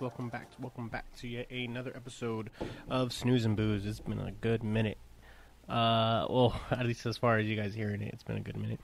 Welcome back. Welcome back to yet another episode of Snooze and Booze. It's been a good minute. Uh, well, at least as far as you guys hearing it, it's been a good minute.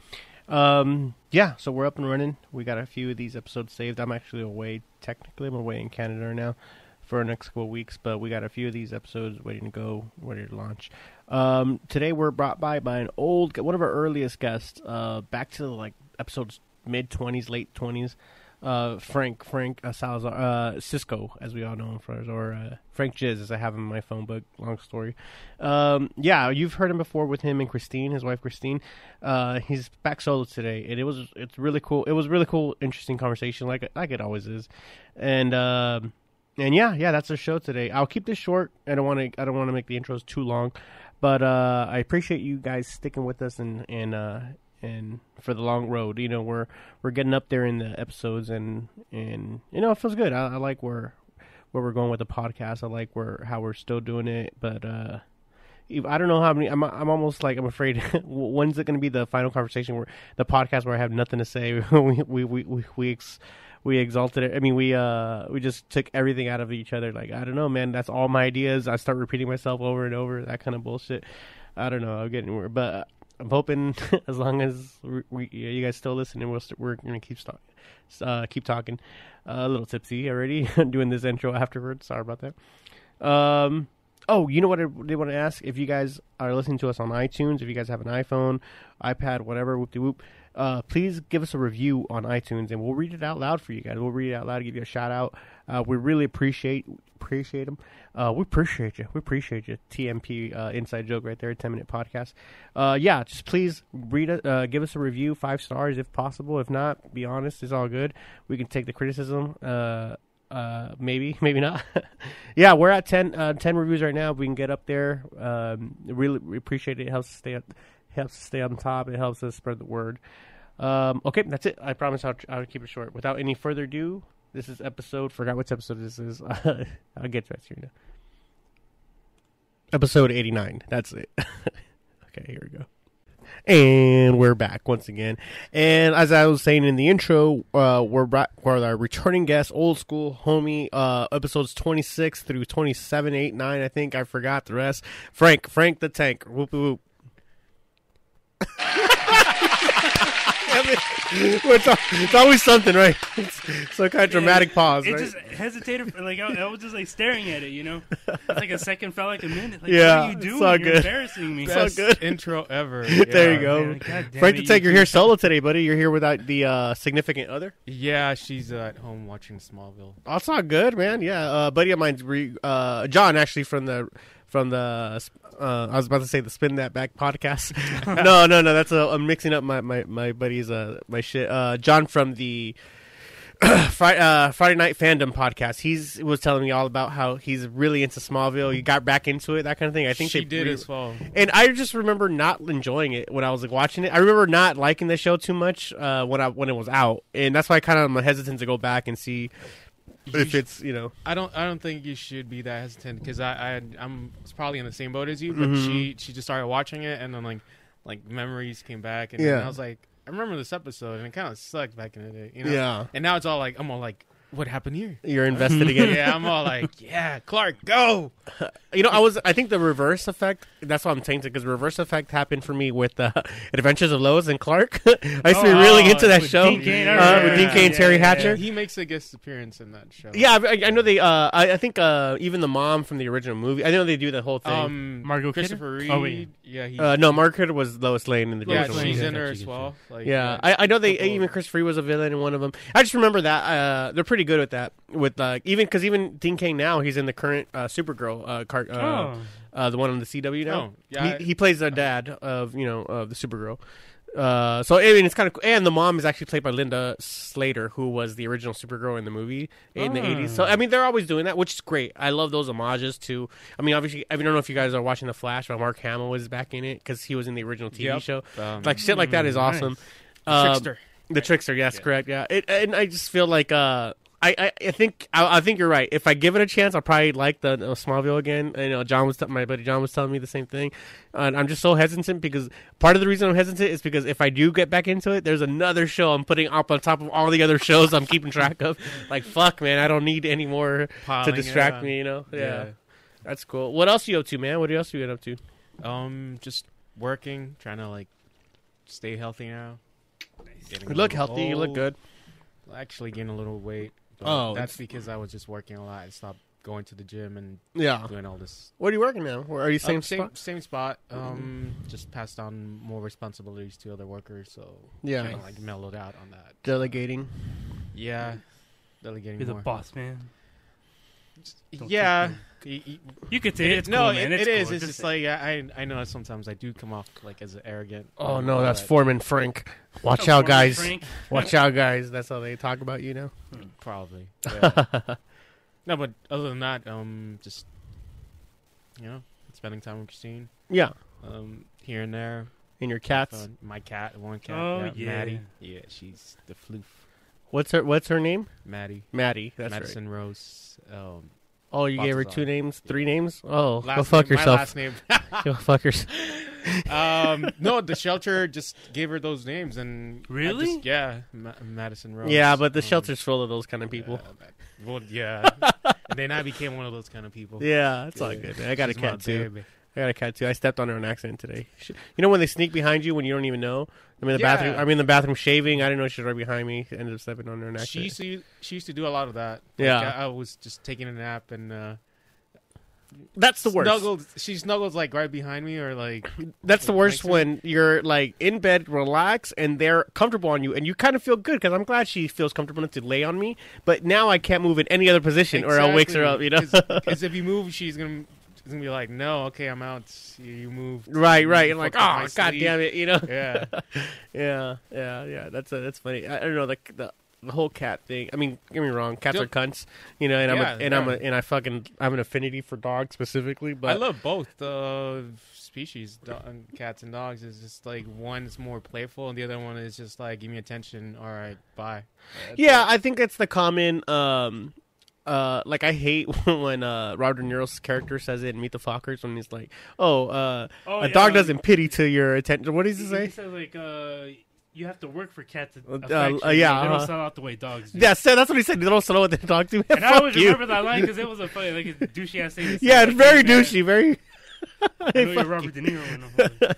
Um, yeah. So we're up and running. We got a few of these episodes saved. I'm actually away. Technically, I'm away in Canada right now for the next couple of weeks, but we got a few of these episodes waiting to go, ready to launch. Um, today we're brought by by an old, one of our earliest guests, uh, back to like episodes mid twenties, late twenties. Uh, Frank, Frank uh, Salazar, uh, Cisco, as we all know him for, or uh, Frank Jizz, as I have him in my phone book. Long story. Um, yeah, you've heard him before with him and Christine, his wife Christine. Uh, he's back solo today, and it was it's really cool. It was really cool, interesting conversation, like like it always is. And um, and yeah, yeah, that's our show today. I'll keep this short. I don't want to I don't want to make the intros too long, but uh, I appreciate you guys sticking with us and and uh, and for the long road. You know, we're we're getting up there in the episodes, and and you know, it feels good. I, I like where where we're going with the podcast. I like where how we're still doing it, but uh, I don't know how many. I'm I'm almost like I'm afraid. when's it going to be the final conversation where the podcast where I have nothing to say? we we we we we, ex, we exalted it. I mean, we uh we just took everything out of each other. Like I don't know, man. That's all my ideas. I start repeating myself over and over. That kind of bullshit. I don't know. I'm getting weird, but I'm hoping as long as we, we you guys still listening, we'll st- we're gonna keep st- uh, keep talking. Uh, a little tipsy already doing this intro afterwards. Sorry about that. Um. Oh, you know what I did want to ask? If you guys are listening to us on iTunes, if you guys have an iPhone, iPad, whatever, whoop de whoop, please give us a review on iTunes, and we'll read it out loud for you guys. We'll read it out loud, give you a shout out. Uh, we really appreciate appreciate them. Uh, we appreciate you. We appreciate you. TMP uh, inside joke right there. Ten minute podcast. Uh, yeah, just please read it. Uh, give us a review, five stars if possible. If not, be honest. It's all good. We can take the criticism. Uh, uh, maybe, maybe not. yeah, we're at 10, uh, 10 reviews right now. If We can get up there. Um, really appreciate it. It helps stay helps us stay on top. It helps us spread the word. Um, okay, that's it. I promise I'll, I'll keep it short. Without any further ado, this is episode. Forgot what episode this is. I'll get to soon. Episode eighty nine. That's it. okay, here we go. And we're back once again. And as I was saying in the intro, uh, we're back with our returning guest, old school homie, uh, episodes 26 through 27, 8, 9, I think. I forgot the rest. Frank, Frank the Tank. Whoop, whoop. it's, it's, always something, right? It's some kind of dramatic it, pause. It right? just hesitated, for, like I, I, was just like staring at it, you know. It's like a second felt like a minute. Like, yeah, what are you doing? So You're good. embarrassing me. Best good. intro ever. there you go. Man, God damn Frank it, the Tank, you you're here solo today, buddy. You're here without the uh, significant other. Yeah, she's uh, at home watching Smallville. That's not good, man. Yeah, uh, buddy of mine, uh, John, actually from the from the uh, I was about to say the Spin That Back podcast. no, no, no. That's a, I'm mixing up my my my buddy's uh my shit. Uh, John from the. Friday, uh, Friday Night Fandom podcast. He's was telling me all about how he's really into Smallville. He got back into it, that kind of thing. I think she they did re- as well. And I just remember not enjoying it when I was like watching it. I remember not liking the show too much uh, when I when it was out, and that's why I kind of am hesitant to go back and see You if it's you know. I don't. I don't think you should be that hesitant because I, I. I'm probably in the same boat as you. But Mhm. she. She just started watching it, and then like, like memories came back, and Yeah. I was like, I remember this episode, and it kind of sucked back in the day. You know? Yeah, And now it's all like, I'm all like, what happened here? you're invested again. yeah, I'm all like, yeah, Clark, go. You know, I was. I think the reverse effect. That's why I'm tainted because reverse effect happened for me with uh, Adventures of Lois and Clark. I used to be Oh, really into that with show Dean Cain, uh, remember with Dean that. Cain, and Yeah, Terry yeah, yeah. Hatcher. He makes a guest appearance in that show. Yeah, I, I know they. Uh, I, I think uh, even the mom from the original movie. I know they do the whole thing. Um, Margot Kidder? Christopher Reeve. Oh, wait. Yeah, he. uh, no, Margaret was Lois Lane in the yeah, original Lane, she's movie. in there That's as well. Like, Yeah, I, I know they even Chris Free was a villain in one of them. I just remember that uh, they're pretty good with that. With uh, even because even Dean Cain now he's in the current uh, Supergirl uh, cart, uh, Oh, uh, the one on the CW now. Oh, yeah, he, he plays the dad of you know of the Supergirl. Uh, so I mean, it's kind of and the mom is actually played by Linda Slater, who was the original Supergirl in the movie in the Ah. eighties. So I mean, they're always doing that, which is great. I love those homages to. I mean, obviously, I mean, I don't know if you guys are watching the Flash, but Mark Hamill was back in it because he was in the original TV Yep. show. Um, Like shit like that is Mm, awesome. nice. Um, Trickster. the trickster, yes, Yeah. correct, yeah. It, and I just feel like uh, I, I, I think I, I think you're right. If I give it a chance, I'll probably like the uh, Smallville again. And, you know, John was t- my buddy John was telling me the same thing, and I'm just so hesitant because part of the reason I'm hesitant is because if I do get back into it, there's another show I'm putting up on top of all the other shows I'm keeping track of. Like fuck, man, I don't need any more to Piling it distract me. You know? Yeah. that's cool. What else you up to, man? What else you been up to? Um, just working, trying to like stay healthy now. Getting You look healthy. You look old. good. Actually, getting a little weight. But Oh, that's because I was just working a lot. and stopped going to the gym and Yeah. doing all this. What are you working now? Where are you same Um, same spot? same spot. Um, just passed on more responsibilities to other workers, so Yeah. kinda, like mellowed out on that. Delegating. Yeah, delegating You're the boss, man. Don't Yeah, think y- y- You could say It- it's no, cool, it, man. it It's is. cool. It's just like I I know sometimes I do come off like as arrogant. Oh no, that's but Foreman Frank. Watch Foreman out, guys. Frank. Watch out, guys. That's how they talk about you now. Probably. yeah. no, but other than that, um, just you know, spending time with Christine, Yeah. um, here and there. And your cats. My cat, one cat, Oh, yeah, yeah. Maddie. Yeah, she's the floof. What's her What's her name? Maddie, Maddie. That's right. Madison Rose. Um, Oh, you gave her two names, three names. Oh, last go fuck name, yourself. My last name. Go fuck yourself. um, no, the shelter just gave her those names, and Really? just- yeah, Ma- Madison Rose. Yeah, but the um, shelter's full of those kind of people. yeah, well, yeah, and then I became one of those kind of people. Yeah, that's all good. man. I got a She's my cat too. baby. I got a cat too. I stepped on her on accident today. She, you know when they sneak behind you when you don't even know? I'm in the Yeah. bathroom. I'm in the bathroom shaving. I didn't know she was right behind me. Ended up stepping on her on She used to she used to do a lot of that. Yeah. I, I was just taking a nap and uh, That's the worst. snuggled. She snuggles like right behind me, or like That's the worst when you're like in bed, relax, and they're comfortable on you, and you kind of feel good because I'm glad she feels comfortable enough to lay on me. But now I can't move in any other position, or I'll wake her up. You know, Because if you move, she's gonna she's gonna be like, "No, okay, I'm out. You, moved." right, right. And like, oh god sleep." damn it, you know. Yeah, yeah, yeah, yeah. That's uh, that's funny. I, I don't know the, the the whole cat thing. I mean, get me wrong, cats Yep. are cunts, you know. And I'm Yeah, a, and I'm a, and I fucking I have an affinity for dogs specifically. But I love both uh, species, do- cats and dogs. Is just like one's more playful, and the other one is just like, "Give me attention. All right, bye." That's Yeah. I think that's the common. Um, uh, like I hate when uh, Robert De Niro's character says it in Meet the Fockers when he's like, "Oh, uh, Oh, a yeah, dog um, doesn't pity to your attention." What does he He say? He says like, uh, you have to work for cats to Uh, uh, yeah, They don't uh-huh. sell out the way dogs do. Yeah, so that's what he said. They don't slow what they dog to. And I always you. remember that line because it was a funny, like a douchey ass thing. to say, Yeah, like, it's very hey, man, douchey. Very. I know you're Robert De Niro. And I'm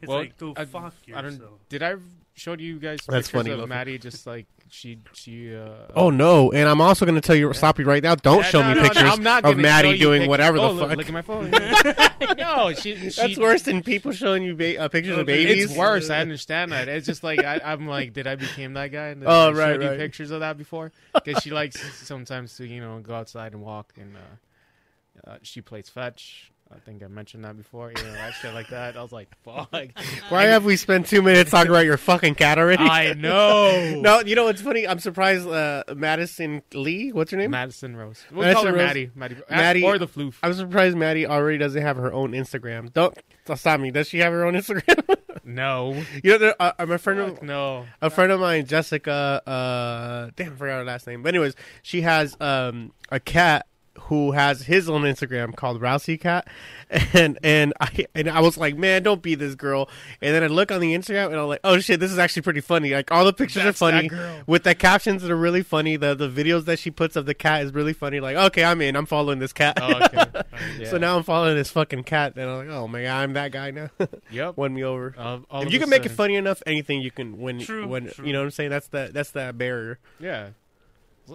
it's Well, like, go I- fuck I don't- yourself. Did I show you guys That's pictures funny, of Loki. Maddie? Just like she, she. Uh, Oh no! And I'm also going to tell you, stop you right now. Don't Yeah, show no, me no, no, pictures I'm not of gonna show Maddie you doing pictures. whatever oh, the look, fuck. Look at my phone. no, she, she. That's worse than people showing you ba- uh, pictures of babies. It's worse. I understand that. It's just like I, I'm like, did I became that guy? And Oh, I right, showed you right. pictures of that before because she likes sometimes to you know go outside and walk and uh, uh, she plays fetch. I think I mentioned that before. You know, that shit like that. I was like, fuck. Why have we spent two minutes talking about your fucking cat already? I know. No, you know what's funny? I'm surprised. Uh, Madison Lee, what's her name? Madison Rose. We'll Madison call her Rose. Maddie. Maddie. Maddie- Or the floof. I'm surprised Maddie already doesn't have her own Instagram. Don't don't stop me. Does she have her own Instagram? No. you know, there, uh, a friend, of, no. a friend of mine, Jessica. Uh, damn, I forgot her last name. But anyways, she has um a cat who has his own Instagram called Rousey Cat, and and I and I was like, man, don't be this girl. And then I look on the Instagram and I'm like, oh shit, this is actually pretty funny. Like all the pictures That's are funny that with the captions that are really funny. The the videos that she puts of the cat is really funny. Like, okay, I'm in. I'm following this cat. Oh, okay. Yeah. So now I'm following this fucking cat, and I'm like, oh my god, I'm that guy now. Yep. Won me over. Uh, if you can make it funny enough, anything you can win. True, When true. you know what I'm saying, that's the that's the barrier. Yeah.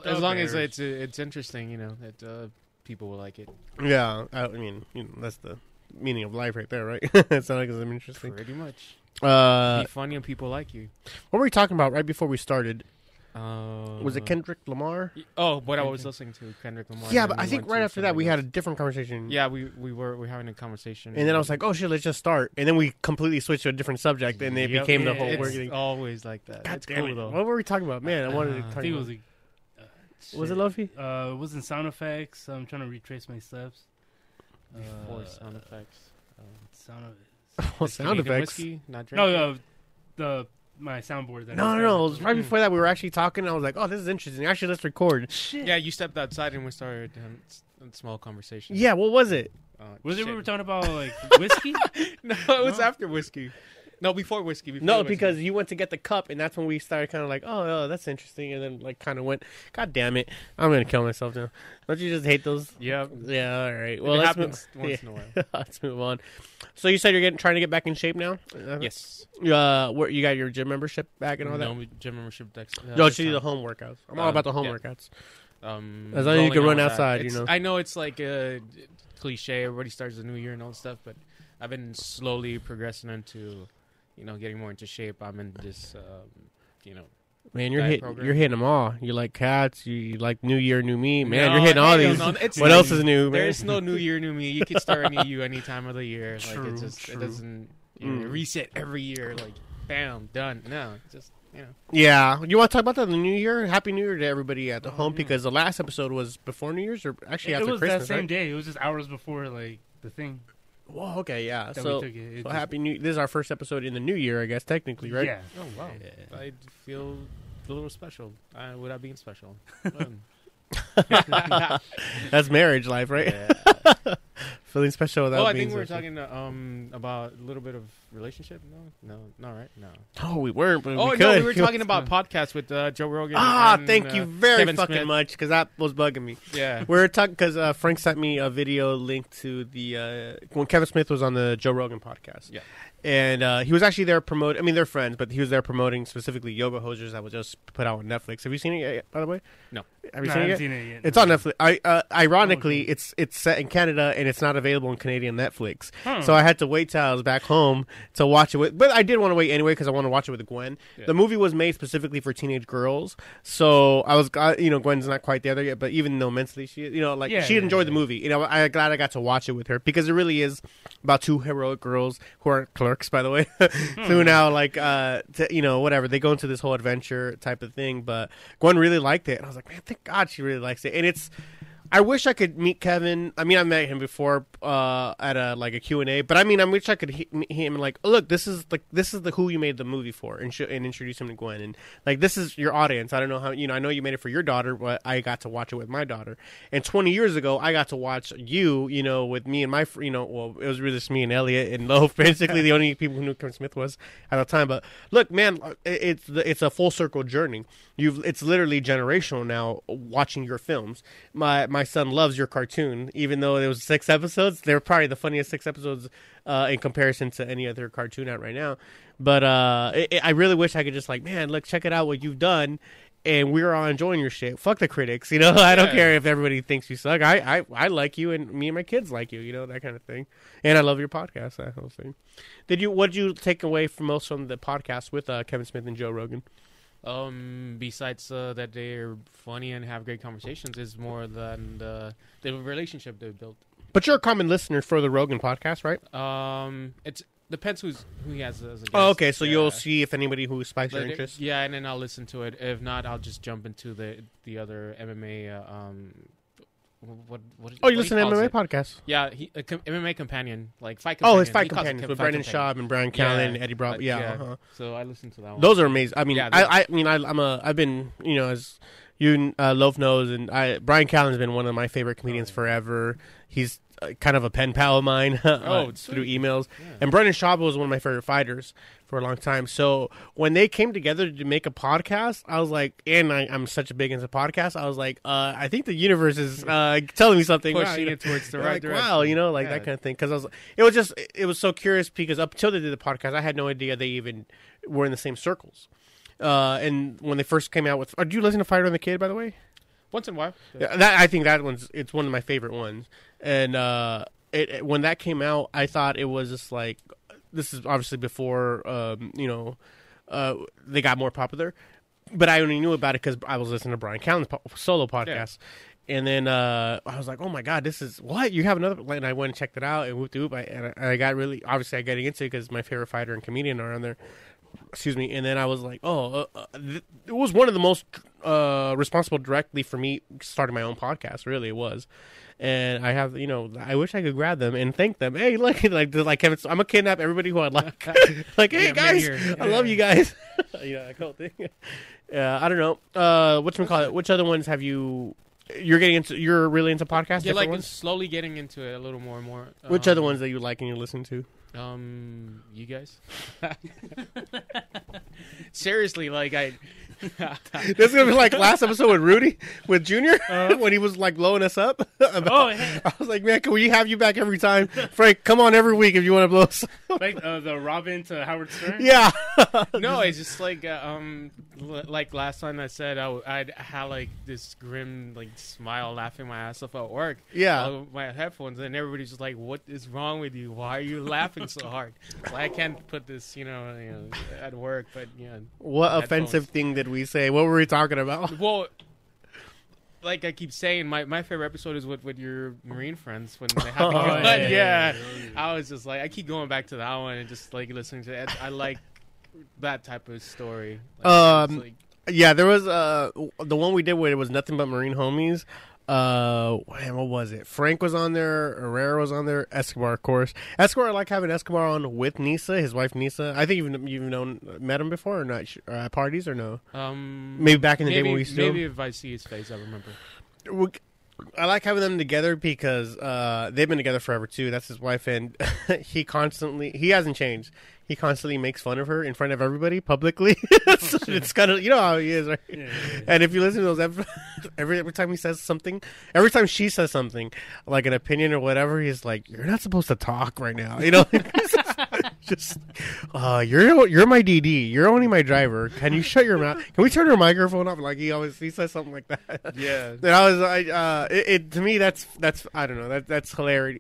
As long as it's it's interesting, you know, that uh, people will like it. Yeah, I, I mean, you know, that's the meaning of life right there, right? it's not like I'm interesting. Pretty much. Uh, Be funny and people like you. what were we talking about right before we started? Uh, Was it Kendrick Lamar? Oh, what I was listening to Kendrick Lamar. yeah, but I think right after that we something had a different conversation. Yeah, we we were we were having a conversation, And then I was like, oh shit, let's just start. And then we completely switched to a different subject, and it Yep. became the whole it's. It's always like that. God it's damn cool it! though. What were we talking about, man? I wanted to Uh, talk I think it about. was a. Uh, Was it shit. Luffy? Uh, it was in sound effects. I'm trying to retrace my steps. Before Uh, sound effects. Um, Sound of, Well, sound effects. Whiskey, not no, drinking. uh, the my soundboard. That No, no, no. It was started. right before that we were actually talking. I was like, "Oh, this is interesting. Actually, let's record." Shit. Yeah, you stepped outside and we started a small conversation. Yeah, what was it? Uh, Was it we were talking about like whiskey? No, it was No? after whiskey. No, before whiskey. Before No, whiskey. because you went to get the cup, and that's when we started kind of like, "Oh, oh, that's interesting," and then like kind of went, "God damn it, I'm gonna kill myself now." Don't you just hate those? yeah, Yeah, all right. well, it let's happens move, once yeah. in a while. let's move on. So you said you're getting trying to get back in shape now. Uh, yes. Uh, where you got your gym membership back and all that? No gym membership. Next, uh, No, she do the home workouts. I'm all Uh, about the home yeah. workouts. Um, As long as you can run out with that. outside, you know. I know it's like a cliche. Everybody starts the new year and all that stuff, but I've been slowly progressing into, you know, getting more into shape. I'm in this, um, you know, Man, you're diet hit, program. you're hitting them all. You like cats. You, you like New Year, New Me. Man, No, you're hitting all these. no, it's what not- else is new, man? There's no new year, new me. You can start a new you any time of the year. Like True, it just true. it doesn't you know, Mm. reset every year. Like bam, done. No, just you know. Yeah, you want to talk about that? The New Year. Happy New Year to everybody at the Oh, home yeah. because the last episode was before New Year's or actually it after was Christmas. that same right? day. It was just hours before like the thing Whoa, okay, yeah. that So, we took it. It so just- happy New. This is our first episode in the New Year, I guess technically, right? Yeah. Oh wow, I feel a little special uh, without being special. Um, That's marriage life, right? yeah. Feeling special without Oh, I being think we were special. talking uh, um about a little bit of relationship. No, no, no, right? No. Oh, we weren't, but Oh we no, we were talking about podcasts with uh, Joe Rogan. Ah, and, thank uh, you very Kevin fucking Smith. much because that was bugging me. Yeah. We are talking because uh, Frank sent me a video link to the uh, when Kevin Smith was on the Joe Rogan podcast. Yeah. and uh, he was actually there promoting. I mean, they're friends, but he was there promoting specifically Yoga Hosers that was just put out on Netflix. Have you seen it yet? By the way, No. Have you No, seen I it yet? seen it yet. It's on Netflix. I uh, ironically, Oh, okay. it's it's set in Canada and it's not available in Canadian Netflix. So I had to wait till I was back home to watch it with. But I did want to wait anyway because I want to watch it with Gwen. Yeah. The movie was made specifically for teenage girls, so I was, you know, Gwen's not quite there there yet. But even though mentally she, you know, like Yeah, she yeah, enjoyed the movie. You know, I'm glad I got to watch it with her because it really is about two heroic girls who are clerks, by the way, who now like, uh, t- you know, whatever they go into this whole adventure type of thing. But Gwen really liked it, and I was like, man, God she really likes it, and it's. I wish I could meet Kevin. I mean, I met him before uh, at a like a Q and A, but I mean, I wish I could he- meet him and like, oh, look, this is like this is the who you made the movie for, and sh- and introduce him to Gwen, and like this is your audience. I don't know how you know. I know you made it for your daughter, but I got to watch it with my daughter. And 20 years ago, I got to watch you, you know, with me and my, you know, well, it was really just me and Elliot and Loaf, basically the only people who knew Kevin Smith was at the time. But look, man, it's the- it's a full circle journey. You've it's literally generational now. Watching your films, my my son loves your cartoon, even though it was six episodes. They're probably the funniest six episodes uh, in comparison to any other cartoon out right now. But uh, it, it- I really wish I could just like, man, look, check it out what you've done. And we're all enjoying your shit. Fuck the critics, you know. I don't Yeah. care if everybody thinks you suck. I, I, I like you, and me and my kids like you. You know that kind of thing. And I love your podcast. That whole thing. Did you? What did you take away from most from the podcast with uh, Kevin Smith and Joe Rogan? Um, besides uh, that they're funny and have great conversations, is more than the the relationship they've built. But you're a common listener for the Rogan podcast, right? Um, it depends who's who he has as a guest. Oh, okay. So Yeah. you'll see if anybody who spikes your it- interest. Yeah, and then I'll listen to it. If not, I'll just jump into the the other MMA. Uh, um, what what? Oh, you what listen to MMA it. podcast? Yeah, he, a com- MMA companion, like fight. Oh, it's his fight He calls it companions com- with Brendan Schaub and Brian Yeah. Callen and Eddie Bravo. Uh, yeah, yeah. uh-huh. So I listen to that one. those are amazing. I mean, Yeah, i i mean I, i'm a i've been, you know, as you uh, Loaf knows, and I, Brian Callen's been one of my favorite comedians Oh, yeah. forever. He's uh, kind of a pen pal of mine uh, Oh, through emails. Yeah. And Brendan Schaub was one of my favorite fighters for a long time. So when they came together to make a podcast, I was like, and I, I'm such a big into podcasts. I was like, uh, I think the universe is uh, telling me something. Wow, pushing you know, it towards the right like, direction. Wow, you know, like Yeah. that kind of thing. Because I was, it was just, it was so curious because up until they did the podcast, I had no idea they even were in the same circles. Uh, and when they first came out with, uh, do you listen to Fighter and the Kid, by the way? Once in a while. Yeah, that I think that one's it's one of my favorite ones. And uh, it, it- when that came out, I thought it was just like this is obviously before um, you know uh, they got more popular, but I only knew about it because I was listening to Brian Callen's po- solo podcast. And then uh, I was like, "Oh my god, this is what you have another." And I went and checked it out, and whoop de whoop, I, and I, I got really obviously I got into it because my favorite fighter and comedian are on there. Excuse me, and then I was like, oh, uh, uh, th- it was one of the most uh, responsible directly for me starting my own podcast. Really, it was. And I have, you know, I wish I could grab them and thank them. Hey, look, like, like Kevin, I'm gonna kidnap everybody who I like. like, hey Yeah, guys, you're- I love you guys. yeah, that kind of thing. Yeah, I don't know. Uh, what's call it? Which other ones have you? You're getting into. You're really into podcasts. Yeah, like ones? slowly getting into it a little more and more. Which Um, other ones that you like and you listen to? Um, you guys. Seriously, like I. This is gonna be like last episode with Rudy with Junior when he was like blowing us up. about- Oh, hey. I was like, man, can we have you back every time, Frank? Come on every week if you want to blow us. up." like uh, the Robin to Howard Stern. yeah. no, it's just like uh, um, l- like last time I said I w- I'd had like this grim like smile, laughing my ass off at work. Yeah. uh, my headphones, and everybody's just like, "What is wrong with you? Why are you laughing so hard?" Well, I can't put this, you know, you know, at work, but yeah. What Headphones. offensive thing did we say? What were we talking about? Well, like I keep saying, my, my favorite episode is with, with your marine friends when they have Oh, yeah, yeah, yeah, yeah, yeah. I was just like, I keep going back to that one and just like listening to it. I like that type of story. Like, Um, like- Yeah, there was uh the one we did where it was nothing but marine homies. Uh, what was it? Frank was on there. Herrera was on there. Escobar, of course. Escobar, I like having Escobar on with Nisa, his wife Nisa. I think you've you've known met him before or not uh, at parties or no? um, Maybe back in the day when we used to maybe if I see his face, I remember. I like having them together because uh, they've been together forever too. That's his wife, and he constantly he hasn't changed. He constantly makes fun of her in front of everybody publicly. So it's kind of you know how he is, right? Yeah, yeah, yeah. And if you listen to those episodes, every every time he says something, every time she says something, like an opinion or whatever, he's like, "You're not supposed to talk right now," you know. Just, uh, you're you're my DD. You're only my driver. Can you shut your mouth? Can we turn your microphone off? Like he always he says something like that. Yeah. And I was, I, uh, it, it to me that's that's I don't know that that's hilarious.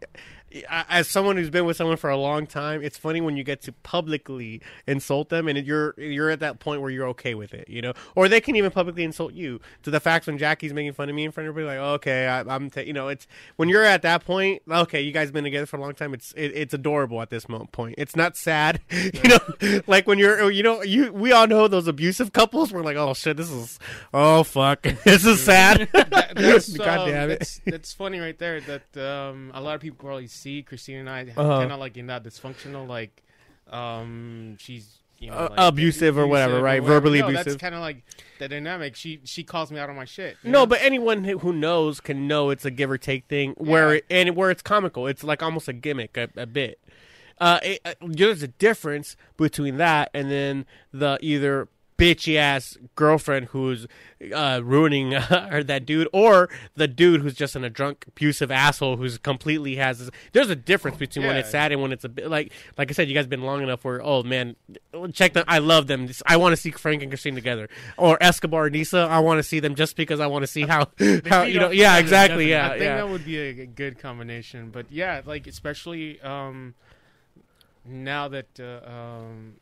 As someone who's been with someone for a long time, it's funny when you get to publicly insult them, and you're you're at that point where you're okay with it, you know. Or they can even publicly insult you. To the fact when Jackie's making fun of me in front of everybody, like, okay, I, I'm, ta- you know, it's when you're at that point. Okay, you guys been together for a long time. It's it, it's adorable at this mo- point. It's not sad, you know. like when you're, you know, you we all know those abusive couples. We're like, oh shit, this is, oh fuck, this is sad. That- that's, God um, damn it. That's, that's funny right there. That um, a lot of people probably see Christine and I Uh-huh. kind of like in that dysfunctional, like um, she's you know Uh, like, abusive or whatever, right? Verbally no, That's abusive. kind of like the dynamic. She she calls me out on my shit. No, know? but anyone who who knows can know it's a give or take thing where Yeah. it, and where it's comical. It's like almost a gimmick a, a bit. Uh, it, uh, there's a difference between that and then the either bitchy ass girlfriend who's uh, ruining or that dude or the dude who's just in a drunk abusive asshole who's completely has this, there's a difference between when it's sad and when it's a bit like like I said you guys been long enough where oh man check them I love them. I want to see Frank and Christine together. Or Escobar and Nisa I want to see them just because I want to see how how you know yeah exactly yeah I think yeah. that would be a, a good combination. But yeah, like especially um, now that uh, um,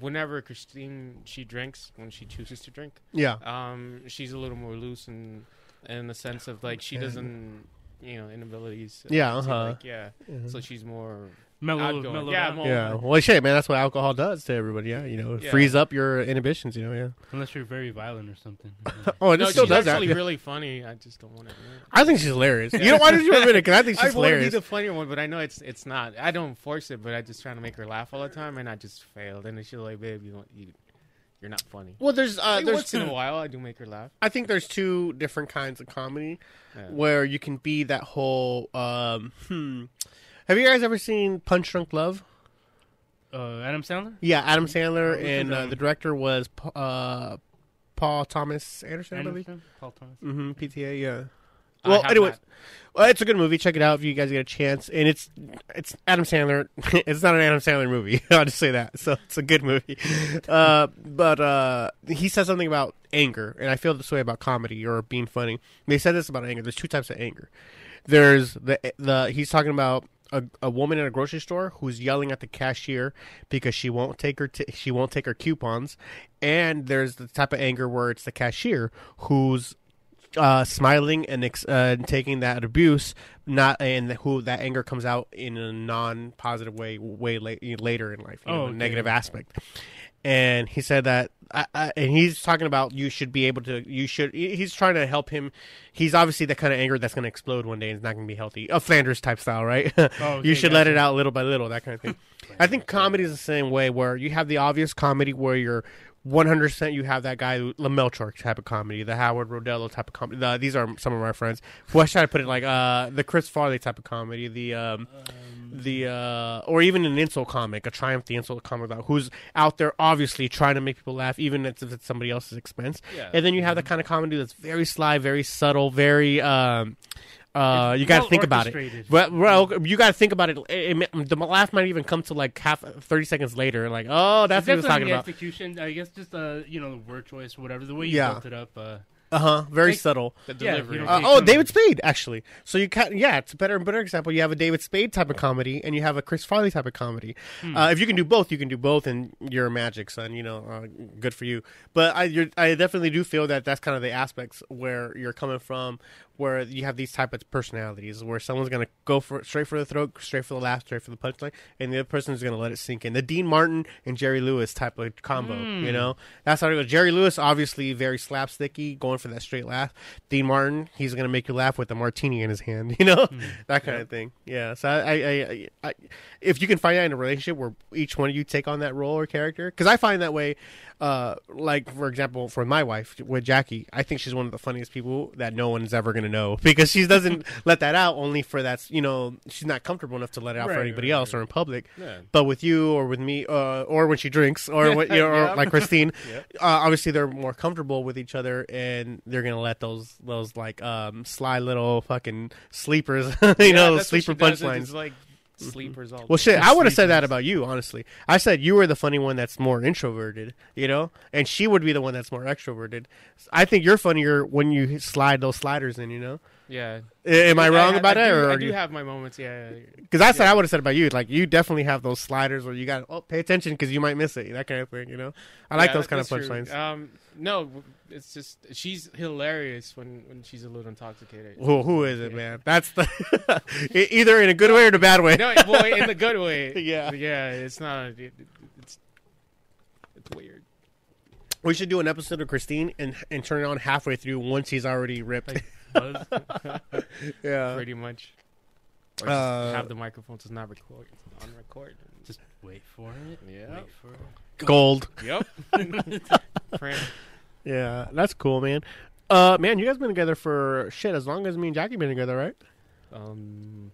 whenever Christine she drinks when she chooses to drink, yeah um, she's a little more loose and in the sense of like she doesn't you know inabilities. Yeah, uh-huh. like, yeah. So she's more Mellow, mellow Yeah, out. yeah well shit man that's what alcohol does to everybody yeah you know it Yeah. frees up your inhibitions you know yeah Unless you're very violent or something. oh and No, it still she's does that actually yeah. really funny. I just don't want to. admit it. I think she's hilarious you know why did you admit it because I think I she's want to be hilarious the funnier one, but I know it's it's not. I don't force it, but I just trying to make her laugh all the time, and I just failed. And then she's like, "Babe, you don't, you, you're not funny." well there's uh Like, there's once in a while, I do make her laugh. I think there's two different kinds of comedy Yeah. where you can be that whole um hmm have you guys ever seen Punch Drunk Love uh, Adam Sandler? yeah Adam Sandler which and uh, the director was uh Paul Thomas Anderson I believe Paul Thomas? mm-hmm PTA yeah well anyways not. Well, it's a good movie. Check it out if you guys get a chance. And it's it's Adam Sandler. it's not an Adam Sandler movie. I'll just say that. So it's a good movie. Uh, but uh, he says something about anger, and I feel this way about comedy or being funny. They said this about anger. There's two types of anger. There's the the he's talking about a, a woman in a grocery store who's yelling at the cashier because she won't take her t- she won't take her coupons, and there's the type of anger where it's the cashier who's uh, smiling and ex- uh, taking that abuse, not and who that anger comes out in a non-positive way way la- later in life, you know, Oh, a okay. negative aspect. And he said that I, I, and he's talking about you should be able to you should he's trying to help him. He's obviously the kind of anger that's going to explode one day and it's not going to be healthy. A flanders type style right? Oh, okay, you should let it out little by little that kind of thing. I think comedy is the same way where you have the obvious comedy where you're 100% you have that guy the melchor type of comedy the howard rodello type of comedy the, these are some of my friends well should i put it like uh the chris farley type of comedy the um the uh or even an insult comic, a triumph the insult comic about who's out there obviously trying to make people laugh, even if it's somebody else's expense. Yeah. And then you have the kind of comedy that's very sly, very subtle, very um uh you got to well think about it. orchestrated. Well, well, you got to think about it. It- it- The laugh might even come to like half, thirty seconds later. Like, oh, that's what he was talking the about. execution. I guess just uh, you know, the word choice, whatever. The way you Yeah. built it up. Uh, Uh huh. Very Like- subtle. The delivery. you know, Uh, oh, come David. Spade, actually. So you can, yeah, it's a better and better example. You have a David Spade type of comedy, and you have a Chris Farley type of comedy. Hmm. Uh, if you can do both, you can do both, and you're a magic son. You know, uh, good for you. But I, you're, I definitely do feel that that's kind of the aspects where you're coming from, where you have these type of personalities, where someone's gonna go for straight for the throat, straight for the laugh, straight for the punchline, and the other person is gonna let it sink in. The Dean Martin and Jerry Lewis type of combo. Hmm. You know, that's how it goes. Jerry Lewis, obviously very slapsticky, going for that straight laugh. Dean Martin, he's gonna make you laugh with a martini in his hand, you know, that kind of thing. Yeah. So I, I, I, I, if you can find that in a relationship where each one of you take on that role or character, because I find that way. Uh, like for example, for my wife with Jackie, I think she's one of the funniest people that no one's ever gonna know because she doesn't let that out only for that's you know she's not comfortable enough to let it out for anybody right, else or in public. Yeah. But with you or with me, uh, or when she drinks, or what, you know, or Yeah. like Christine, Yeah. uh, obviously they're more comfortable with each other, and they're gonna let those those like um, sly little fucking sleepers, you know, sleeper punchlines. It's like sleepers all Well, shit, I would have said that about you, honestly. I said you were the funny one that's more introverted, you know, and she would be the one that's more extroverted. I think you're funnier when you slide those sliders in, you know. Yeah. Am I wrong about I that, do, or I do have my moments. Yeah. because that's what. I would have said about you. Like you definitely have those sliders where you got oh pay attention because you might miss it, that kind of thing, you know. I like Yeah, those kind of punchlines. Um, no, it's just she's hilarious when when she's a little intoxicated. Who who is it, Yeah. man? That's the either in a good way or in a bad way. No, well, in the good way. Yeah. yeah. It's not. It, it's it's weird. We should do an episode of Christine and and turn it on halfway through once he's already ripped. like, buzz. yeah. pretty much. Or just Uh, have the microphone to not record on record. Just wait for it. Yeah. Wait for it. Gold. Yep. Yeah, that's cool, man. Uh, man, you guys been together for shit as long as me and Jackie been together, right? Um,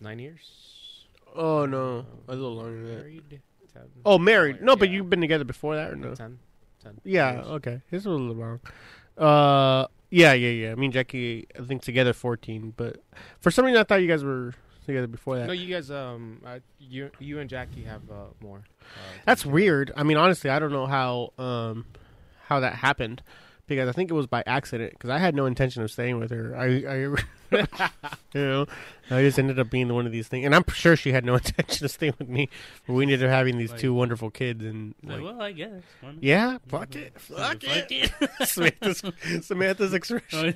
nine years. Oh no, a little longer than that. Married. Ten. Oh, married? No, but you've been together before that, or no? Ten. Ten. Yeah, years. okay. This was a little long. Uh, yeah, yeah, yeah. Me and Jackie, I think together fourteen, but for some reason I thought you guys were together before that. No, you guys. Um, uh, you you and Jackie have uh, more. Uh, That's weird. I mean, honestly, I don't know how um how that happened because I think it was by accident because I had no intention of staying with her. I, I you know, I just ended up being one of these things, and I'm sure she had no intention of staying with me. But we ended up having these Like- two wonderful kids, and Like, well, I guess. Yeah, fuck it, fuck it. it. Samantha's, Samantha's expression,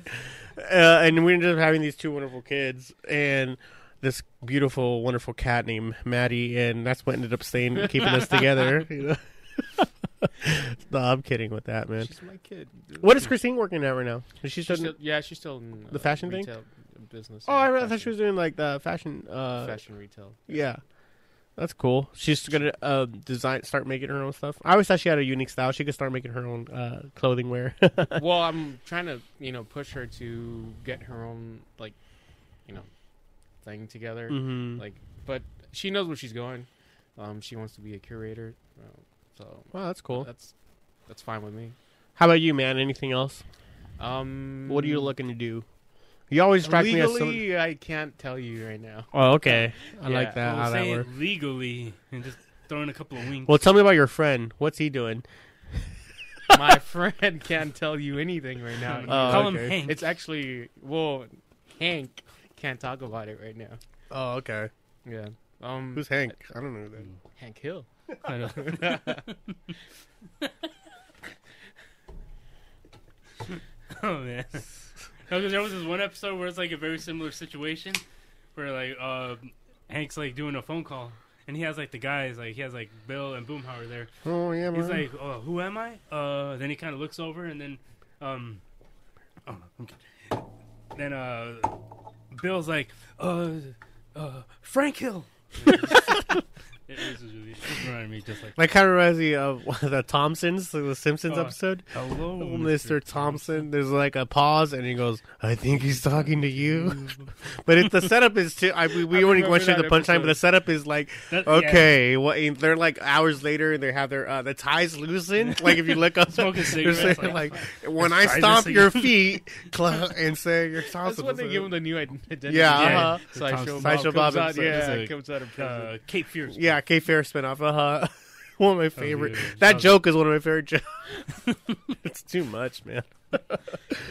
uh, and we ended up having these two wonderful kids, and this beautiful, wonderful cat named Maddie, and that's what ended up staying, keeping us together. You know? no, I'm kidding with that, man. She's my kid. What is Christine working at right now? Is she She's still? yeah, she's still in The uh, fashion thing? retail business. oh, I fashion, thought she was doing like the fashion. Uh, fashion retail. Yeah, that's cool. She's gonna uh, design, start making her own stuff. I always thought she had a unique style. She could start making her own uh, clothing wear. well, I'm trying to you know push her to get her own like you know thing together. hmm Like, but she knows where she's going. Um, she wants to be a curator, uh, so wow, that's cool. That's that's fine with me. How about you, man? Anything else? Um, What are you looking to do? You always strike me as some. legally? I can't tell you right now. Oh, okay. I Yeah. like that. Well, how that say works. it legally and just throw in a couple of winks. Well, tell me about your friend. What's he doing? My friend can't tell you anything right now. Oh, Call him. Hank. It's actually well, Hank can't talk about it right now. Oh, okay. Yeah. Um, Who's Hank? I don't know that. Hank Hill? I know. oh man. No, 'cause there was this one episode where it's like a very similar situation, where like uh, Hank's like doing a phone call, and he has like the guys like he has like Bill and Boomhauer there. Oh yeah, He's man. like, oh, "Who am I?" Uh, then he kind of looks over, and then, um, oh no, I'm kidding. Then uh, Bill's like, "Uh, uh, Frank Hill." it is really just reminded me just like, Like kind of reminds me of the Thompsons, the Simpsons Oh, episode. "Hello, Oh, Mr. Thompson. There's like a pause, and he goes, "I think he's talking to you." but it, the setup is too. I, we we I already remember went through the that punchline, but the setup is like, That- yeah. okay, what? they're like hours later, and they have their uh, the ties loosened. Like if you look up, Smoking they're cigarettes, saying, like, like, when I stomp again." your feet, cl- and say your That's Thompson. when they give him the new identity. Yeah, uh-huh. Sideshow The Bob Sideshow comes Bob out. and Yeah, Sideshow- comes out of prison. uh, Cape Fear. yeah, K Fair spinoff. Uh huh. One of my favorite. yeah, yeah. That Oh. joke is one of my favorite jokes. it's too much, man.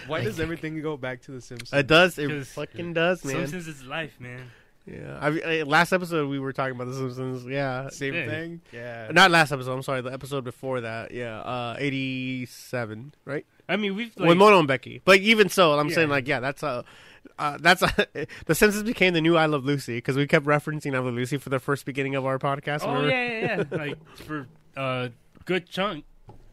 Why does everything go back to the Simpsons? It does. It fucking does, man. Simpsons is life, man. Yeah, I, I, last episode we were talking about the Simpsons. Yeah, Same Yeah. thing. Yeah. not last episode. I'm sorry, the episode before that. Yeah, uh, 87, right? I mean, we've like, With Mono and Becky. But even so, I'm Yeah. saying like, yeah, that's a. Uh, that's a, the Simpsons became the new I Love Lucy because we kept referencing I Love Lucy for the first beginning of our podcast. Oh remember? yeah, yeah, yeah. like for a good chunk.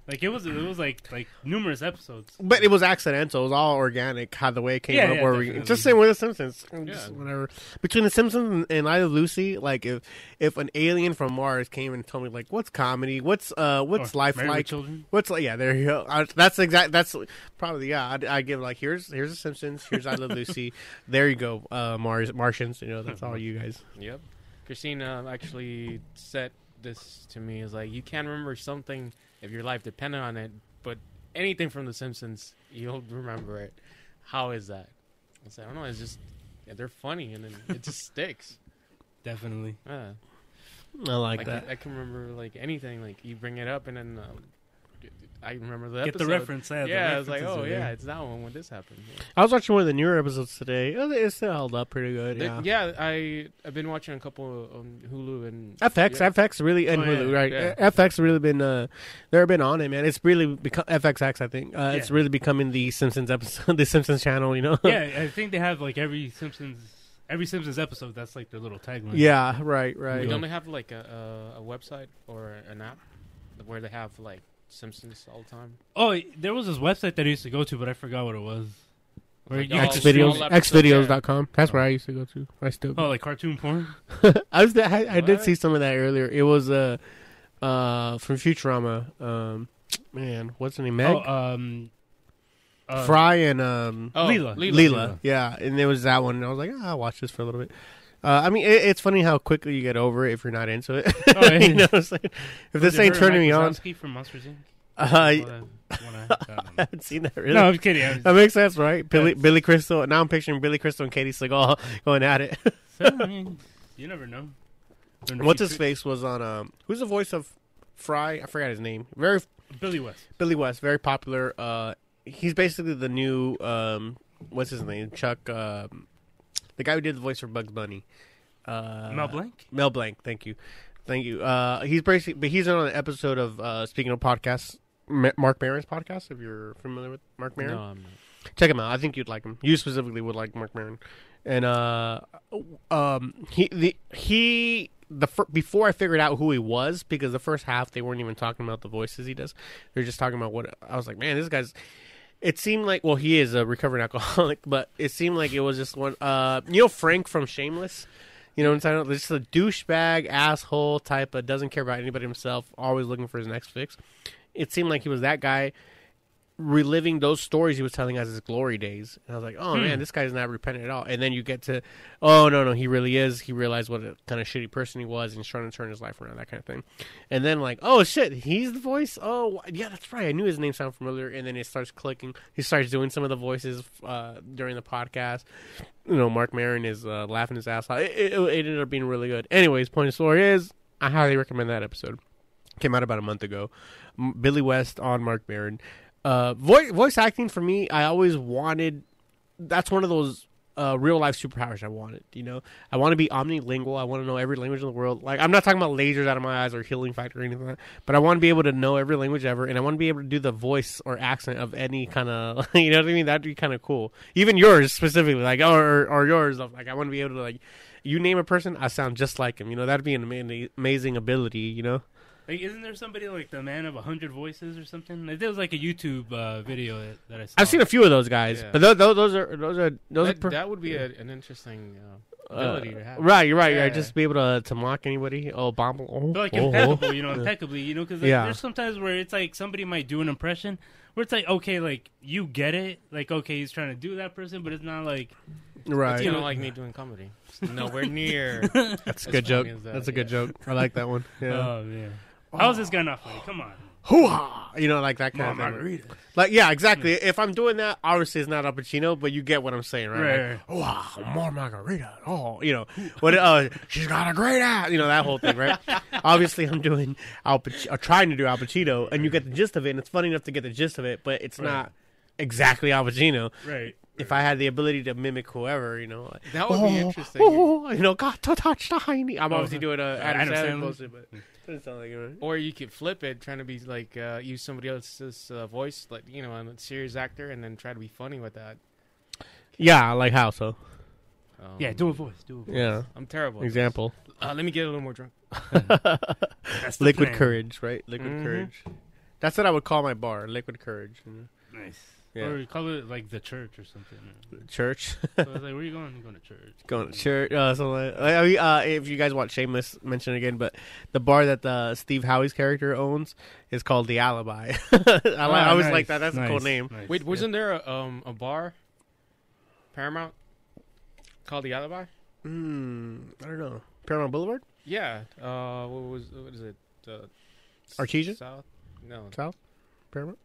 Like it was, it was like like numerous episodes. But it was accidental. It was all organic. How the way it came Yeah, up. yeah, where we definitely. just same with the Simpsons. Just Yeah. whatever. Between the Simpsons and, and I Love Lucy, like if if an alien from Mars came and told me like what's comedy, what's uh what's Or life Married with like, Children. what's like yeah there you go. Uh, that's exact. That's probably yeah. I I give like here's here's the Simpsons. Here's I Love Lucy. There you go. Uh, Mars Martians. You know that's all you guys. Yep. Christine uh, actually said this to me is like you can't remember something if your life depended on it, but anything from The Simpsons you'll remember it. How is that? I said I don't know. It's just yeah, they're funny and then it just sticks. Definitely. Yeah. I like, Like that. I, I can remember like anything. Like you bring it up and then um, I remember the Get the reference. Yeah, the Yeah, I was like, oh yeah, it's that one when this happened. Yeah. I was watching one of the newer episodes today. Oh, It still held up pretty good. They- Yeah. yeah, I I've been watching a couple on Hulu and FX, yeah. FX really, and Oh, yeah, Hulu, right? yeah. FX really been, uh, they've been on it, man. It's really become FXX. I think uh, it's really becoming the Simpsons episode, the Simpsons channel. You know? yeah, I think they have like every Simpsons, every Simpsons episode. That's like their little tagline. yeah, right, We right. don't they have like a, a a website or an app where they have like Simpsons all the time? Oh, there was this website that I used to go to, but I forgot what it was. Where Like you all- could X videos, all scroll- episodes, xvideos.com. That's where I used to go to. I still. Oh, like cartoon porn. I was. I, I did What? see some of that earlier. It was uh, uh, from Futurama. Um, man, what's her name? Meg, Oh, um, uh, Fry, and um, Oh, Leela. Leela. Leela. Yeah, and there was that one. And I was like, ah, I'll watch this for a little bit. Uh, I mean, it, it's funny how quickly you get over it if you're not into it. Oh, yeah. you know I'm? If this ain't turning and me on, Wazowski from Monsters Inc. uh, I I- haven't seen that really. No, I'm kidding. I was- that makes sense, right? Billy, Billy Crystal. Now I'm picturing Billy Crystal and Katey Sagal going at it. So, I mean, you never know. What's his face was on? Um, who's the voice of Fry? I forgot his name. Very Billy West. Billy West, very popular. Uh, he's basically the new um, what's his name? Chuck, um, the guy who did the voice for Bugs Bunny. Uh, Mel Blanc. Mel Blanc. Thank you, thank you. Uh, he's basically, but he's on an episode of uh, speaking of podcasts, Ma- Marc Maron's podcast. If you're familiar with Marc Maron, No, I'm not. check him out. I think you'd like him. You specifically would like Marc Maron. And uh, um, he the he the fir- before I figured out who he was because the first half they weren't even talking about the voices he does. They're just talking about what I was like. Man, this guy's. It seemed like well he is a recovering alcoholic, but it seemed like it was just one. Uh, you know Frank from Shameless. You know what I'm? Just a douchebag asshole type of doesn't care about anybody himself, always looking for his next fix. It seemed like he was that guy reliving those stories he was telling as his glory days. And I was like, oh Hmm. man, this guy's not repentant at all. And then you get to, oh no, no, he really is. He realized what a kind of shitty person he was and he's trying to turn his life around, that kind of thing. And then like, oh shit, he's the voice. Oh yeah, that's right. I knew his name sounded familiar. And then it starts clicking. He starts doing some of the voices uh, during the podcast. You know, Marc Maron is uh, laughing his ass off. It, it, it ended up being really good. Anyways, point of story is, I highly recommend that episode. Came out about a month ago. M- Billy West on Marc Maron. Uh, voice voice acting for me, I always wanted. That's one of those uh, real life superpowers I wanted. You know, I want to be omnilingual. I want to know every language in the world. Like I'm not talking about lasers out of my eyes or healing factor or anything like that. But I want to be able to know every language ever, and I want to be able to do the voice or accent of any kind of. You know what I mean? That'd be kind of cool. Even yours specifically, like or or yours. Like I want to be able to like you name a person, I sound just like him. You know, that'd be an ama- amazing ability. You know. Like, isn't there somebody like the man of a hundred voices or something? Like, there was like a YouTube uh, video that, that I saw. I've seen a few of those guys, Yeah. but those, those, those are those are those that, are per- that would be a, an interesting uh, ability to have. Right, you're right. Yeah. Right, just be able to to mock anybody. Oh, bomb. Oh, But like oh, oh. impeccable, you know, impeccably, you know, because like, Yeah. there's sometimes where it's like somebody might do an impression where it's like, okay, like you get it, like okay, he's trying to do that person, but it's not like Right. It's kind of like me doing comedy. It's nowhere near. That's a good joke. that, That's a good yeah. joke. I like that one. Yeah. oh man, how is this guy not funny? Come on, Hoo-ha! You know, like that kind Come on, of thing. margarita. Like, yeah, exactly. If I'm doing that, obviously it's not Al Pacino, but you get what I'm saying, right? Right, Like, oh, wow, more margarita. Oh, you know, what? Uh, she's got a great ass. You know that whole thing, right? obviously, I'm doing Al Pacino, or trying to do Al Pacino, and you get the gist of it, and it's funny enough to get the gist of it, but it's Right. not exactly Al Pacino. Right. If I had the ability to mimic whoever, you know, like, That would oh, be interesting. Oh, you know, got to touch the hiney. I'm Oh, obviously doing a Adam, Adam Sandler Sandler. bullshit, but doesn't sound like it. Right? Or you could flip it, trying to be like uh, use somebody else's uh, voice, like you know, a serious actor, and then try to be funny with that. Yeah, like how so? Um, Yeah, do a voice. Do a voice. Yeah, I'm terrible. example. Uh, let me get a little more drunk. That's Liquid plan. courage, right? Liquid Mhm. courage. That's what I would call my bar. Liquid courage. you know? Nice. Yeah. Or call it like the church or something. Church. so I was like, where are you going? I'm going to church. Going to church. Uh, something like, I mean, uh, if you guys watch Shameless, mention it again. But the bar that uh, Steve Howey's character owns is called the Alibi. I, like, I Ah, always nice, like that. That's a cool name. nice. Wait, wasn't there a, um, a bar, Paramount, called the Alibi? Hmm. I don't know. Paramount Boulevard. Yeah. Uh, what was what is it? Uh, Artesia? South. No. South. Paramount.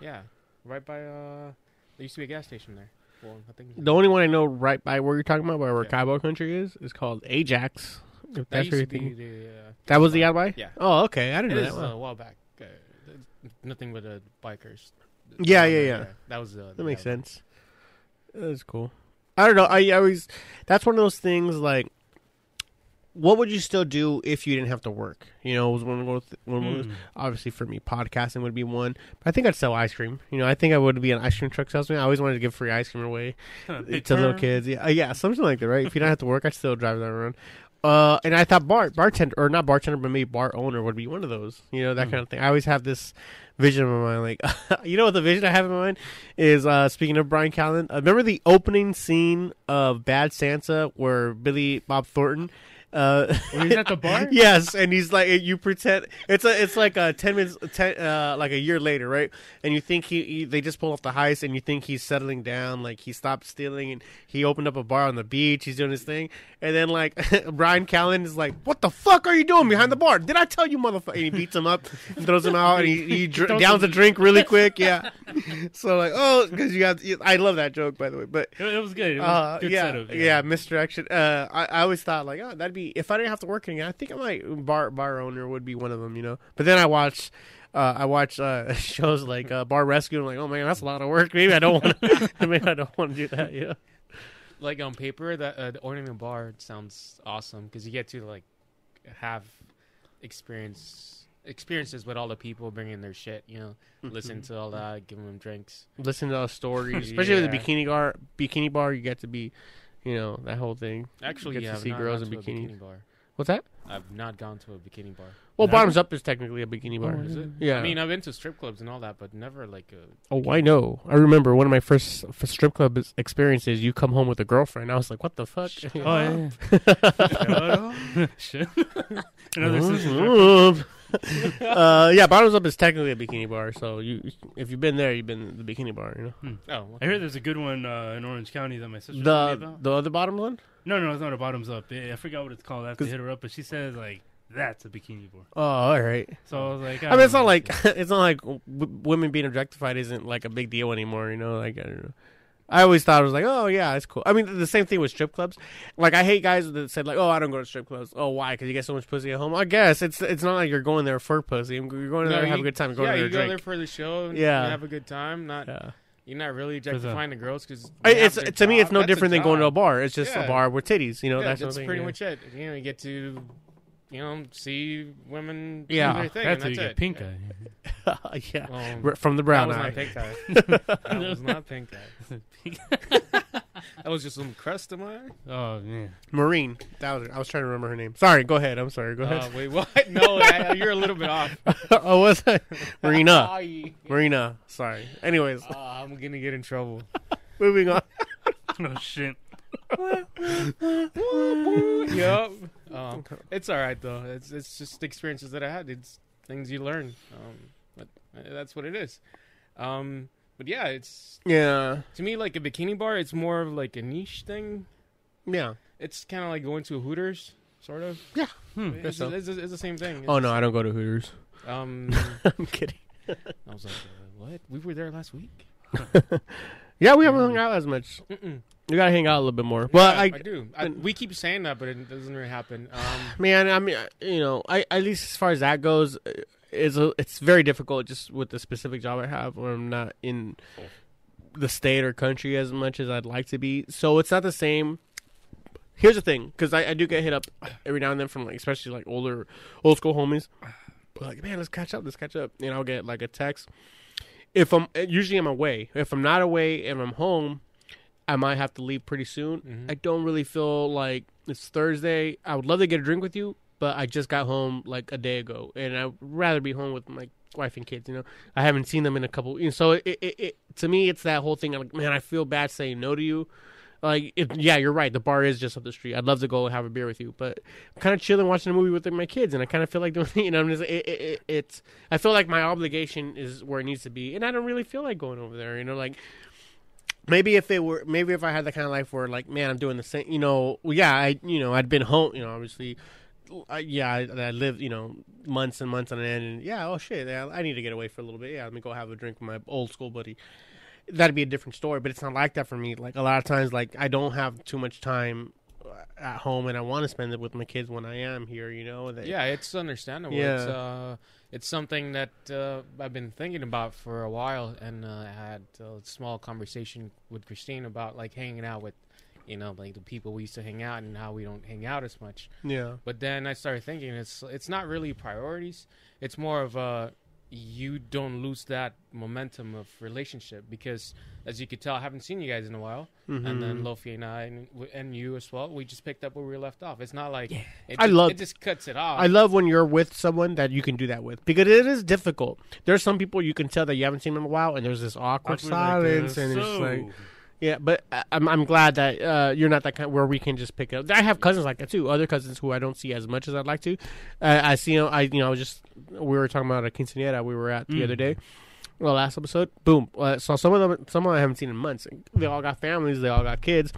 Yeah. Right by uh, there used to be a gas station there. Well, I think The only one I know right by where you're talking about, by where Yeah. Cowboy Country is, is called Ajax. If that that's used what you're to be thinking. the. Uh, That was the Alibi. Yeah. Oh, okay. I didn't It know is that. uh, a while back. Uh, nothing but uh, bikers. Yeah, yeah, yeah. That was uh, That makes sense. That's cool. I don't know. I always that's one of those things like what would you still do if you didn't have to work? You know, was one of those one of those- Hmm. obviously for me podcasting would be one. But I think I'd sell ice cream. You know, I think I would be an ice cream truck salesman. I always wanted to give free ice cream away to little kids. Yeah, yeah, something like that, right? if you don't have to work, I'd still drive that around. Uh, and I thought bar bartender or not bartender, but maybe bar owner would be one of those. You know, that Hmm. kind of thing. I always have this vision in my mind. Like, you know what the vision I have in my mind is. Uh, speaking of Bryan Callen, uh, remember the opening scene of Bad Santa where Billy Bob Thornton. Uh, he's at the bar? yes, and he's like you pretend it's a it's like a ten minutes ten, uh, like a year later, right? And you think he, he they just pulled off the heist, and you think he's settling down, like he stopped stealing, and he opened up a bar on the beach. He's doing his thing, and then like Bryan Callen is like, "What the fuck are you doing behind the bar? Did I tell you, motherfucker?" And he beats him up, and throws him out, and he, he dr- downs a drink really quick. Yeah, so like, oh, because you got, I love that joke by the way, but It, was good. It was uh, good yeah, setup. yeah, misdirection. Uh, I, I always thought like, oh, that'd be if I didn't have to work again. I think I might bar bar owner would be one of them, you know. But then I watch, uh, I watch uh, shows like uh, Bar Rescue. and I'm like, oh man, that's a lot of work. Maybe I don't want. to Maybe I don't want to do that. Yeah. Like on paper, that uh, owning a bar sounds awesome because you get to like have experience experiences with all the people bringing their shit. You know, listen to all that, giving them drinks. Listen to those stories, especially with the bikini bar. Bikini bar, you get to be, you know, that whole thing. Actually, Get to I've see not girls gone in to a bikinis. bikini bar. What's that? I've not gone to a bikini bar. Well, Never? bottoms up is technically a bikini bar. Oh, is it? Yeah. I mean, I've been to strip clubs and all that, but never like a. Oh, I know. I remember one of my first f- strip club is- experiences. You come home with a girlfriend. I was like, "What the fuck?" Oh yeah. Shut up. Another Simpsons reference. uh, yeah, bottoms up is technically a bikini bar. So you, if you've been there, you've been in the bikini bar. You know, Oh, I heard there's a good one uh, in Orange County that my sister told me the about. the other bottom one. No, no, it's not a bottoms up. I I forgot what it's called. I have to 'Cause- hit her up, but she says like that's a bikini bar. Oh, all right. So I was like, I mean, it's not like it's not like w- women being objectified isn't like a big deal anymore. You know, like I don't know. I always thought it was like, oh yeah, it's cool. I mean, the same thing with strip clubs. Like I hate guys that said like, oh, I don't go to strip clubs. Oh, why? Because you get so much pussy at home. I guess it's it's not like you're going there for pussy. You're going there No, to have you- a good time. You're going yeah, there you to go drink. there for the show. And Yeah. you have a good time. Not yeah. you're not really objectifying the girls because It's to me, it's no different than going to a bar. It's just a bar with titties. You know, yeah, that's, that's, pretty yeah. much it. You know, you get to, you know, see women Yeah. do their thing, that's how and you that's get it. pink eye. yeah, Um, R- from the that brown was eye. not pink eye. that was not pink eye. That was just some crust of mine. Oh man. Marine. That was. I was trying to remember her name. Sorry. Go ahead. I'm sorry. Go Uh, ahead. wait, what? No, I, you're a little bit off. oh, was it Marina? Marina. Sorry. Anyways, Uh, I'm gonna get in trouble. moving on. Oh shit. Yep. Um, it's all right though. It's it's just experiences that I had. It's things you learn. Um, but uh, that's what it is. Um, but yeah, it's Yeah. to me like a bikini bar. It's more of like a niche thing. Yeah. It's kind of like going to a Hooters, sort of. Hmm. It's, so. it's, it's the same thing. Oh no, I don't go to Hooters. Um, I'm kidding. I was like, uh, what? We were there last week. Yeah, we haven't hung out as much. Mm-mm. We gotta hang out a little bit more. Well, Yeah, I, I do. I, we keep saying that, but it doesn't really happen. Um, man, I mean, you know, I at least as far as that goes, uh, it's a, it's very difficult just with the specific job I have, where I'm not in the state or country as much as I'd like to be. So it's not the same. Here's the thing, because I, I do get hit up every now and then from like, especially like older, old school homies. Like, man, let's catch up, let's catch up. And I'll get like a text. If I'm usually I'm away. If I'm not away and I'm home, I might have to leave pretty soon. Mhm. I don't really feel like it's Thursday. I would love to get a drink with you, but I just got home like a day ago, and I'd rather be home with my wife and kids. You know, I haven't seen them in a couple. You know, so it, it, it to me, it's that whole thing. Like, man, I feel bad saying no to you. Like, if, yeah, you're right. The bar is just up the street. I'd love to go and have a beer with you, but I'm kind of chilling watching a movie with my kids, and I kind of feel like doing. You know, I'm just, it, it, it, it's. I feel like my obligation is where it needs to be, and I don't really feel like going over there. You know, like maybe if it were maybe if I had the kind of life where like man I'm doing the same you know well, yeah I you know I'd been home you know obviously I, yeah I, I lived you know months and months on end and yeah oh shit yeah, I need to get away for a little bit yeah let me go have a drink with my old school buddy that'd be a different story but it's not like that for me like a lot of times like I don't have too much time at home and I want to spend it with my kids when I am here you know that, yeah, it's understandable. Yeah. It's uh, it's something that uh, I've been thinking about for a while, and uh, I had a small conversation with Christine about like hanging out with, you know, like the people we used to hang out and how we don't hang out as much. yeah But then I started thinking it's it's not really priorities. It's more of a you don't lose that momentum of relationship because as you could tell, I haven't seen you guys in a while, and then Mhm. Lofi and I and, and you as well. We just picked up where we left off. It's not like it I just, love- it just cuts it off. I love when you're with someone that you can do that with because it is difficult. There's some people you can tell that you haven't seen them in a while, and there's this awkward Awkward, like, silence, and it's so- like, yeah. But I- I'm I'm glad that uh, you're not that kind where we can just pick up. I have cousins like that too. Other cousins who I don't see as much as I'd like to. Uh, I see them. I you know just we were talking about a quinceanera we were at the Mm. other day. Well, last episode, boom. Uh, so some of them, some of them I haven't seen in months. They all got families. They all got kids.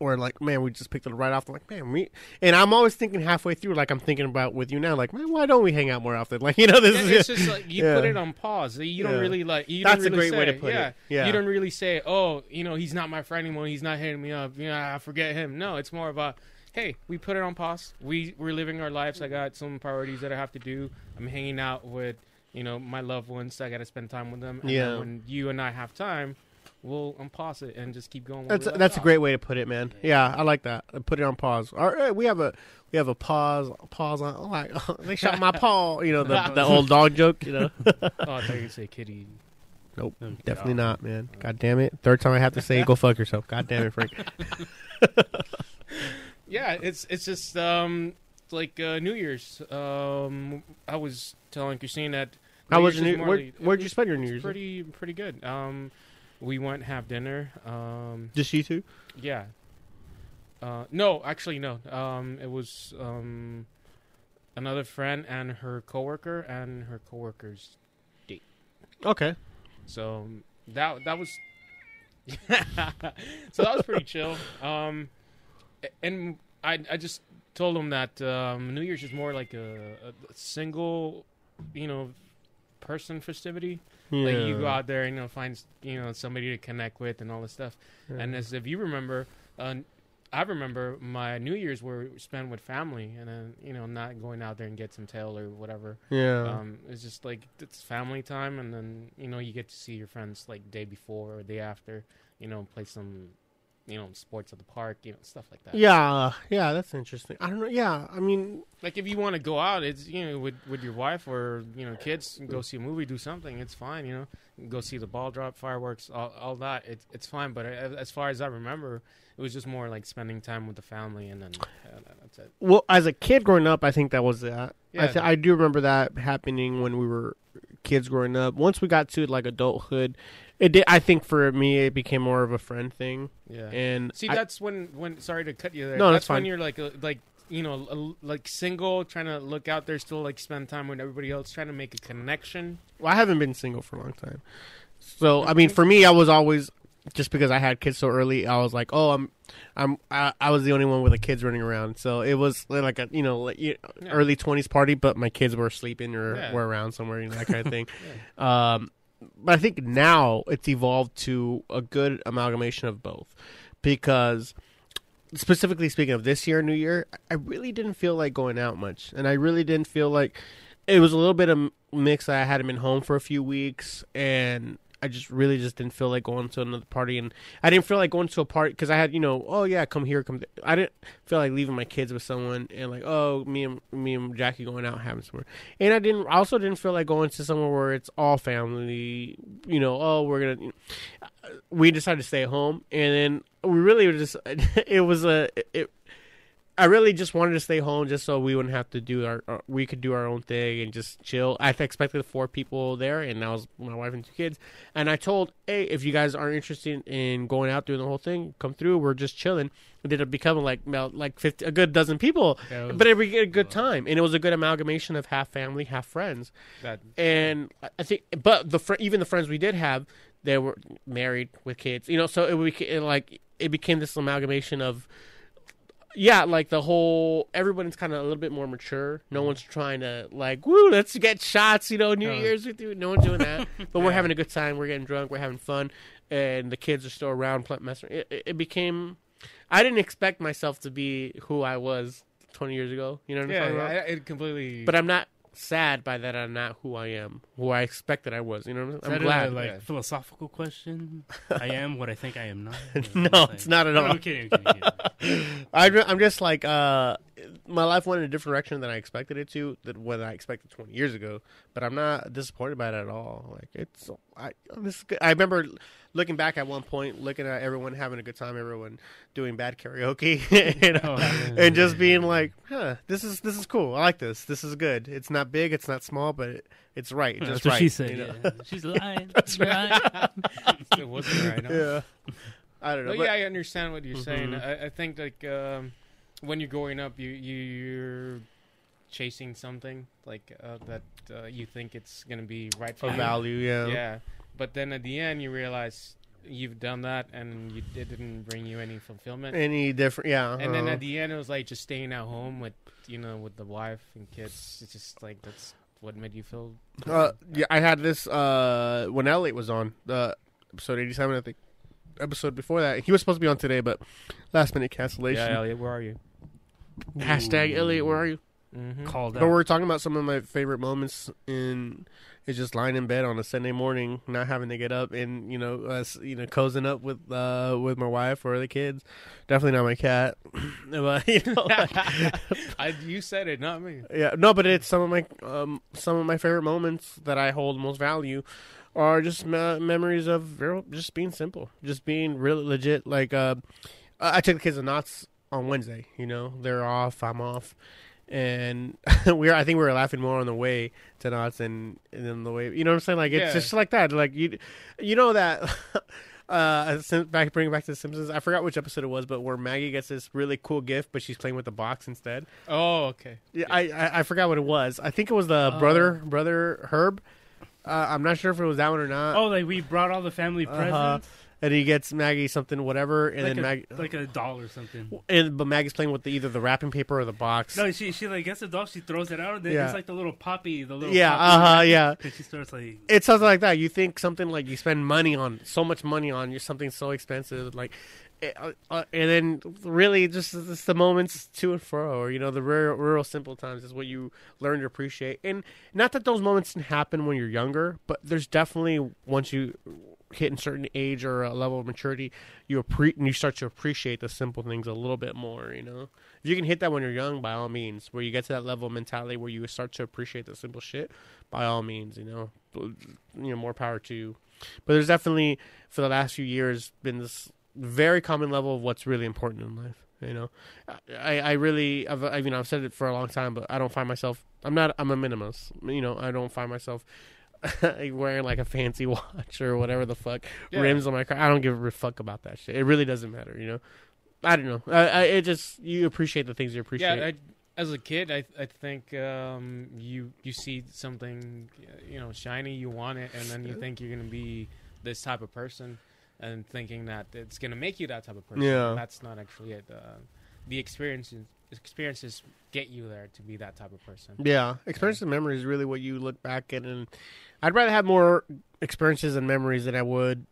Or like, man, we just picked it right off. I'm like, man, we. And I'm always thinking halfway through, like I'm thinking about with you now, like, man, why don't we hang out more often? Like, you know, this Yeah, is it's just like you Yeah. put it on pause. You Yeah. don't really like. You That's don't a really great way say, to put it. yeah. You don't really say, "Oh, you know, he's not my friend anymore. He's not hitting me up. Yeah, I forget him." No, it's more of a. "Hey, we put it on pause. We we're living our lives. I got some priorities that I have to do. I'm hanging out with, you know, my loved ones. I got to spend time with them. And Yeah. when you and I have time, we'll unpause it and just keep going. That's left that's a great way to put it, man. Yeah, I like that. Put it on pause. All right, we have a we have a pause pause on. Oh, like they shot my paw. You know the the old dog joke. You know, Oh, I thought you say kitty. nope, Oh, definitely not, man. God damn it! Third time I have to say, go fuck yourself. God damn it, Frank. yeah, it's it's just um like uh, New Year's. Um, I was telling Christine that. How New was your New- Where, where'd you spend your New Year's? Pretty pretty good. Um, we went have dinner. Um, Just you two? yeah. Uh, no, actually no. Um, it was um another friend and her coworker and her coworker's. Date. Okay. So um, that that was so that was pretty chill. Um, and I I just told him that um, New Year's is more like a, a single, you know, person festivity. Yeah. Like you go out there and you know find you know somebody to connect with and all this stuff. And as if you remember, uh, I remember my New Year's were spent with family, and then you know not going out there and get some tail or whatever. yeah. Um, it's just like it's family time, and then you know you get to see your friends like day before or day after. You know, play some you know sports at the park, you know stuff like that. Yeah, yeah, that's interesting. I don't know. Yeah, I mean, Like if you want to go out, it's you know with with your wife or you know kids, go see a movie, do something. It's fine, you know. Go see the ball drop, fireworks, all, all that. It's it's fine. But as far as I remember, it was just more like spending time with the family, and then uh, that's it. well, as a kid growing up, I think that was that. I, Yeah. th- I do remember that happening when we were kids growing up. Once we got to like adulthood, it did. I think for me, it became more of a friend thing. Yeah. And See, I- that's when when sorry to cut you there. No, that's that's when you're like like you know like single, trying to look out there, still like spend time with everybody else, trying to make a connection. Well, I haven't been single for a long time. So, I mean, for me, I was always just because I had kids so early. I was like, oh, I'm, I'm, I, I was the only one with the kids running around. So it was like a, you know, like, you- Yeah. early twenties party, but my kids were sleeping or Yeah. were around somewhere, you know, that kind of thing. Um, but I think now it's evolved to a good amalgamation of both, because specifically speaking of this year, New Year, I really didn't feel like going out much, and I really didn't feel like it was a little bit of mix. I hadn't been home for a few weeks, and I just really just didn't feel like going to another party, and I didn't feel like going to a party because I had you know, oh yeah, come here, come. There. I didn't feel like leaving my kids with someone and like, oh, me and me and Jackie going out having somewhere, and I didn't. Also didn't feel like going to somewhere where it's all family. You know, oh, we're gonna. We decided to stay at home, and then we really were just. It was a. It, I really just wanted to stay home just so we wouldn't have to do our, our we could do our own thing and just chill. I expected four people there, and that was my wife and two kids. And I told, hey, if you guys aren't interested in going out doing the whole thing, come through. We're just chilling. It ended up becoming like about like 50, a good dozen people, Yeah, it was- but it was a good time, and it was a good amalgamation of half family, half friends. That And I- think, but the fr- even the friends we did have, they were married with kids, you know. So it became like it became this amalgamation of yeah, like the whole everyone's kind of a little bit more mature. No mm-hmm. one's trying to like, woo, let's get shots, you know, New Oh. Year's with you. No one's doing that. But we're having a good time. We're getting drunk. We're having fun, and the kids are still around, pl- messing. It, it, it became. I didn't expect myself to be who I was 20 years ago. You know what I'm yeah, talking about? I, it completely. but I'm not sad by that. I'm not who I am, who I expected I was. You know, what I'm, I'm glad. a like yeah. philosophical question? I am what I think I am not. No, it's not at No, all. I'm kidding. I'm kidding, I'm kidding. I'm just like uh, my life went in a different direction than I expected it to, than what I expected 20 years ago. But I'm not disappointed by it at all. Like it's, I this is good. I remember looking back at one point, looking at everyone having a good time, everyone doing bad karaoke, you know, Oh, and just being like, huh, this is this is cool. I like this. This is good. It's not big, it's not small, but it, it's right. It's That's just what right. she said. you know? yeah. She's lying. That's right. it wasn't right. huh? yeah. I don't know. But but- yeah, I understand what you're saying. Mhm. I, I think like um, when you're growing up, you you- you're chasing something like uh, that uh, you think it's gonna be right for value, yeah. Yeah, but then at the end you realize you've done that and you, it didn't bring you any fulfillment. Any different? Yeah. and then uh-huh. at the end it was like just staying at home with you know with the wife and kids. It's just like that's what made you feel. Uh, yeah, I had this uh, when Elliot was on the episode eighty-seven. I think episode before that. He was supposed to be on today, but last minute cancellation. Yeah, Elliot, where are you? Hashtag Elliot, where are you? Mm-hmm. Called But out. we're talking about some of my favorite moments in is just lying in bed on a Sunday morning, not having to get up, and you know, us, you know, cozying up with uh with my wife or the kids. Definitely not my cat, but you know, like- I, you said it, not me. Yeah, no, but it's some of my um some of my favorite moments that I hold most value are just me- memories of real, just being simple, just being really legit. Like uh, I I took the kids to Knott's on Wednesday. You know, they're off, I'm off, and we were I think we were laughing more on the way to Knott's and then the way you know what I'm saying. Like it's Yeah. just like that. Like you, you know that. Uh, Sim- back bring it back to the Simpsons. I forgot which episode it was, but where Maggie gets this really cool gift, but she's playing with the box instead. Oh, okay. Yeah, I, I I forgot what it was. I think it was the Oh. brother brother Herb. Uh, I'm not sure if it was that one or not. Oh, like we brought all the family Uh-huh. And he gets Maggie something whatever, and like, then a, Maggie like a doll or something. and but Maggie's playing with the, either the wrapping paper or the box. No, she she like gets the doll, she throws it out, and then Yeah. it's like the little poppy, the little yeah, uh huh, yeah. And she starts like, It's something like that. You think something like you spend money on so much money on you something so expensive, like uh, uh, and then really just, just the moments to and fro, or you know, the rural, rural simple times is what you learn to appreciate. And not that those moments didn't happen when you're younger, but there's definitely once you hit a certain age or a level of maturity, you appre- you start to appreciate the simple things a little bit more. You know, if you can hit that when you're young, by all means, where you get to that level of mentality where you start to appreciate the simple shit, by all means, you know, you know, more power to you. But there's definitely for the last few years been this very common level of what's really important in life. You know, I, I really, I've, I, you know, I've said it for a long time, but I don't find myself. I'm not. I'm a minimalist. You know, I don't find myself wearing like a fancy watch or whatever the fuck Yeah. rims on my car. I don't give a fuck about that shit. It really doesn't matter. You know, I don't know. I, I it just you appreciate the things you appreciate. Yeah, I, as a kid, I I think um, you you see something you know shiny, you want it, and then you think you're gonna be this type of person, and thinking that it's gonna make you that type of person. Yeah. that's not actually it. Uh, the experiences experiences get you there to be that type of person. Yeah, experiences and memories is really what you look back at, and I'd rather have more experiences and memories than I would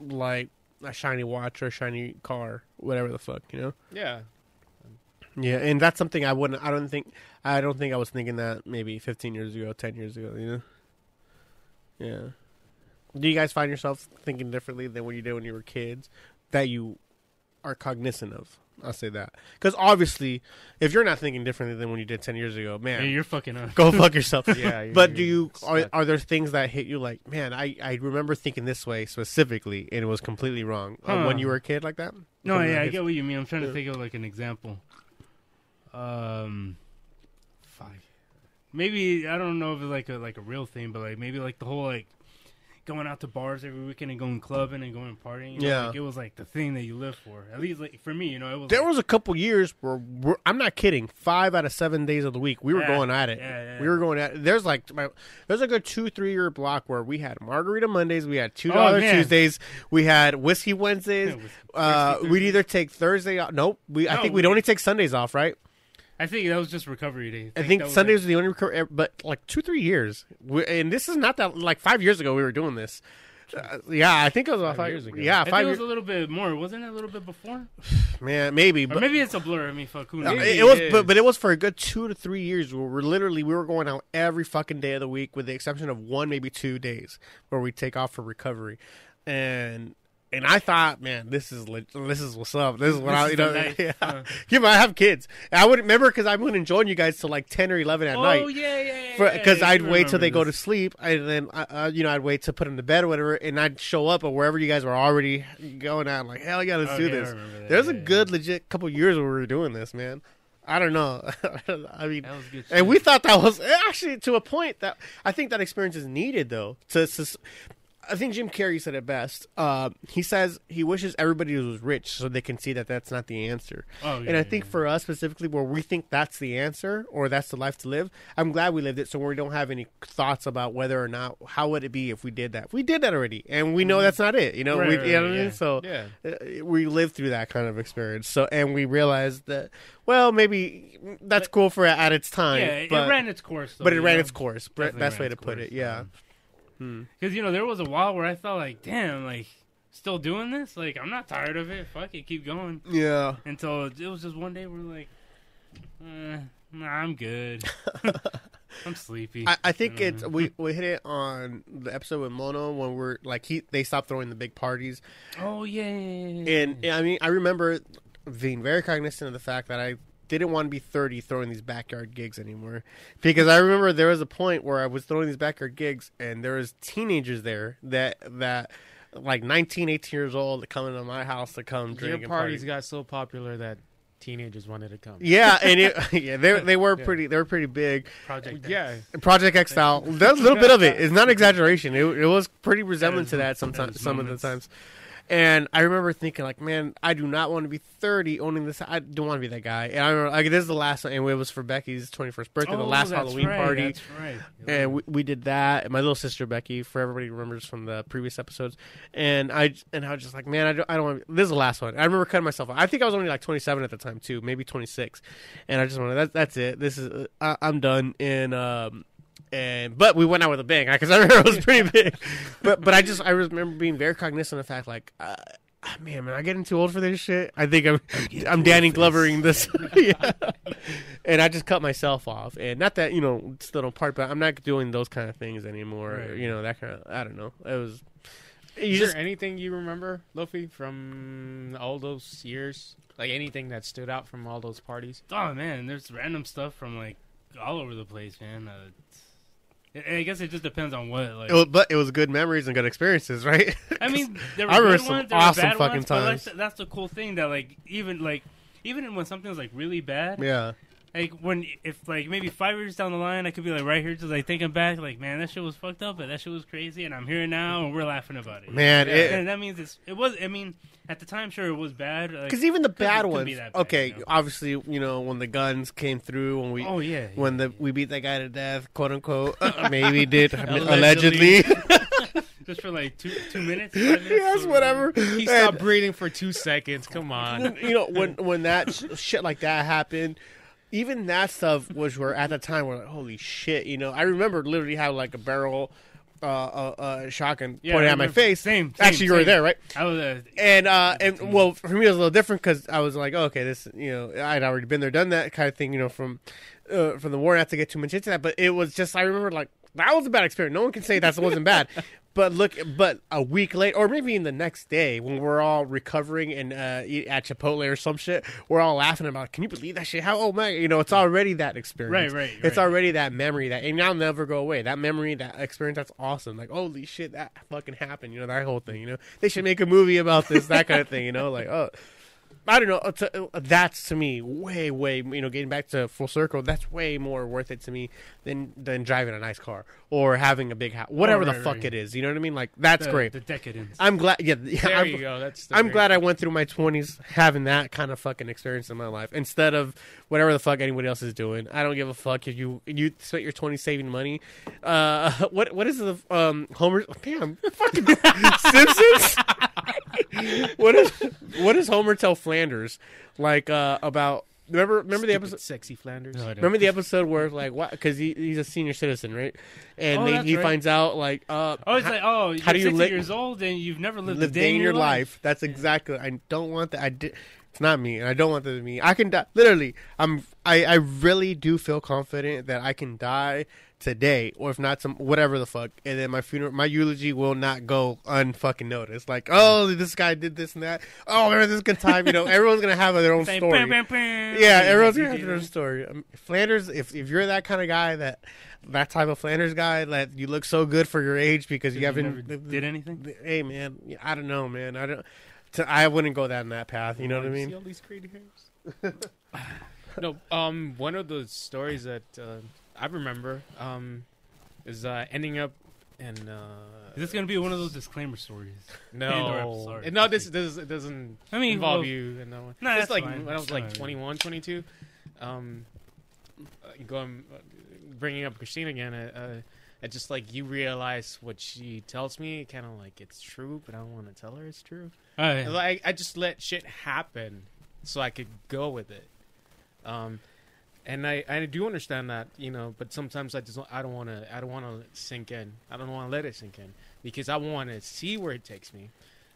like a shiny watch or a shiny car, whatever the fuck, you know. Yeah, Yeah, and that's something I wouldn't. I don't think. I don't think I was thinking that maybe 15 years ago, 10 years ago. You know. Yeah. Do you guys find yourself thinking differently than what you did when you were kids? That you are cognizant of. I'll say that because obviously, if you're not thinking differently than when you did 10 years ago, man, Hey, you're fucking up. go fuck yourself. Yeah, but do you are, are there things that hit you like, man, I I remember thinking this way specifically and it was completely wrong uh, when you were a kid like that? No, Something yeah, I get what you mean. I'm trying Yeah. to think of like an example. Um, fuck. Maybe I don't know if it's like a like a real thing, but like maybe like the whole like going out to bars every weekend and going clubbing and going partying. You know, Yeah. like, it was like the thing that you live for. At least like for me, you know, it was. There like, was a couple years where we're, I'm not kidding. Five out of seven days of the week, we were Yeah, going at it. yeah, yeah, We were going at. There's like my, there's like a two three year block where we had Margarita Mondays, we had two Oh, dollar man. Tuesdays, we had Whiskey Wednesdays. Uh, Thirsty we'd either take Thursday. Off. Nope. We I think we'd we- only take Sundays off, right? I think that was just recovery day. I think that was, Sundays like- was the only recovery, but like two three years, we, and this is not that like five years ago we were doing this. Uh, yeah, I think it was about Five five years ago. Yeah, I think five it years. was a little bit more. Wasn't it a little bit before? Man, maybe, Or but maybe it's a blur. I mean, fuck, who No, knows? it, it was, but, but it was for a good two to three years where we're literally we were going out every fucking day of the week, with the exception of one, maybe two days where we take off for recovery, and and I thought, man, this is this is what's up. This is what This I you know. Yeah, Uh. yeah, but I have kids. I wouldn't remember because I wouldn't join you guys till like ten or eleven at oh night yeah, yeah, yeah. because yeah, I'd I wait till they remember go to sleep, and then uh, uh, you know I'd wait to put them to bed or whatever, and I'd show up or wherever you guys were already going at. Like hell yeah, let's Oh, do yeah, this. There's yeah, a yeah. good legit couple years where we were doing this, man. I don't know. I mean, That was good. and we thought that was actually to a point that I think that experience is needed though. To, to I think Jim Carrey said it best. Uh, he says he wishes everybody was rich so they can see that that's not the answer. Oh, yeah, and I yeah, think yeah. for us specifically, where we think that's the answer or that's the life to live, I'm glad we lived it. So we don't have any thoughts about whether or not how would it be if we did that. We did that already, and we know that's not it. You know, Mm-hmm. Right, we, right, you know right, I mean. So yeah. uh, we lived through that kind of experience. So and we realized that well, maybe that's cool for at its time. Yeah, but, it ran its course. Though, but it ran know? its course. Definitely Best way to its put course, it. Yeah. um, Hmm. Because you know there was a while where I felt like, damn, like still doing this. Like I'm not tired of it. Fuck it, keep going. Yeah. Until it was just one day we're like, eh, nah, I'm good. I'm sleepy. I, I think it's we, we hit it on the episode with Mono when we're like he they stopped throwing the big parties oh yeah, yeah. and I mean I remember being very cognizant of the fact that I didn't want to be 30 throwing these backyard gigs anymore because I remember there was a point where I was throwing these backyard gigs and there was teenagers there that that like 19 18 years old that come into my house to come drink Your and parties party. got so popular that teenagers wanted to come. yeah and it, yeah they they were Yeah. pretty they were pretty big Project. X. Yeah. Project X style. There's a little bit of it. It's not exaggeration. It, it was pretty resembling to that sometimes. those Some of the times. And I remember thinking, like, man, I do not want to be 30 owning this. I don't want to be that guy. And I remember, like, this is the last one, and it was for Becky's 21st birthday, the Oh, last that's Halloween right, party. That's right. And we, we did that. And my little sister Becky, for everybody remembers from the previous episodes. And I and I was just like, man, I don't, I don't want. This is the last one. I remember cutting myself. off. I think I was only like 27 at the time too, maybe 26. And I just wanted that. That's it. This is uh, I, I'm done. And um and but we went out with a bang because I remember it was pretty big. but but I just I remember being very cognizant of the fact like. Uh, ah, man, man, I getting too old for this shit. I think I'm I'm Danny Glovering this, yeah. And I just cut myself off, and not that you know still don't part, but I'm not doing those kind of things anymore. Right. You know that kind of I don't know. It was Is just there anything you remember, Luffy, from all those years? Like anything that stood out from all those parties? Oh man, there's random stuff from like all over the place, man. Uh, it's- I guess it just depends on what. Like, it was, but it was good memories and good experiences, right? I mean, there were I remember some ones, there were awesome bad fucking ones, but times. That's, that's the cool thing that like even like even when something's like really bad, yeah. Like when if like maybe five years down the line, I could be like right here just like thinking back, like man, that shit was fucked up, but that shit was crazy, and I'm here now, and we're laughing about it. Man, Yeah. it, and that means it's it was. I mean, at the time, sure, it was bad. Like, Because even the bad ones, be that bad, okay, you know? obviously, you know, when the guns came through, when we, oh yeah, when yeah, the we beat that guy to death, quote unquote, uh, maybe did Allegedly. allegedly, just for like two two minutes. five minutes, yes, or- whatever. He And, stopped breathing for two seconds. Come on. you know, when when that sh- shit like that happened, even that stuff was where at the time we're like, holy shit, you know. I remember literally how like a barrel, uh, uh, uh shotgun Yeah, pointed at my face. Same, same, Actually, you were there, right? I was. Uh, And uh, and well, for me it was a little different because I was like, oh, okay, this, you know, I'd already been there, done that kind of thing, you know, from uh, from the war. Not to get too much into that, but it was just I remember like that was a bad experience. No one can say that wasn't bad. But look, but a week later, or maybe even the next day, when we're all recovering and uh, eat at Chipotle or some shit, we're all laughing about. Can you believe that shit? How oh my, you know, it's already that experience. Right, right, It's right. already that memory that, and that'll never go away. That memory, that experience, that's awesome. Like, holy shit, that fucking happened. You know, that whole thing. You know, they should make a movie about this, that kind of thing. You know, like, oh. I don't know. uh, to- uh, That's to me way, way. You know, getting back to full circle, that's way more worth it to me than than driving a nice car or having a big house, whatever the right, fuck right. it is. You know what I mean? Like that's the, great. The decadence. I'm glad. Yeah, yeah There I'm, you go. That's. The I'm glad I went through my 20s having that kind of fucking experience in my life instead of whatever the fuck anybody else is doing. I don't give a fuck if you you spent your 20s saving money. Uh, what what is the um Homer? Damn, fucking Simpsons. what is what does Homer tell Flanders like uh about? Remember remember the episode. Sexy Flanders. No, I don't. Remember the episode where like what? Because he, he's a senior citizen, right? And Oh, they, that's he right. finds out like uh, Oh, it's how- like, oh, you're how do you 60 li- years old and you've never lived, live a day in your life. That's exactly. I don't want that. I did. It's not me, and I don't want that to be me. I can die. Literally, I'm. I. I really do feel confident that I can die today, or if not, some whatever the fuck, and then my funeral, my eulogy will not go unfucking noticed. Like, oh, this guy did this and that. Oh, remember this good time? You know, everyone's gonna have their own Saying, story. "Bam, bam, bam." Yeah, everyone's gonna have their own it. story. Um, Flanders, if if you're that kind of guy that that type of Flanders guy that you look so good for your age because you You haven't never did anything? Hey man, I don't know, man. I don't. To, I wouldn't go down that path. You know what I mean? See mean? all these crazy hairs. no, um, one of the stories that uh, I remember um, is uh, ending up in. Uh, Is this gonna be one of those disclaimer stories? No, no, this, this it doesn't I mean, involve well, you in that one. No, it's like fine. when I was like fine. 21, 22. Um, uh, going, uh, bringing up Christine again. Uh, uh, it's just like you realize what she tells me, kind of like it's true, but I don't want to tell her it's true. Like I just let shit happen so I could go with it. Um, and I, I do understand that, you know, but sometimes I just don't- I don't want to I don't want to sink in. I don't want to let it sink in because I want to see where it takes me.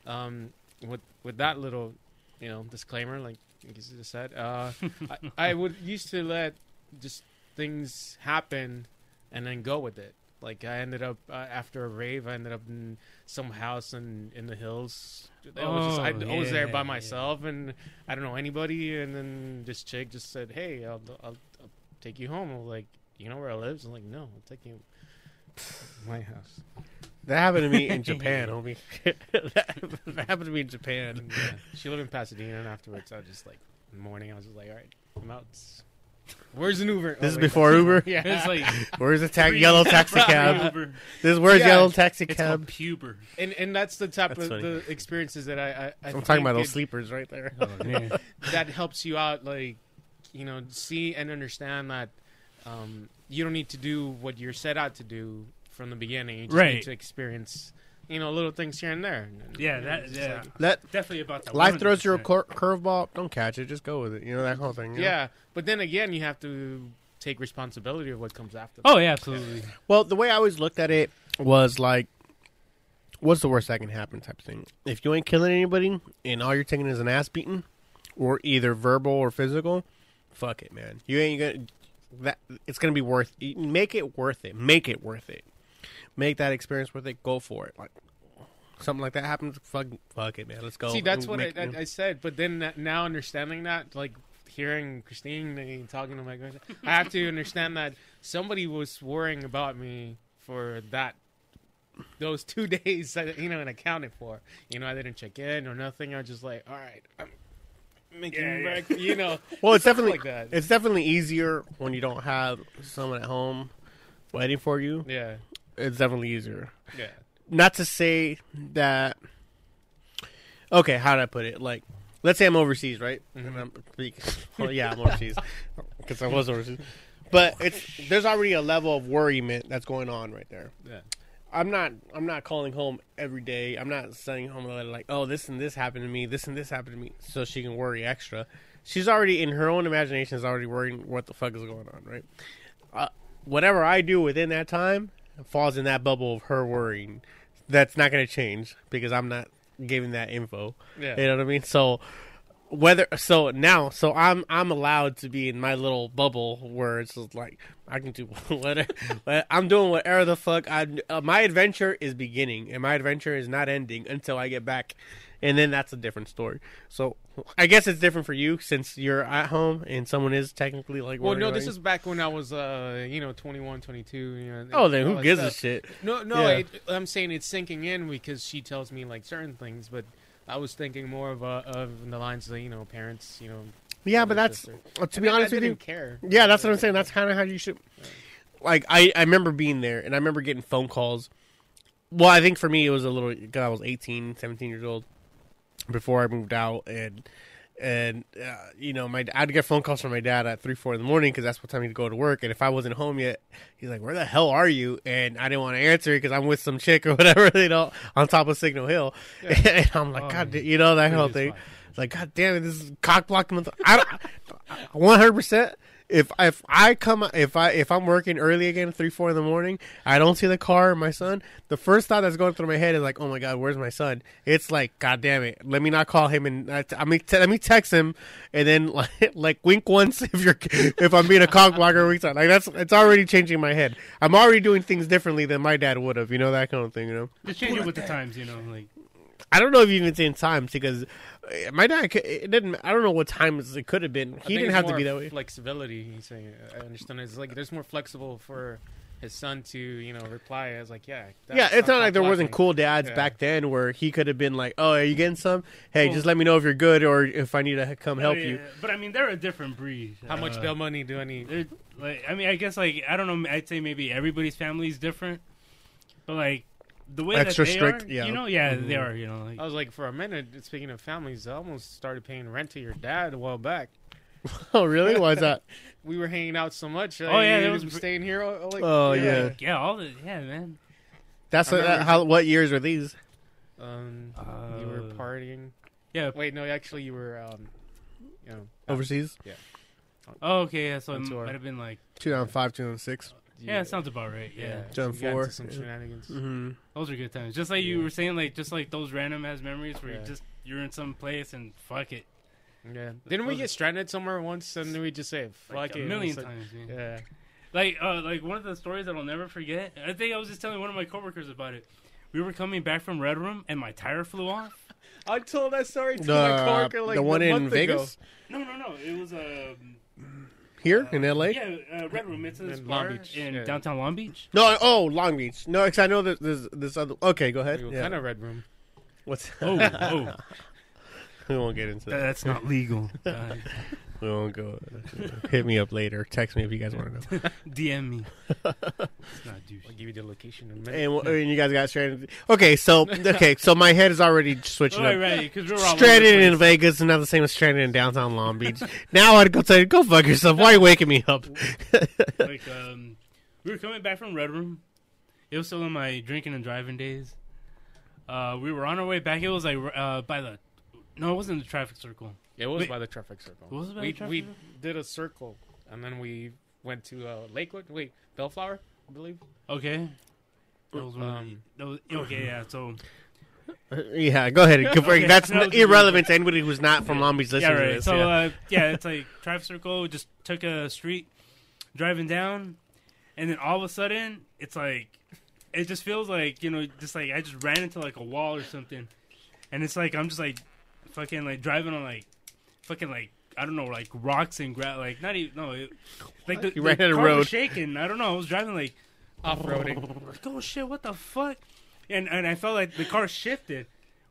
Um, with with that little, you know, disclaimer, like you just said, uh, I, I would used to let just things happen and then go with it. Like I ended up uh, after a rave, I ended up in some house in in the hills. I was, just, I, Oh, I was there yeah, by yeah. myself, and I don't know anybody. And then this chick just said, "Hey, I'll, I'll, I'll take you home." I was like, "You know where I live?" I'm like, "No, I'll take you." My house. That happened to me in Japan, homie. that, that happened to me in Japan. Yeah, she lived in Pasadena, and afterwards, I was just like, in the morning, I was just like, "All right, I'm out." Where's an Uber? This is Oh, wait, before Uber. Yeah. It's like Where's the ta- yellow taxi cab? Uber. This where's Yeah. yellow taxi It's cab? puber. and and that's the type That's of funny. the experiences that I I, I I'm talking about those it- sleepers right there. Oh, man. that helps you out like you know see and understand that um, you don't need to do what you're set out to do from the beginning you just Right. need to experience you know little things here and there Yeah, that yeah. like- Let Definitely about that. life throws you a cur- curveball. Don't catch it. Just go with it. You know that whole thing. you know? yeah but then again you have to take responsibility of what comes after Oh yeah, absolutely. Well, the way I always looked at it was like what's the worst that can happen type of thing. If you ain't killing anybody and all you're taking is an ass beating, or either verbal or physical, fuck it, man. You ain't gonna that. It's gonna be worth. Make it worth it. Make it worth it. Make that experience worth it. Go for it. Like something like that happens. Fuck, fuck it, man. Let's go. See, that's what Make- I, I, I said. But then that- now understanding that, like hearing Christine and talking to my girlfriend, I have to understand that somebody was worrying about me for that those two days you know and accounted for. You know, I didn't check in or nothing. I was just like, all right, I'm making Yeah, yeah. breakfast. You know, Well, it's definitely like that. it's definitely easier when you don't have someone at home waiting for you. yeah, It's definitely easier. yeah. Not to say that. Okay, how do I put it? Like, let's say I'm overseas, right? Mhm. And I'm, well, yeah, I'm overseas because I was overseas. But it's there's already a level of worryment that's going on right there. Yeah. I'm not I'm not calling home every day. I'm not sending home a letter like, oh, this and this happened to me, this and this happened to me, so she can worry extra. She's already in her own imagination is already worrying what the fuck is going on, right? Uh, whatever I do within that time falls in that bubble of her worrying. That's not going to change because I'm not giving that info. Yeah. You know what I mean? So whether so now so I'm I'm allowed to be in my little bubble where it's just like I can do whatever I'm doing whatever the fuck I uh, my adventure is beginning and my adventure is not ending until I get back and then that's a different story. So I guess it's different for you since you're at home and someone is technically like Well, no, this is back when I was, uh, you know, 21, 22. You know. Oh, then who gives a shit? No, no, Yeah. it, I'm saying it's sinking in because she tells me like certain things, but I was thinking more of uh, of the lines of you know parents, you know. Yeah, but that's sister. uh, to And be I- honest I with you. care. Yeah, that's what I'm saying. That's kind of how you should. Like I, I remember being there, and I remember getting phone calls. Well, I think for me it was a little. Cause I was 18, 17 years old before I moved out, and and uh, you know, my I'd get phone calls from my dad at three, four in the morning because that's what time he'd go to work. And if I wasn't home yet, he's like, "Where the hell are you?" And I didn't want to answer because I'm with some chick or whatever, you know, on top of Signal Hill. and I'm like, Oh, God, you know that whole thing. fine. It's like, God damn it, this is cock blocking. I don't, one hundred percent. If if I come if I if I'm working early again three four in the morning, I don't see the car or my son. The first thought that's going through my head is like, oh my god, where's my son? It's like, god damn it, let me not call him and uh, I, I mean t- let me text him and then like, like wink once if you're if I'm being a cock blocker time. Like that's it's already changing my head. I'm already doing things differently than my dad would have. You know that kind of thing. You know. Just change it with the times, you know. Like I don't know if you even say in times because uh, my dad. It didn't. I don't know what times it could have been. He didn't have to be that way. Flexibility. He's saying. I understand. It's like there's more flexible for his son to you know reply as like yeah. Yeah, it's not like there cock wasn't cool dads Yeah. back then where he could have been like, "Oh, are you getting some? Hey, Well- just let me know if you're good or if I need to come help oh, you." But I mean, they're a different breed. How much Uh, bail money do I need? like, I mean, I guess like I don't know. I'd say maybe everybody's family is different, but like the way Extra that they strict, are, yeah. you know, yeah, Mhm. they are. You know, like I was like, for a minute, speaking of families, I almost started paying rent to your dad a while back. Oh, really? Why is that? We were hanging out so much. Oh, yeah, he that was was- staying here. uh, Like, Oh, yeah. like, yeah, all the yeah, man. That's I what, remember- how. What years were these? Um, Uh, you were partying. Yeah. Wait, no, actually, you were. Um, you know, Overseas, Yeah. Oh, okay. Yeah. So it might have been like. 2005, 2006. Yeah, it sounds about right. Yeah. yeah. John you got Four, Some yeah. shenanigans. Mm-hmm. Those are good times. Just like you were saying, like just like those random ass memories where Yeah. you just you're in some place and fuck it, Yeah. Didn't we get stranded somewhere once and we just say fuck like it? a million like- times. Man. Yeah. Like uh, like one of the stories that I'll never forget. I think I was just telling one of my coworkers about it. We were coming back from Red Room and my tire flew off. I told that story to my coworker like the one a in month ago. Vegas No, no, no. It was um, here in LA. yeah, uh, Red Room. It's this In Long Beach, in yeah. downtown Long Beach. No, oh, Long Beach. No, because I know that there's this other. Okay, go ahead. We were Yeah. kind of red room. What's? Oh, oh, we won't get into that. that's not legal. We won't go. Hit me up later. Text me if you guys want to know. DM me. It's not douche. I'll give you the location in a minute. And, and you guys got stranded. Okay, so okay, so my head is already switching Right, up. right. Because we were all Stranded over the in place. Vegas is not the same as stranded in downtown Long Beach. now I'd go tell you, go fuck yourself. Why are you waking me up? like um, we were coming back from Red Room. It was still in my drinking and driving days. Uh, we were on our way back. It was like uh, by the no, it wasn't the traffic circle. It was Wait. by the traffic circle. Was it by we the traffic we circle? did a circle and then we went to uh, Lakewood. Wait, Bellflower, I believe. Okay, That was one of Um, the, that was, okay, yeah. So Yeah, go ahead. Go for. Okay, That's that irrelevant to anybody who's not from Long Beach yeah, listening to this. So yeah. uh, yeah, it's like traffic circle. Just took a street, driving down, and then all of a sudden, it's like it just feels like you know, just like I just ran into like a wall or something, and it's like I'm just like fucking like driving on like fucking like I don't know like rocks and gra- like not even no it, like the, You the ran on car road. was shaking. I don't know. I was driving like Off-roading. like, oh shit, what the fuck? And and I felt like the car shifted,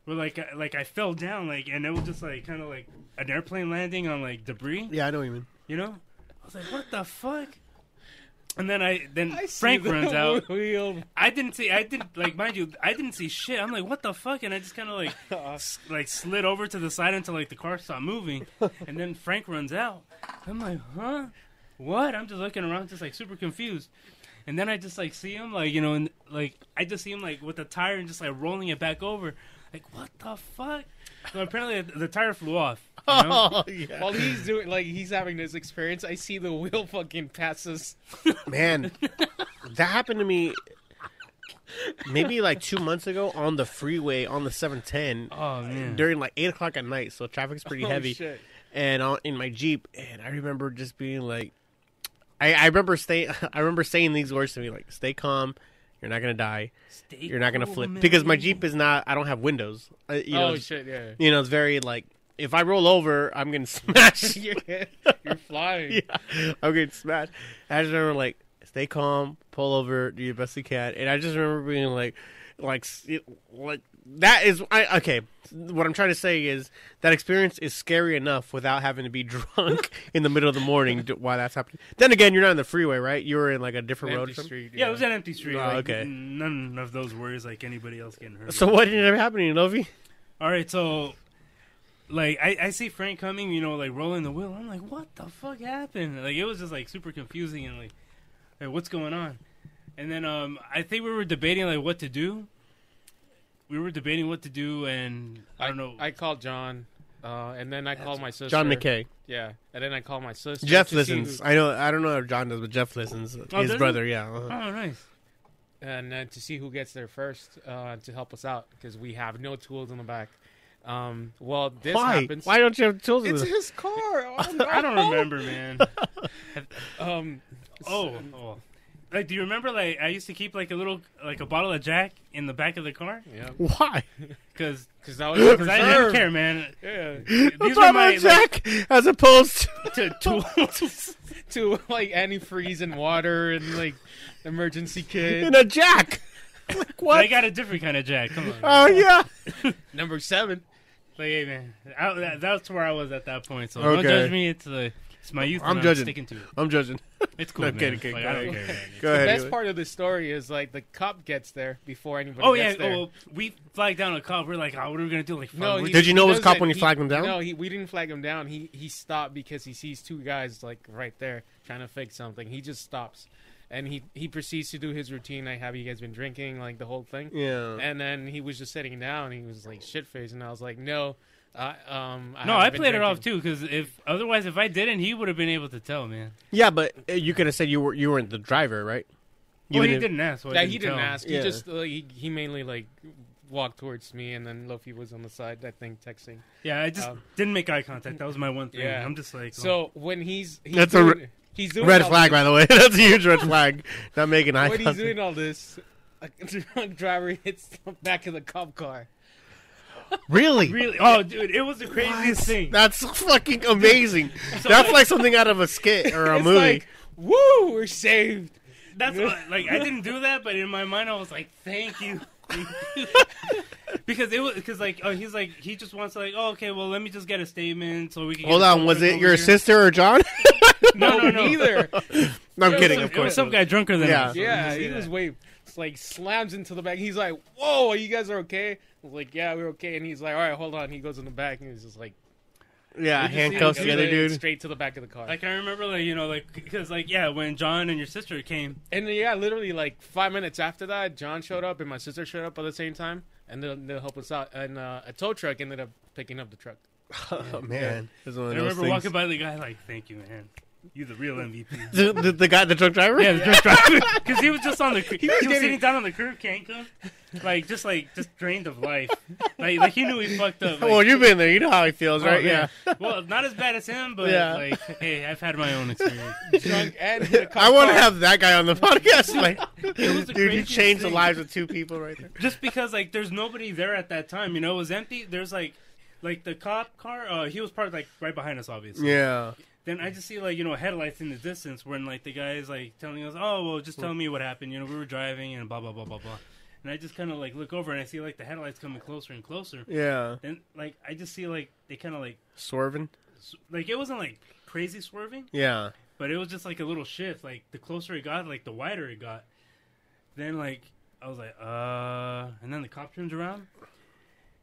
where like like I fell down, like and it was just like kind of like an airplane landing on like debris, yeah, I know what you mean. you know? I was like, what the fuck? And then I then I Frank the runs out. Wheel. I didn't see. I didn't like mind you. I didn't see shit. I'm like, what the fuck? And I just kind of like s- like slid over to the side until like the car stopped moving, and then Frank runs out. I'm like, huh? What? I'm just looking around, just like super confused. And then I just like see him like you know, and like I just see him like with the tire and just like rolling it back over. Like what the fuck? So apparently the, the tire flew off. You know? Oh, yeah. While he's doing like he's having this experience, I see the wheel fucking passes. Man, that happened to me maybe like two months ago on the freeway on the 710 Oh man. during like 8 o'clock at night. So traffic's pretty Oh, heavy. shit. and on, in my Jeep. And I remember just being like, I, I remember stay, I remember saying these words to me like, "Stay calm, you're not gonna die, Stay you're not gonna cool, flip," man. because my Jeep is not. I don't have windows. Uh, you oh it's- shit! Yeah. you know, it's very like if I roll over, I'm gonna smash. You're, you're flying. yeah, I'm getting smashed. I just remember like, stay calm, pull over, do your best you can, and I just remember being like, like, like that is I okay. What I'm trying to say is that experience is scary enough without having to be drunk in the middle of the morning to- while that's happening. Then again, you're not in the freeway, right? You were in like a different road. or Empty street. Yeah, it was an empty street. Oh, like, okay. None of those worries like anybody else getting hurt. So what ended up happening, Novi? All right, so like I, I see Frank coming, you know, like rolling the wheel. I'm like, what the fuck happened? Like it was just like super confusing and like, hey, what's going on? And then um, I think we were debating like what to do. We were debating what to do, and I don't know. I called John, uh, and then I called my sister. John McKay. Yeah, and then I called my sister. Jeff listens. who- I know. I don't know if John does, but Jeff listens. Oh, His does he? brother, yeah. uh-huh. oh, nice. and uh, to see who gets there first uh, to help us out because we have no tools in the back. Um, well, this Why? happens. Why don't you have tools? in It's his car. Oh, no. I don't remember, man. Um, Oh, oh. Like, do you remember? Like, I used to keep like a little, like a bottle of Jack in the back of the car, yeah, Why? because because that was I didn't care, man. Yeah, I'm These talking my about Jack as opposed to. to tools. to like antifreeze and water and like emergency kit. in a Jack. like what? I got a different kind of Jack. Come on. Oh yeah. Number seven. Like, hey, man, I, that, that's where I was at that point. So Okay. don't judge me. It's uh, it's my youth. I'm and I'm judging. sticking to it. I'm judging. It's cool, No, man. kidding, kidding, Like, go I don't ahead. care. man. Go The ahead. best do part of the story is like the cop gets there before anybody Oh yeah. there. Oh, well, we flagged down a cop. We're like, oh, what are we gonna do? Like, No, he, Did you know it was cop when you doesn't. flagged him down? No, he, we didn't flag him down. He he stopped because he sees two guys like right there trying to fix something. He just stops, and he he proceeds to do his routine. Like, have you guys been drinking? Like the whole thing. Yeah. And then he was just sitting down. He was like shit faced, and I was like, no. I um, I no, I been played it off too. Because if otherwise, if I didn't, he would have been able to tell, man. Yeah, but uh, you could have said you were you weren't the driver, right? Well, he didn't ask. So I Yeah, he didn't tell. ask. Yeah. He just uh, he, he mainly like walked towards me, and then Lofi was on the side. I think texting. Yeah, I just Um, didn't make eye contact. That was my one thing. Yeah. I'm just like, oh. So when he's, he's That's a doing, re- he's doing Red flag, this- by the way. That's a huge red flag. Not making eye when he's doing all this, a drunk driver hits the back of the cop car. Really? really, oh, dude, it was the craziest thing. That's fucking amazing. That's like something out of a skit or a It's movie. like, woo, we're saved. That's what, like I didn't do that, but in my mind I was like, "Thank you," because it was because like oh he's like he just wants to like oh okay well let me just get a statement so we can. Hold get on, was it your here." sister or John? No, no, no. Neither. no, I'm It kidding, was- of It was course. some guy drunker than Yeah. us. so yeah, he see was way like slams into the back. He's like, "Whoa, you guys are okay?" I was like, "Yeah, we're okay." And he's like, "All right, hold on." He goes in the back and he's just like, Yeah, You just handcuffs it the other dude. straight to the back of the car. Like I remember like you know like because like yeah when John and your sister came And yeah, literally like five minutes after that, John showed up and my sister showed up at the same time, and they'll, they'll help us out. And uh, a tow truck ended up picking up the truck. Oh man, This is one I those remember things. walking by the guy like thank you man You the real MVP. The, the, the guy, the truck driver. Yeah, the drunk driver. Because he was just on the. He was, getting- sitting down on the curb, can't like just like just drained of life. Like like he knew he fucked up. Like, well, you've been there. You know how he feels, oh, right? man. Yeah. Well, not as bad as him, but Yeah. like, hey, I've had my own experience. Drunk and in a cop I want to have that guy on the podcast. Like, the dude, you craziest changed the lives of two people right there. Just because like there's nobody there at that time, you know, it was empty. There's like. Like the cop car, uh, he was parked like right behind us, obviously. Yeah. Then I just see like you know headlights in the distance when like the guy is like telling us, "Oh well, just tell me what happened." You know, we were driving and blah blah blah blah blah. And I just kind of like look over and I see like the headlights coming closer and closer. Yeah. Then like I just see like they kind of like Swerving. like it wasn't like crazy swerving, Yeah. but it was just like a little shift. Like the closer it got, like the wider it got. Then like I was like, uh, and then the cop turns around.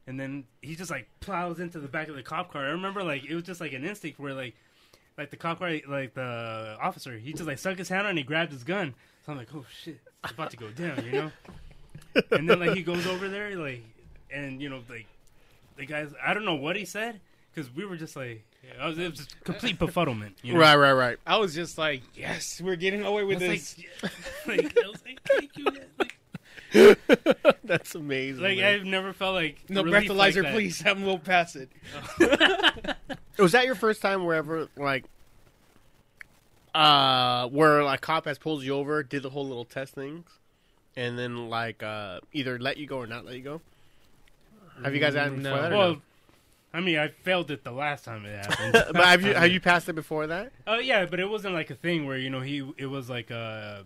And then he just like plows into the back of the cop car. I remember like it was just like an instinct where like like the cop car like the officer, he just like stuck his hand out and he grabbed his gun. So I'm like, oh shit, it's about to go down, you know? and then like he goes over there like and you know like the guys I don't know what he said because we were just like I was, it was just complete befuddlement. You know? Right, right, right. I was just like, yes, we're getting away with I was this. like, like, I was like, thank you. Like, That's amazing. like man. I've never felt like no breathalyzer, like that. please. And we'll pass it. Was that your first time wherever like uh where like cop has pulled you over, did the whole little test things, and then like uh either let you go or not let you go? Have you guys had it No. that? Well, no? I mean, I failed it the last time it happened. but have you have you passed it before that? Oh yeah, but it wasn't like a thing where you know he it was like a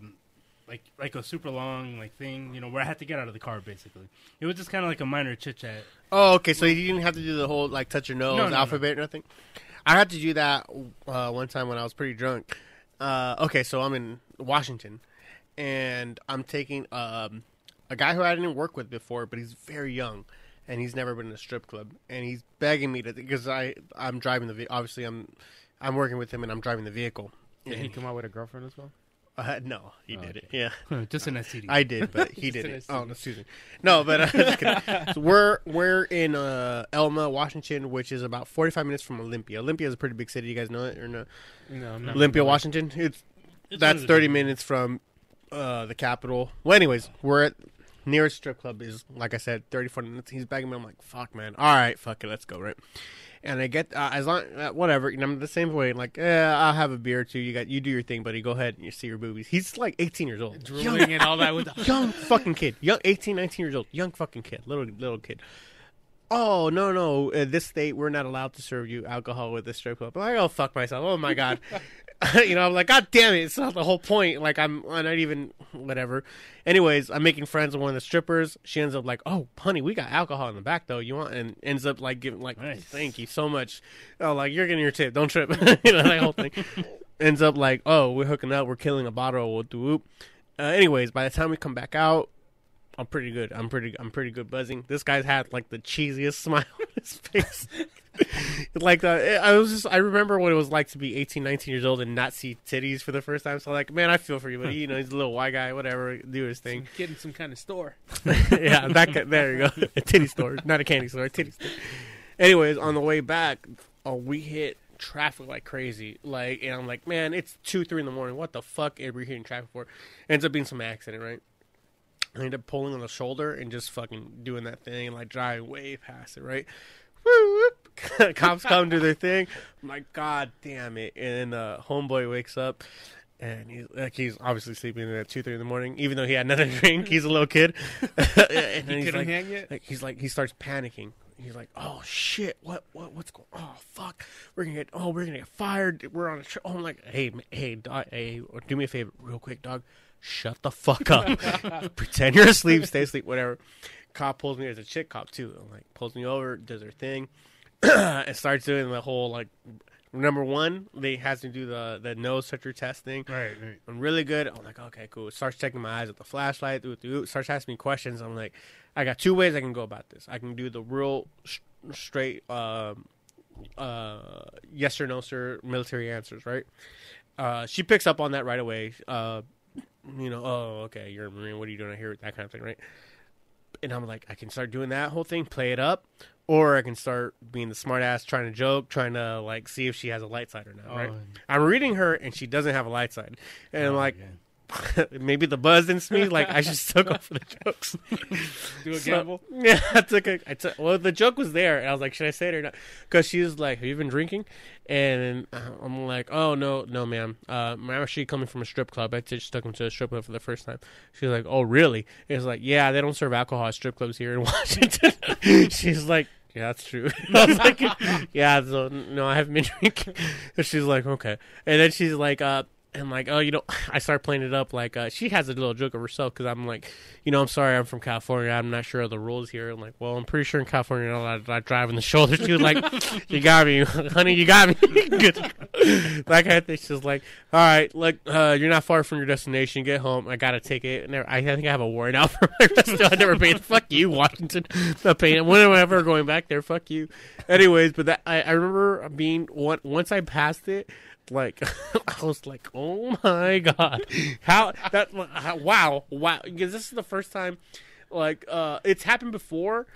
like like a super long like thing you know where I had to get out of the car basically. It was just kind of like a minor chit chat. Oh, okay. So you didn't have to do the whole like touch your nose No, no, no. alphabet or nothing. I had to do that uh, one time when I was pretty drunk. Uh, okay, so I'm in Washington, and I'm taking um, a guy who I didn't work with before, but he's very young, and he's never been in a strip club, and he's begging me to because I I'm driving the ve- obviously I'm I'm working with him and I'm driving the vehicle. Did he And- come out with a girlfriend as well? Uh, no, he Oh, did it. Yeah. just an STD. I did, but he did it. Oh, no, excuse me. No, but uh. So we're we're in uh, Elma, Washington, which is about forty five minutes from Olympia. Olympia is a pretty big city. You guys know it or no? No, I'm not Olympia. Washington. It's It's that's one of the- thirty minutes from uh, the capital. Well, anyways, we're at nearest strip club is like I said, 30, 40 minutes. He's begging me. I'm like, fuck, man. All right, fuck it, let's go, right? And I get uh, as long uh, whatever. You know, I'm the same way. Like, yeah, I'll have a beer or two. You got you do your thing, buddy. Go ahead and you see your boobies. He's like 18 years old. Young drooling and all that with the young fucking kid, young 18, 19 years old, young fucking kid, little little kid. Oh no no! In this state, we're not allowed to serve you alcohol with this strip club. I'm like, oh fuck myself! Oh my god! you know, I'm like, god damn it! It's not the whole point. Like, I'm, I'm not even whatever. Anyways, I'm making friends with one of the strippers. She ends up like, oh honey, we got alcohol in the back though. You want? And ends up like giving like, Nice. thank you so much. Oh, like you're getting your tip. Don't trip. you know that whole thing. ends up like, oh, we're hooking up. We're killing a bottle. Whoop whoop. Uh, anyways, by the time we come back out, I'm pretty good. I'm pretty. I'm pretty good buzzing. This guy's had like the cheesiest smile on his face. like the, I was just. I remember what it was like to be 18, 19 years old and not see titties for the first time. So like, man, I feel for you, but you know, he's a little white guy, whatever, do his thing. getting some kind of store. yeah, that there you go. A titty store, not a candy store, a titty store. Anyways, on the way back, oh, we hit traffic like crazy. Like, and I'm like, man, it's two, three in the morning. What the fuck are we hitting traffic for? Ends up being some accident, right? I ended up pulling on the shoulder and just fucking doing that thing and like driving way past it, right? Woo. Cops come do their thing. I'm like, God damn it. And uh homeboy wakes up and he's like he's obviously sleeping at two, three in the morning, even though he had another drink. He's a little kid. and He he's couldn't like, hang yet. like he's like he starts panicking. He's like, "Oh shit! What what what's going? On? Oh fuck! We're gonna get oh we're gonna get fired. We're on a trip." Oh, I'm like, "Hey hey dog, hey, do me a favor, real quick, dog. Shut the fuck up. Pretend you're asleep. Stay asleep. Whatever." Cop pulls me. There's a chick cop too. I'm like pulls me over, does her thing, and starts doing the whole like. Number one, they has to do the the nose toucher test thing. Right, right. I'm really good. I'm like, okay, cool. Starts checking my eyes with the flashlight. Doo, doo. Starts asking me questions. I'm like, I got two ways I can go about this. I can do the real sh- straight um, uh, yes or no, sir, military answers, right? Uh, she picks up on that right away. Uh, you know, oh, okay, you're a Marine. What are you doing here? That kind of thing, right? And I'm like, I can start doing that whole thing, play it up, or I can start being the smart ass, trying to joke, trying to like see if she has a light side or not. Oh, right? I'm reading her, and she doesn't have a light side, and I'm oh, like, yeah. maybe the buzz in me, like I just took off for the jokes. Do a So- gamble. Yeah, I took a. I took. Well, the joke was there, and I was like, "Should I say it or not?" Because she was like, "Have you been drinking?" And uh, I'm like, "Oh no, no, ma'am. Uh, I'm actually coming from a strip club. I just took him to a strip club for the first time." She's like, "Oh, really?" It's like, "Yeah, they don't serve alcohol at strip clubs here in Washington." She's like. Yeah, that's true. I was like, yeah, so no, I haven't been drinking. And she's like, okay. And then she's like, uh, and like, oh, you know, I start playing it up like uh, she has a little joke of herself because I'm like, you know, I'm sorry, I'm from California. I'm not sure of the rules here. I'm like, well, I'm pretty sure in California you're not allowed to drive in the shoulder. She was like, you got me, honey, you got me. Good. kind of thing. She's like, all right, look, uh, you're not far from your destination. Get home. I got a ticket. And I, I think I have a warrant out for my arrest. I never paid. Fuck you, Washington. Not paying. Whenever going back there, fuck you. Anyways, but that I, I remember being once I passed it. Like I was like, oh my god, how that? How, wow, wow, because this is the first time. Like uh, it's happened before,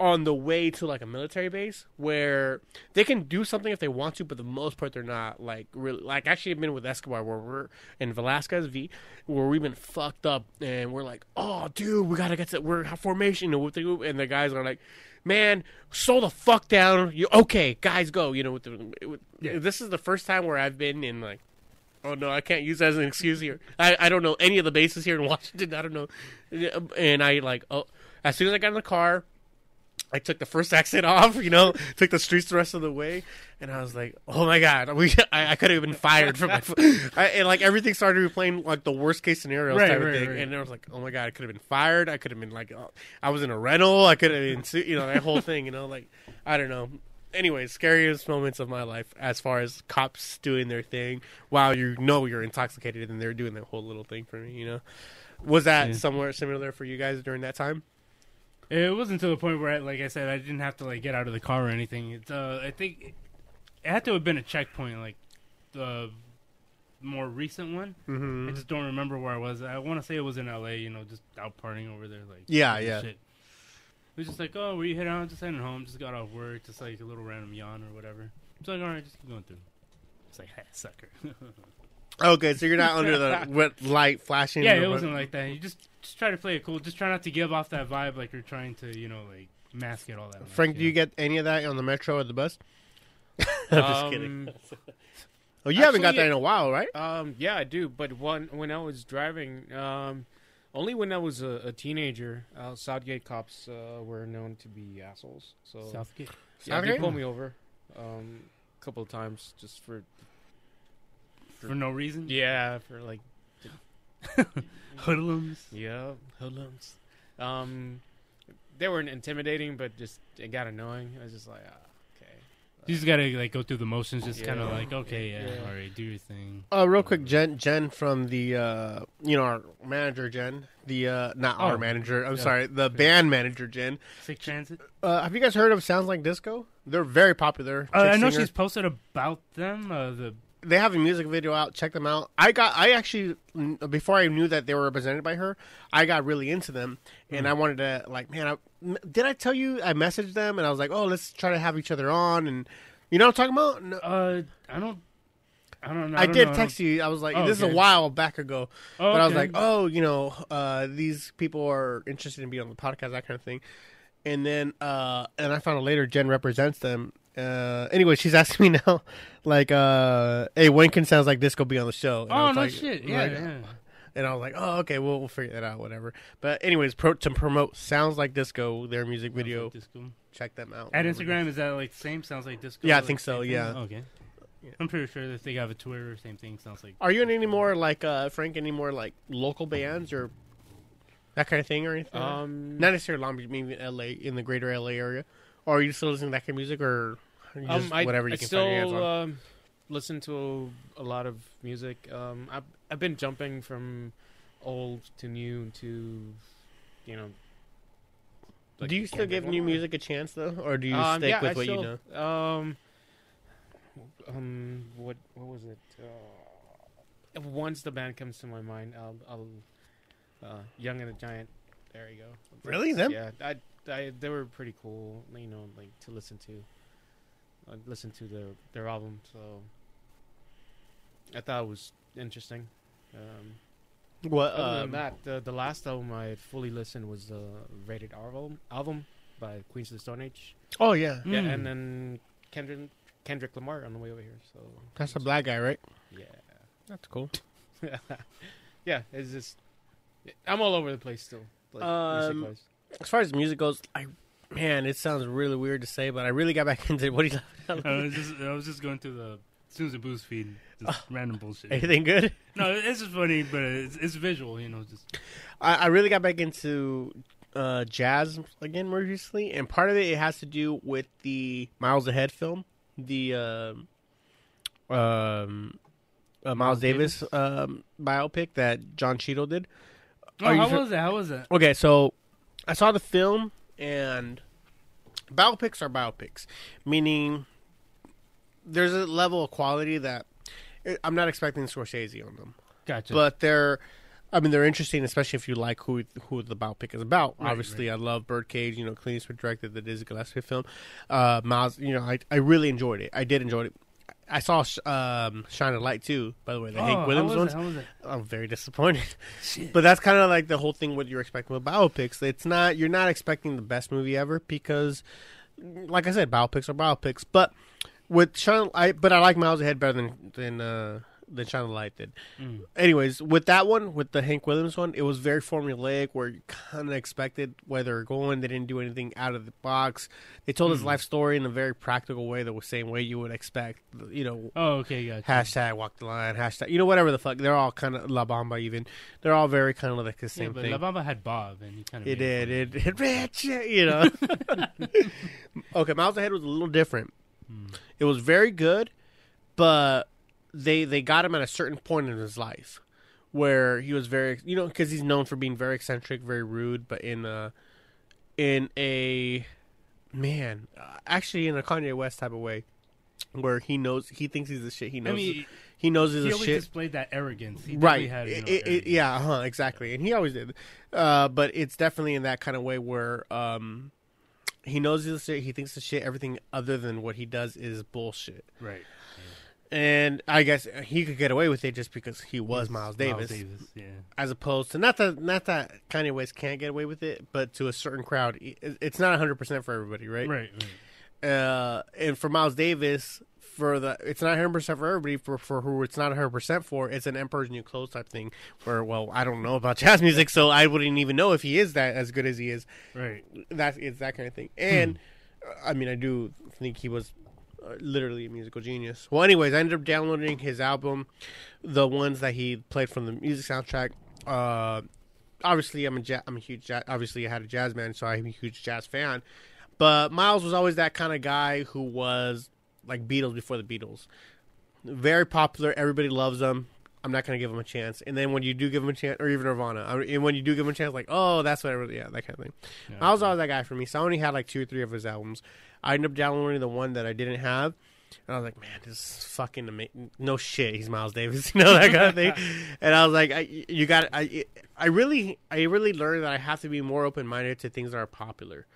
on the way to like a military base where they can do something if they want to, but the most part they're not like really like actually I've been with Escobar where we're in Velasquez V where we've been fucked up and we're like, oh dude, we gotta get to we're formation and with the and the guys are like, man, slow the fuck down. You okay, guys, go. You know, with the with, Yeah. this is the first time where I've been in like. Oh no, I can't use that as an excuse here. I, I don't know any of the bases here in Washington. I don't know, and I like oh, as soon as I got in the car, I took the first exit off, you know, took the streets the rest of the way, and I was like, "Oh my god, we I, I could have been fired from my." I, and like everything started replaying like the worst case scenario Right, type of thing, right. and I was like, "Oh my god, I could have been fired. I could have been like, oh, I was in a rental. I could have been, you know, that whole thing, you know, like I don't know." Anyways, scariest moments of my life as far as cops doing their thing while you know you're intoxicated and they're doing that whole little thing for me, you know. Was that Yeah. somewhere similar for you guys during that time? It wasn't to the point where, like I said, I didn't have to like get out of the car or anything. It's, uh, I think it, had to have been a checkpoint, like the more recent one. Mm-hmm. I just don't remember where I was. I want to say it was in L.A. You know, just out partying over there, like Yeah, yeah. Shit. It was just like, oh, were you heading out? Just heading home. Just got off work. Just like a little random yawn or whatever. It's like, all right, just keep going through. It's like, hey, sucker. Okay, so you're not under the red light flashing. yeah, it wasn't like that. You just just try to play it cool. Just try not to give off that vibe like you're trying to, you know, like mask it all that. much, Frank, do you know? get any of that on the metro or the bus? I'm just Um, kidding. Oh, you haven't got that in a while, right? Um, yeah, I do. But one when I was driving, um, only when I was a, a teenager, uh, Southgate cops uh, were known to be assholes. So Southgate yeah, they Southgate? pulled me over um, a couple of times just for for no reason? yeah for like Hoodlums. yeah hoodlums. Um, they weren't intimidating, but just it got annoying. I was just like, ah, okay. You just gotta like go through the motions, just kind of like, okay, yeah, Yeah. all right, do your thing. Uh, real quick, Jen, Jen from the, uh, you know, our manager, Jen, the, uh, not our Oh. manager, I'm Yeah. sorry, the band manager, Jen. Sick transit. Uh, have you guys heard of Sounds Like Disco? They're very popular. Uh, I know singer. she's posted about them. Uh, the they have a music video out. Check them out. I got, I actually, before I knew that they were represented by her, I got really into them, and I wanted to, like, man, I, did I tell you I messaged them and I was like, oh, let's try to have each other on, and you know what I'm talking about? No, uh, I don't, I don't know. I, don't did know. text you. I was like, Oh, this is a while back ago, Oh, but I was okay. like, oh, you know, uh, these people are interested in being on the podcast, that kind of thing. And then, uh, and I found out later Jen represents them. Uh, anyway, she's asking me now, like, uh, hey, when can Sounds Like Disco be on the show? And I Oh was no like- shit! Yeah, like, yeah. And I was like, oh, okay, we'll, we'll figure that out, whatever. But anyways, pro- to promote Sounds Like Disco, their music video, like disco. check them out. At Instagram, is that like same? Sounds like disco. Yeah, I like, think so, same thing? yeah. Okay. Yeah. I'm pretty sure that they have a Twitter. Same thing. Sounds like. Are you in any more like uh, Frank? Any more like local bands or that kind of thing or anything? Um, Not necessarily Long Beach, maybe L.A. in the greater L.A. area. Or are you still listening to that kind of music, or you um, I, whatever you I can still find your hands on? um, listen to a, lot of music. Um, I've I've been jumping from old to new to, you know. like do you still give new music a chance though, or do you Um, stick yeah, with I what you know? Um, um, what what was it? Uh, once the band comes to my mind, I'll, I'll uh, Young and the Giant. There you go. Really? Them? Yeah, I, I, they were pretty cool. You know, like to listen to. I listened to their their album, so I thought it was interesting. Um, What? other Um, than that, the the last album I had fully listened was the Rated R album, album by Queens of the Stone Age. oh yeah, Yeah, Mm. and then Kendrick Kendrick Lamar on the way over here. So that's a black guy, right? yeah, That's cool. yeah. It's just I'm all over the place still. Like, Um, music-wise. As far as music goes, I man, it sounds really weird to say, but I really got back into what do you I was just I was just going through the Snooze and Booze feed, just random bullshit. Anything good? No, it's just funny, but it's, it's visual, you know. Just I, I really got back into uh, jazz again more recently, and part of it it has to do with the Miles Ahead film, the um, um, uh, Miles Miles Davis, Davis? um, biopic that Don Cheadle did. oh, you how was that? How was that? Okay, so I saw the film, and biopics are biopics, meaning there's a level of quality that I'm not expecting Scorsese on them Gotcha. but they're I mean they're interesting, especially if you like who who the biopic is about. Right, Obviously, I love Birdcage. You know, Clint Eastwood directed the Dizzy Gillespie film. Uh, Miles, you know, I I really enjoyed it. I did enjoy it. I saw um, Shine a Light too. By the way, the oh, Hank Williams ones. It? How was it? I'm very disappointed. Shit. But that's kind of like the whole thing what you're expecting with biopics. It's not you're not expecting the best movie ever because, like I said, biopics are biopics. But with Shine, I but I like Miles Ahead better than than uh, than Shine a Light did Mm. anyways, with that one, with the Hank Williams one, it was very formulaic where you kind of expected where they were going. They didn't do anything out of the box. They told his Mhm. life story in a very practical way, the same way you would expect. You know, Oh, okay, gotcha. hashtag walk the line, hashtag, you know, whatever the fuck. They're all kind of La Bamba, even. They're all very kind of like the yeah, same but thing. La Bamba had Bob, and he kind of It did. It, it rich, you know. okay, Miles Ahead was a little different. Hmm. It was very good, but they they got him at a certain point in his life where he was very, you know, because he's known for being very eccentric, very rude, but in a in a man, uh, actually in a Kanye West type of way, where he knows he thinks he's the shit. He I knows mean, he knows he's the shit. he always shit displayed that arrogance. He right Had, you know, It- arrogance. yeah uh-huh, exactly and he always did uh, but it's definitely in that kind of way where um, he knows he's the shit he thinks the shit everything other than what he does is bullshit Right. And i guess he could get away with it just because he was miles davis, yeah. as opposed to not that not that kanye west can't get away with it but to a certain crowd it's not 100% for everybody right Right, right. uh, and for Miles Davis, for the it's not 100 percent for everybody. For for who it's not 100 percent for, it's an Emperor's New Clothes type thing. Where well, I don't know about jazz music, so I wouldn't even know if he is that as good as he is. Right. That it's that kind of thing. And uh, I mean, I do think he was literally a musical genius. Well, anyways, I ended up downloading his album, the ones that he played from the music soundtrack. Uh, obviously, I'm a ja- I'm a huge jazz. Obviously, I had a jazz man, so I'm a huge jazz fan. But Miles was always that kind of guy who was like Beatles before the Beatles. Very popular. Everybody loves them. I'm not going to give him a chance. And then when you do give him a chance, or even Nirvana, I- and when you do give him a chance, like, oh, that's what I really, yeah, that kind of thing. Yeah. Miles was always that guy for me. So I only had like two or three of his albums. I ended up downloading the one that I didn't have. And I was like, man, this is fucking amazing. No shit, he's Miles Davis, you know that kind of thing. and I was like, I, you got, I, I really, I really learned that I have to be more open minded to things that are popular,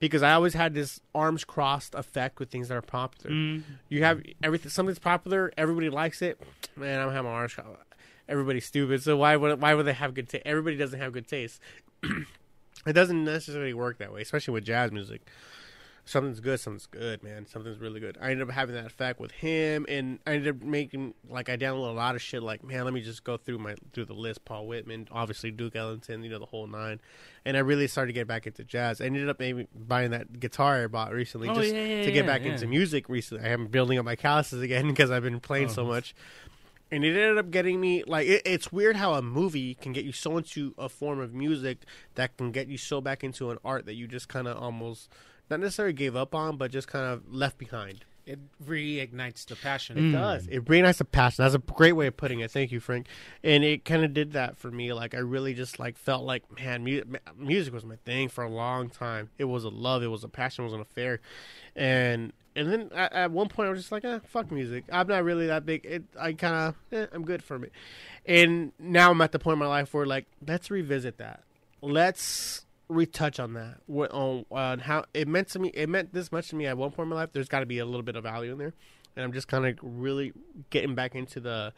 because I always had this arms crossed effect with things that are popular. Mm. You have everything, something's popular, everybody likes it. Man, I'm having my arms crossed. Everybody's stupid, so why would why would they have good taste? Everybody doesn't have good taste. it doesn't necessarily work that way, especially with jazz music. Something's good, something's good, man. Something's really good. I ended up having that effect with him, and I ended up making like I downloaded a lot of shit. Like, man, let me just go through my through the list. Paul Whiteman, obviously Duke Ellington, you know the whole nine. And I really started to get back into jazz. I ended up maybe buying that guitar I bought recently Oh, just yeah, yeah, to get back yeah. into music. Recently, I am building up my calluses again because I've been playing so Oh. much. And it ended up getting me like it, it's weird how a movie can get you so into a form of music that can get you so back into an art that you just kind of almost not necessarily gave up on, but just kind of left behind. It reignites the passion. Mm. It does. It reignites the passion. That's a great way of putting it. Thank you, Frank. And it kind of did that for me. Like I really just like felt like man, mu- music was my thing for a long time. It was a love. It was a passion. It was an affair. And and then at, at one point I was just like, eh, fuck music. I'm not really that big. It, I kind of eh, I'm good for me. And now I'm at the point in my life where like let's revisit that. let's retouch on that. What on, on how it meant to me. It meant this much to me at one point in my life. There's got to be a little bit of value in there, and I'm just kind of really getting back into the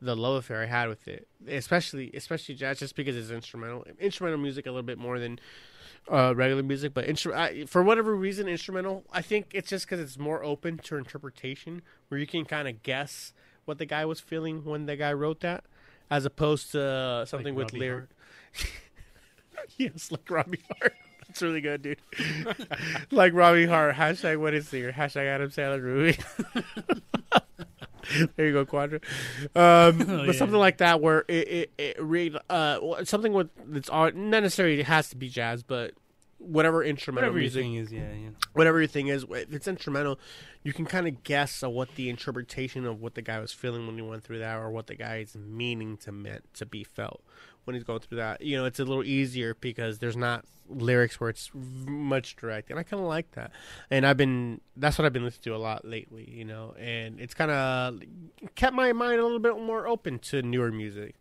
the love affair I had with it, especially especially jazz, just because it's instrumental. Instrumental music a little bit more than uh, regular music, but instru- I, for whatever reason, instrumental. I think it's just because it's more open to interpretation, where you can kind of guess what the guy was feeling when the guy wrote that, as opposed to uh, something Like with lyric. yes, like Robbie Hart. That's really good, dude. like Robbie Hart. Hashtag what is here? Hashtag Adam Sandler Ruby. there you go, Quadra. Um, but Oh, yeah. something like that, where it it, it read uh something with that's not necessarily it has to be jazz, but whatever instrumental Whatever music, is, yeah, yeah. whatever your thing is, if it's instrumental, you can kind of guess uh, what the interpretation of what the guy was feeling when he went through that, or what the guy's meaning to meant to be felt when he's going through that. You know, it's a little easier because there's not lyrics where it's much direct, and I kind of like that. And I've been that's what I've been listening to a lot lately. You know, and it's kind of kept my mind a little bit more open to newer music.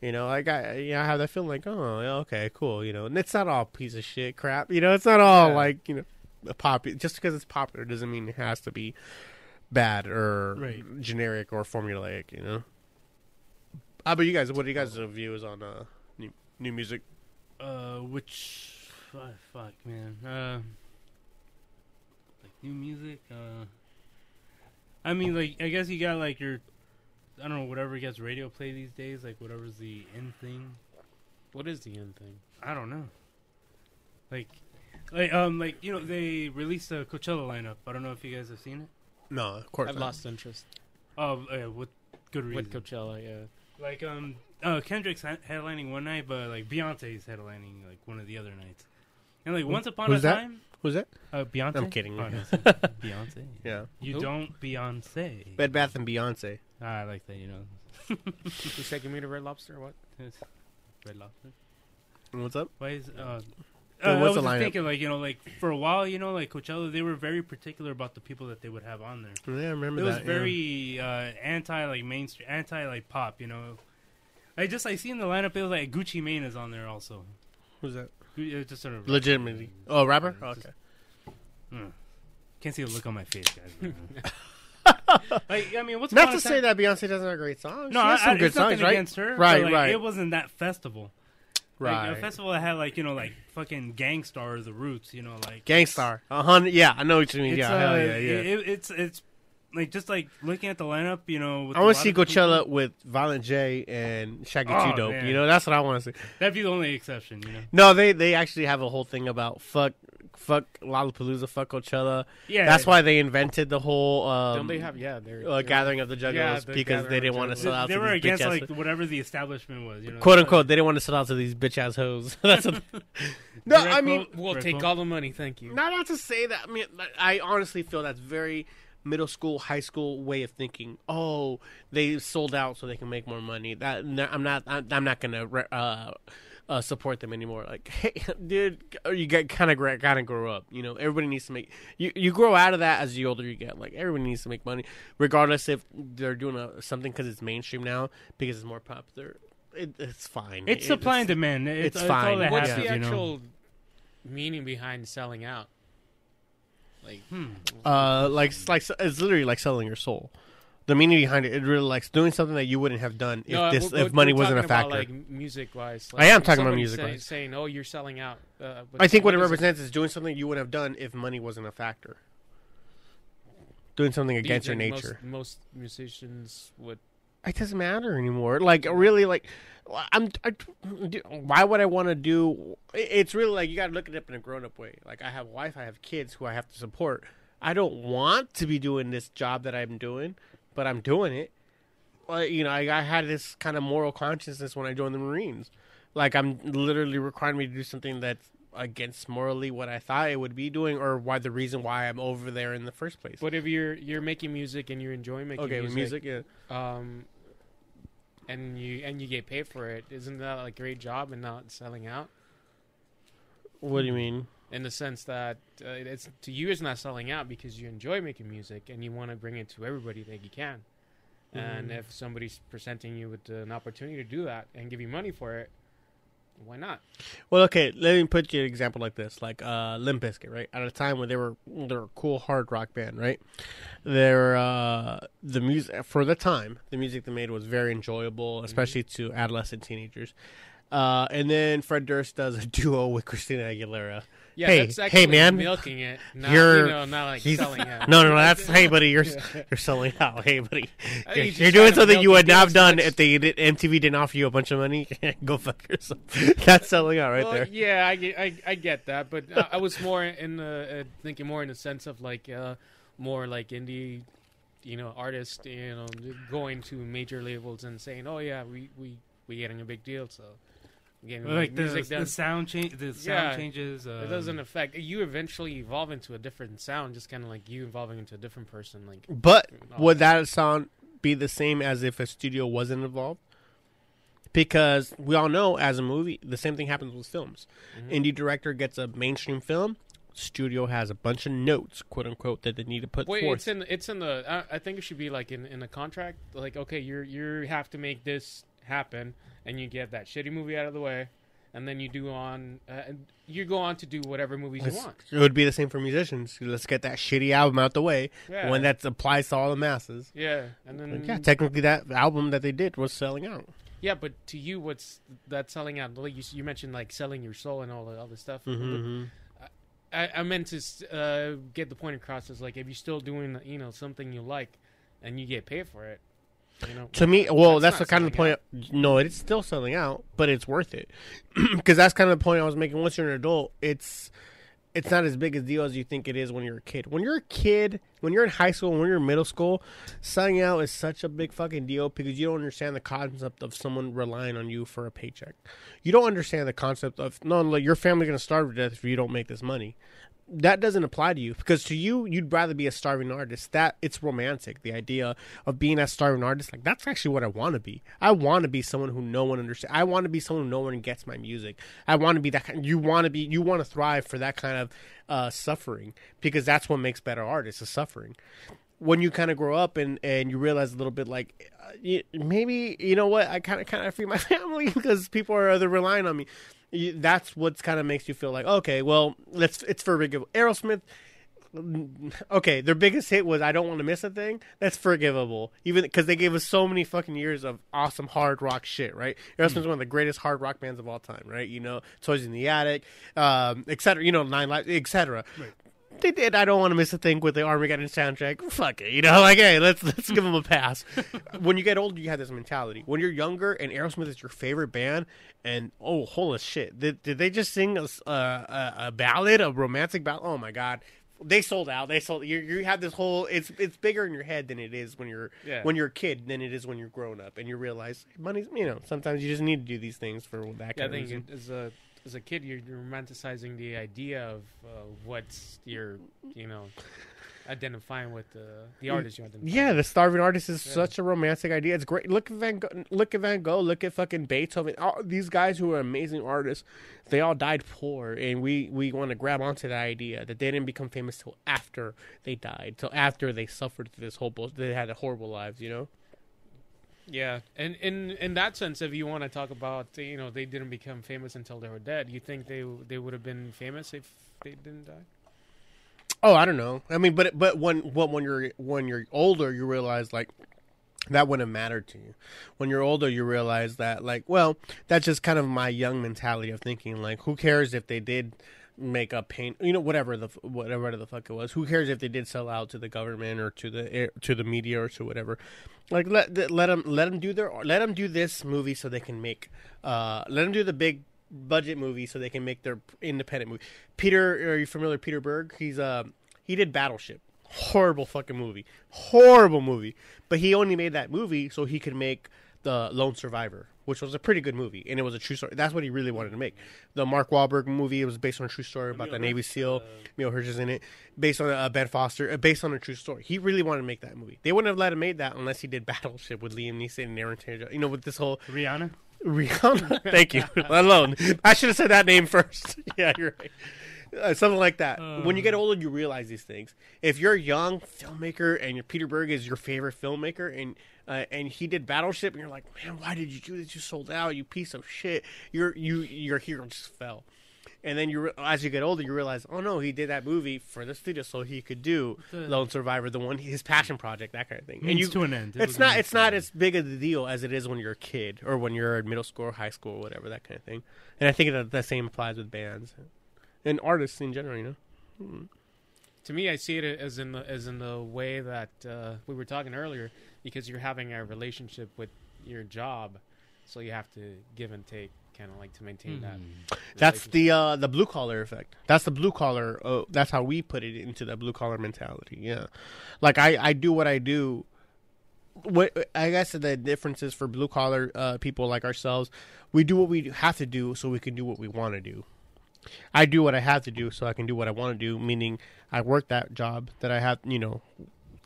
You know, like I, you know, I have that feeling like, oh, okay, cool. You know, and it's not all piece of shit crap. You know, it's not all Yeah. like you know, a pop. Just because it's popular doesn't mean it has to be bad or Right. generic or formulaic. You know. How about you guys? What do you guys' views on uh, new new music? Uh, which fuck, fuck man. Uh, like new music. Uh, I mean, like I guess you got like your, I don't know, whatever gets radio play these days. Like whatever's the end thing. What is the end thing? I don't know. Like, like um, like you know, they released a Coachella lineup. I don't know if you guys have seen it. No, of course I've not. lost interest Oh, uh, with good reason. with Coachella. Yeah. Like um, uh, Kendrick's headlining one night, but like Beyonce's headlining like one of the other nights. And like once upon who's a that? time, Who's that? uh, Beyonce. I'm kidding. Oh, no, Beyonce. Yeah, You Who? don't Beyonce. Bed Bath and Beyonce. Ah, I like that. You know, Who's taking me to Red Lobster? What? Red Lobster. What's up? Why is uh? Uh, I was thinking, like you know, like for a while, you know, like Coachella, they were very particular about the people that they would have on there. Yeah, I remember it was that. yeah. very uh, anti like mainstream, anti like pop. You know, I just I seen the lineup it was like Gucci Mane is on there also. Who's that? Gu- It was just sort of Legitimately. Oh, rapper. Oh, okay. Hmm. Can't see the look on my face, guys. like I mean, what's Not to say that Beyonce doesn't have great songs. No, she has I, some I, good it's songs, right? her. Right, like, right. It wasn't that festival. Right. Like, a festival that had like you know like fucking Gang Starr or the Roots. You know like Gang Starr. A hundred. Yeah, I know what you mean. Yeah, uh, hell yeah, yeah. It, it's it's like just like looking at the lineup. You know, with I want to see of people- Coachella with Violent J and Shaggy Oh, Two Dope. man. You know, that's what I want to see. That'd be the only exception. You know. No, they they actually have a whole thing about fuck fuck Lollapalooza, fuck Coachella. Yeah, That's why they invented the whole um, Don't they have? Yeah, they're, uh, they're- gathering of the juggalos Yeah, the because they didn't want to the sell they, out they to were these against bitch like whatever the establishment was. You know, quote It's unquote. They didn't want to sell out to these bitch ass hoes. That's a, no. Direct I mean, quote, We'll take quote. all the money, thank you. not not to say that. I mean, I honestly feel that's very middle school, high school way of thinking. Oh, they sold out so they can make more money. That I'm not. I'm I'm not gonna re- uh, uh, support them anymore. Like, hey, dude, you get kind of kind of grow up. You know, everybody needs to make. You you grow out of that as the older you get. Like, everybody needs to make money, regardless if they're doing a, something because it's mainstream now because it's more popular. It, it's fine. It's It- supply and demand. It's, it's it's fine. all that What's happens, the you know? actual meaning behind selling out? Like, Hmm. Uh, like like it's literally like selling your soul. The meaning behind it, it really likes doing something that you wouldn't have done if no, this we're- if we're money wasn't a talking about, factor. like music wise, I am talking about music Say, wise. saying, "Oh, you're selling out." Uh, but I think what it represents is doing something you wouldn't have done if money wasn't a factor. Doing something Do you against your think nature. Most, most musicians would. It doesn't matter anymore. Like really, like I'm. I, why would I want to do? it- It's really like you got to look at it in a grown up way. Like I have a wife, I have kids who I have to support. I don't want to be doing this job that I'm doing, but I'm doing it. Well, you know, I, I had this kind of moral consciousness when I joined the Marines. Like I'm literally requiring me to do something that's against morally what I thought it would be doing, or why the reason why I'm over there in the first place. But if you're you're making music and you're enjoying making okay, music, music, yeah. um, and you and you get paid for it, isn't that a great job and not selling out? What do you mean? In the sense that uh, it's to you, it's not selling out because you enjoy making music and you want to bring it to everybody that you can. And Mhm. if somebody's presenting you with an opportunity to do that and give you money for it, why not? Well, okay, let me put you an example like this, like uh, Limp Bizkit, right? At a time when they were they were a cool hard rock band, right? They're uh, the music for the time, the music they made was very enjoyable, especially to adolescent teenagers. Uh, and then Fred Durst does a duo with Christina Aguilera. Yeah, Hey, that's hey, man. milking it. Not, You're- you know, not like selling it. No, no, no, that's hey, buddy, you're you're selling out. Hey, buddy, you're, you're doing something you would not have done much- if they did, MTV didn't offer you a bunch of money. Go fuck yourself. That's selling out right well, there. Yeah, I get, I, I get that, but uh, I was more in the uh, thinking more in the sense of like uh, more like indie, you know, artists, you know, going to major labels and saying, "Oh yeah, we we we getting a big deal," so getting like the, music done. the sound change, the sound Yeah. changes. Um, it doesn't affect you. Eventually evolve into a different sound, just kind of like you evolving into a different person. Like, But would that sound be the same as if a studio wasn't involved? Because we all know, as a movie, the same thing happens with films. Mhm. Indie director gets a mainstream film, studio has a bunch of notes, quote unquote, that they need to put Wait, forth. it's in it's in the. I, I think it should be like in in a contract. Like, okay, you're you have to make this happen, and you get that shitty movie out of the way, and then you do on. Uh, and you go on to do whatever movies you want. it would be the same for musicians. Let's get that shitty album out the way, Yeah. one that applies to all the masses. Yeah, and then Like, yeah, technically, that album that they did was selling out. yeah, but to you, what's that selling out? Like you, you mentioned, like selling your soul and all the other stuff. Mm-hmm. I, I meant to uh, get the point across is like if you're still doing you know something you like, and you get paid for it, you know. To me, well, that's, That's the kind of point. No, it's still selling out, but it's worth it because that's kind of the point I was making. Once you're an adult, it's it's not as big a deal as you think it is when you're a kid. When you're a kid, when you're in high school, when you're in middle school, selling out is such a big fucking deal because you don't understand the concept of someone relying on you for a paycheck. You don't understand the concept of no, like, your family's gonna starve to death if you don't make this money that doesn't apply to you because to you you'd rather be a starving artist. That it's romantic the idea of being a starving artist. Like that's actually what i want to be. I want to be someone who no one understands i want to be someone who no one gets my music. I want to be that kind you want to be you want to thrive for that kind of uh, suffering because that's what makes better artists is suffering when you kind of grow up and and you realize a little bit like uh, maybe you know what i kind of kind of free my family because people are they're relying on me. That's what's kind of makes you feel like okay well let's it's forgivable aerosmith. Okay their biggest hit was i don't want to miss a thing. That's forgivable. Even because they gave us so many fucking years of awesome hard rock shit right? Aerosmith's one of the greatest hard rock bands of all time right? You know toys in the attic um etc you know nine lives etc they did. I don't want to miss a thing with the Armageddon soundtrack. Fuck it, you know. Like, hey, let's let's give them a pass. when you get older, you have this mentality. When you're younger and Aerosmith is your favorite band, and oh, holy shit, did, did they just sing a, a, a ballad, a romantic ballad? Oh my god, they sold out. They sold. You you have this whole. It's it's bigger in your head than it is when you're Yeah. when you're a kid than it is when you're grown up, and you realize money's. You know, sometimes you just need to do these things for that Yeah, I kind of think reason. a as a kid, you're romanticizing the idea of uh, what's your, you know, identifying with the the artist you identify. Yeah, the starving artist is Yeah. such a romantic idea. It's great. Look at Van Gogh. Look at Van Gogh. Look at fucking Beethoven. All these guys who are amazing artists, they all died poor, and we we want to grab onto that idea that they didn't become famous till after they died, till after they suffered through this whole bullshit. They had horrible lives, you know. Yeah, and in in that sense, if you want to talk about, you know, they didn't become famous until they were dead. You think they they would have been famous if they didn't die? Oh, I don't know. I mean, but but when when when you're when you're older, you realize like that wouldn't matter to you. When you're older, you realize that like, well, that's just kind of my young mentality of thinking. Like, who cares if they did make a paint, you know, whatever the whatever the fuck it was. Who cares if they did sell out to the government or to the air- to the media or to whatever. Like let let them let them do their let them do this movie so they can make uh let them do the big budget movie so they can make their independent movie. Peter, are you familiar with Peter Berg? He's uh he did Battleship. Horrible fucking movie. Horrible movie. But he only made that movie so he could make the Lone Survivor, which was a pretty good movie, and it was a true story. That's what he really wanted to make. The Mark Wahlberg movie it was based on a true story about the Navy SEAL. Emile Hirsch is in it, based on uh, Ben Foster, uh, based on a true story. He really wanted to make that movie. They wouldn't have let him make that unless he did Battleship with Liam Neeson and Aaron Taylor. You know, with this whole Rihanna. Rihanna. Thank you. Alone. I should have said that name first. yeah, you're right. Uh, something like that. when you get Uh. older, you realize these things. If you're a young filmmaker and your Peter Berg is your favorite filmmaker, and uh, and he did Battleship, and you're like, man, why did you do this? You sold out, you piece of shit. Your you your hero just fell. And then you, as you get older, you realize, oh no, he did that movie for the studio so he could do The- Lone Survivor, the one his passion project, that kind of thing. and you, to an end. It it's not it's not as big of a deal as it is when you're a kid or when you're in middle school or high school or whatever that kind of thing and i think that the same applies with bands and artists in general you know? To me, I see it as in the as in the way that uh, we were talking earlier, because you're having a relationship with your job, so you have to give and take, kind of like to maintain that. Hmm. that's the uh the blue collar effect. That's the blue collar uh, that's how we put it into the blue collar mentality yeah. Like i i do what i do. What i guess the difference is for blue collar uh, people like ourselves we do what we have to do so we can do what we want to do I do what I have to do so I can do what I want to do. Meaning, I work that job that I have, you know,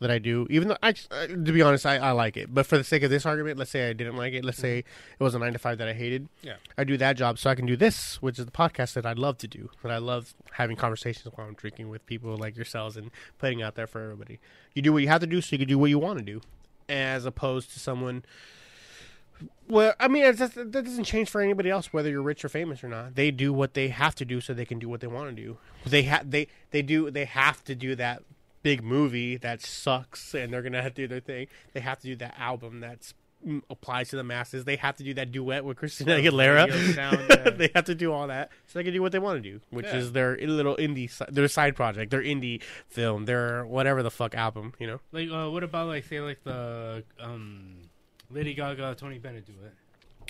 that I do. Even though I, uh, to be honest, I, I like it. But for the sake of this argument, let's say I didn't like it. Let's say it was a nine to five that I hated. Yeah. I do that job so I can do this, which is the podcast that I love to do. That I love having conversations while I'm drinking with people like yourselves and putting out there for everybody. You do what you have to do so you can do what you want to do, as opposed to someone. Well, I mean, it's just, that doesn't change for anybody else, whether you're rich or famous or not. They do what they have to do so they can do what they want to do. They have they they do they have to do that big movie that sucks, and they're gonna have to do their thing. They have to do that album that's mm, applies to the masses. They have to do that duet with Christina Aguilera. yeah. they have to do all that so they can do what they want to do, which Yeah. is their little indie, their side project, their indie film, their whatever the fuck album. You know, Like, uh, what about like say like the um, Lady Gaga, Tony Bennett do it?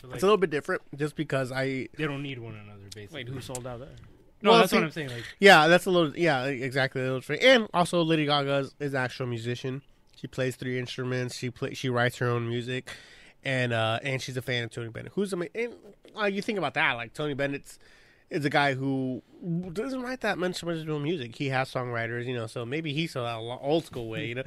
So, like, it's a little bit different, just because I they don't need one another, basically. Wait, who sold out there? No, Well, that's see- what I'm saying. Like, Yeah, that's a little. Yeah, exactly. A little strange. And also, Lady Gaga is, is an actual musician. She plays three instruments. She play, She writes her own music, and uh, and she's a fan of Tony Bennett. Who's ama- and uh, you think about that? Like Tony Bennett's is a guy who doesn't write that much original music. He has songwriters, you know. So maybe he's that old school way, you know.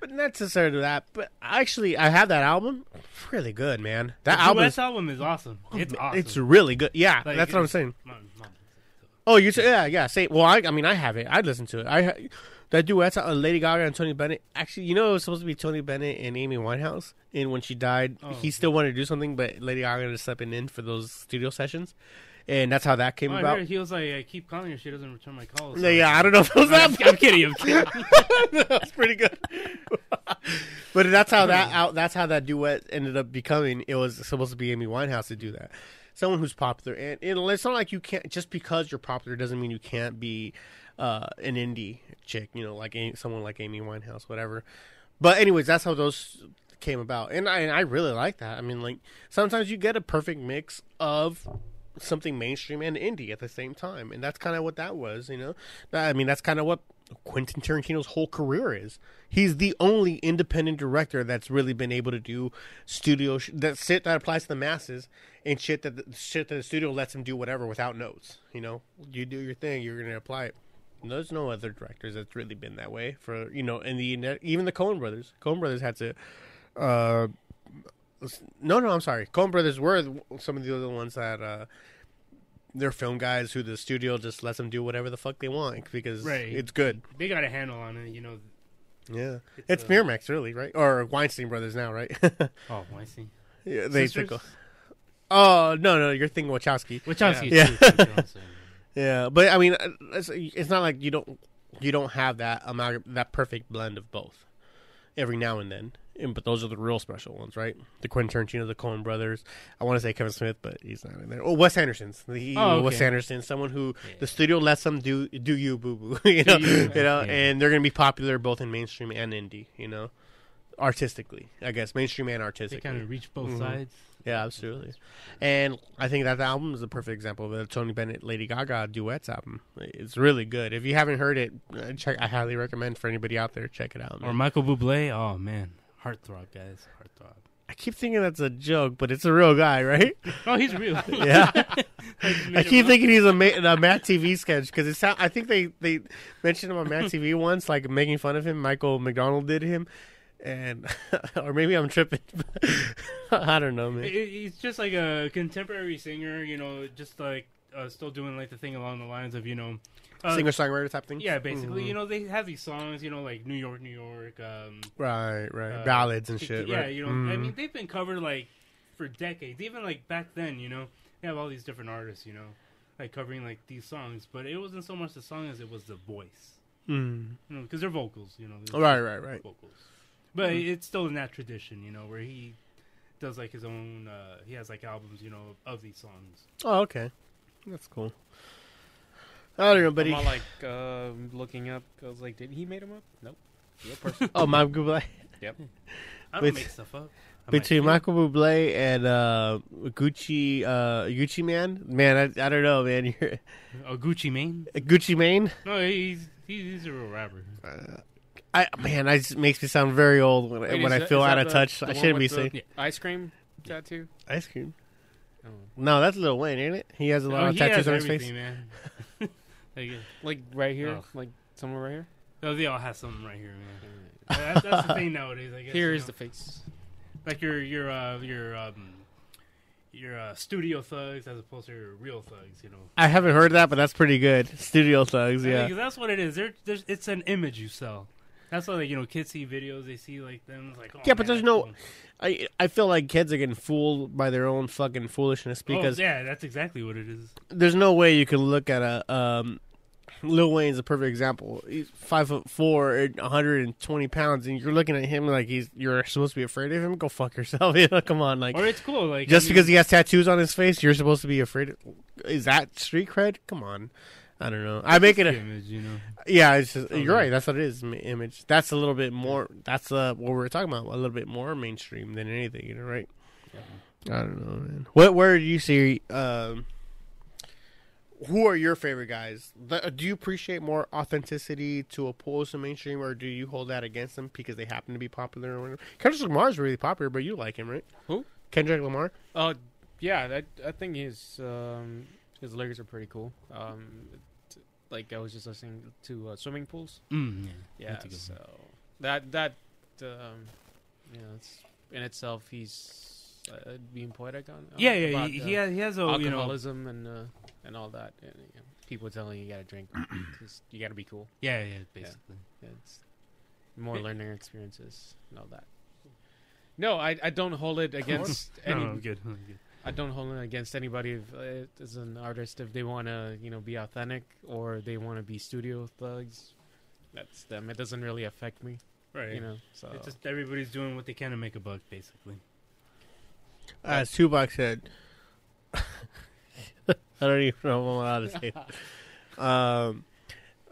But not necessarily that. But actually, I have that album. Really good, man. That the album. Is, album is awesome. It's awesome. it's really good. Yeah, Like, that's what I'm saying. Oh, you say yeah, yeah. Say well. I, I mean, I have it. I'd listen to it. I that duet uh, Lady Gaga and Tony Bennett. Actually, you know, it was supposed to be Tony Bennett and Amy Winehouse. And when she died, Oh, he still wanted to do something, but Lady Gaga up stepping in for those studio sessions, and that's how that came Oh, I about. he was like, I keep calling her, she doesn't return my calls. No, yeah, I don't know if it was I'm, that. I'm kidding. I'm kidding. that's pretty good. but that's how that out. That's how that duet ended up becoming. It was supposed to be Amy Winehouse to do that. Someone who's popular, and, and it's not like you can't just because you're popular doesn't mean you can't be uh, an indie chick. You know, like a- someone like Amy Winehouse, whatever. But anyways, that's how those came about, and I and I really like that. I mean, like sometimes you get a perfect mix of something mainstream and indie at the same time, and that's kind of what that was. You know, I mean, that's kind of what Quentin Tarantino's whole career is. He's the only independent director that's really been able to do studio sh- that shit that applies to the masses and shit that the shit that the studio lets him do whatever without notes. You know, you do your thing, you're gonna apply it. And There's no other directors that's really been that way for you know, and the even the Coen brothers. Coen brothers had to. Uh, no, no, I'm sorry. Coen brothers were some of the other ones that uh, they're film guys who the studio just lets them do whatever the fuck they want because Right. it's good. they got a handle on it, you know. Yeah, It's, it's uh, Miramax, really, right? Or Weinstein Brothers now, right? Oh, see. yeah, they took. Oh no, no, you're thinking Wachowski. Wachowski. Yeah. so. Yeah, but I mean, it's, it's not like you don't you don't have that amalgam that perfect blend of both every now and then. And, but those are the real special ones, right? The Quentin Tarantino, the Coen brothers. I want to say Kevin Smith, but he's not in there. Oh, Wes Anderson's. The, Oh, Wes. Anderson, someone who Yeah. the studio lets them do do you boo boo, you know, you, you know, yeah. and they're gonna be popular both in mainstream and indie, you know, artistically, I guess mainstream and artistically. They kind of reach both Mhm. sides. Yeah, absolutely. And I think that album is a perfect example of the Tony Bennett Lady Gaga duets album. It's really good. If you haven't heard it, uh, check. I highly recommend for anybody out there check it out. Or. Michael Bublé. Oh man, heartthrob, guys, heartthrob. I keep thinking that's a joke, but it's a real guy, right? Oh, he's real. yeah. I just I made keep thinking he's a, Ma- a MADtv sketch because it sound. I think they they mentioned him on MADtv once, like making fun of him. Michael McDonald did him, and or maybe I'm tripping. I don't know, man. He- He's just like a contemporary singer, you know, just like uh, still doing like the thing along the lines of you know, uh, Singer songwriter type thing. Yeah, basically, Mhm. you know, they have these songs, you know, like New York, New York, um, Right, right. uh, Ballads and shit. Yeah, right. you know, I Mhm. mean, they've been covered like for decades. Even like back then, you know, they have all these different artists, you know, like covering like these songs. But it wasn't so much the song as it was the voice, Mm. you know, because they're vocals, you know. Right, right, right. Vocals, but it's still in that tradition, you know, where he does like his own. uh He has like albums, you know, of these songs. Oh, okay. That's cool. I don't know, but I'm all like uh, looking up. I was like, did he made him up? Nope. Real person. oh, Michael Bublé. yep. I don't Bet- make stuff up. I Between might. Michael Bublé and uh, Gucci, uh, Gucci Mane, man, I, I don't know, man. You're a Gucci Mane. Gucci Mane. No, he's he's a real rapper. Uh, I man, that just makes me sound very old when, Wait, when is I that- feel is out that of the- touch. the I one shouldn't be with the saying Ice cream tattoo. ice cream. Oh. No, that's Lil Wayne, ain't it? He has a lot Oh, of tattoos on his face. man. like, Like right here, Oh. like somewhere right here. oh, they all have something right here, man. That, that's the thing nowadays. I guess. here is know? the face. like your your uh, your um your uh, studio thugs as opposed to your real thugs. You know. I haven't heard that, but that's pretty good. Studio Thugs, Yeah, yeah. that's what it is. They're, it's an image you sell. That's why, like, you know, kids see videos, they see like them, like, oh, Yeah, but man, there's no-. I I feel like kids are getting fooled by their own fucking foolishness because oh, yeah, that's exactly what it is. there's no way you can look at a um Lil Wayne's a perfect example. He's five foot four, and 120 pounds, and you're looking at him like he's you're supposed to be afraid of him. Go fuck yourself. You know, come on, like Or it's cool, like just I mean, because he has tattoos on his face, you're supposed to be afraid. Of, is that street cred? Come on, I don't know. I make it a image, you know. yeah. It's just, you're right. That's what it is. Image. That's a little bit more. That's uh what we're talking about. A little bit more mainstream than anything. You know, right? I don't know, man. What where do you see? Um, who are your favorite guys? The- Do you appreciate more authenticity to oppose the mainstream, or do you hold that against them because they happen to be popular? Or whatever? Kendrick Lamar is really popular, but you like him, right? Who? Kendrick Lamar. Oh, yeah. I I think he's um his lyrics are pretty cool. Um, t- like I was just listening to uh, swimming pools. Mm, yeah, Yeah. So that that um, you know, it's, in itself, he's uh, being poetic on. yeah, on- yeah. about, He, uh, he has, he has a you know, alcoholism and uh, and all that. And, people telling you you gotta drink because you gotta be cool. yeah, yeah, basically. Yeah, it's more Yeah. learning experiences and all that. No, I, I don't hold it against No, any. I'm good. I'm good. I don't hold it against anybody if, uh, as an artist if they want to you know be authentic or they want to be studio thugs. That's them. It doesn't really affect me, Right. you know. So It's just everybody's doing what they can to make a buck, basically. As Tupac said, I don't even know if I'm allowed to say it. Um,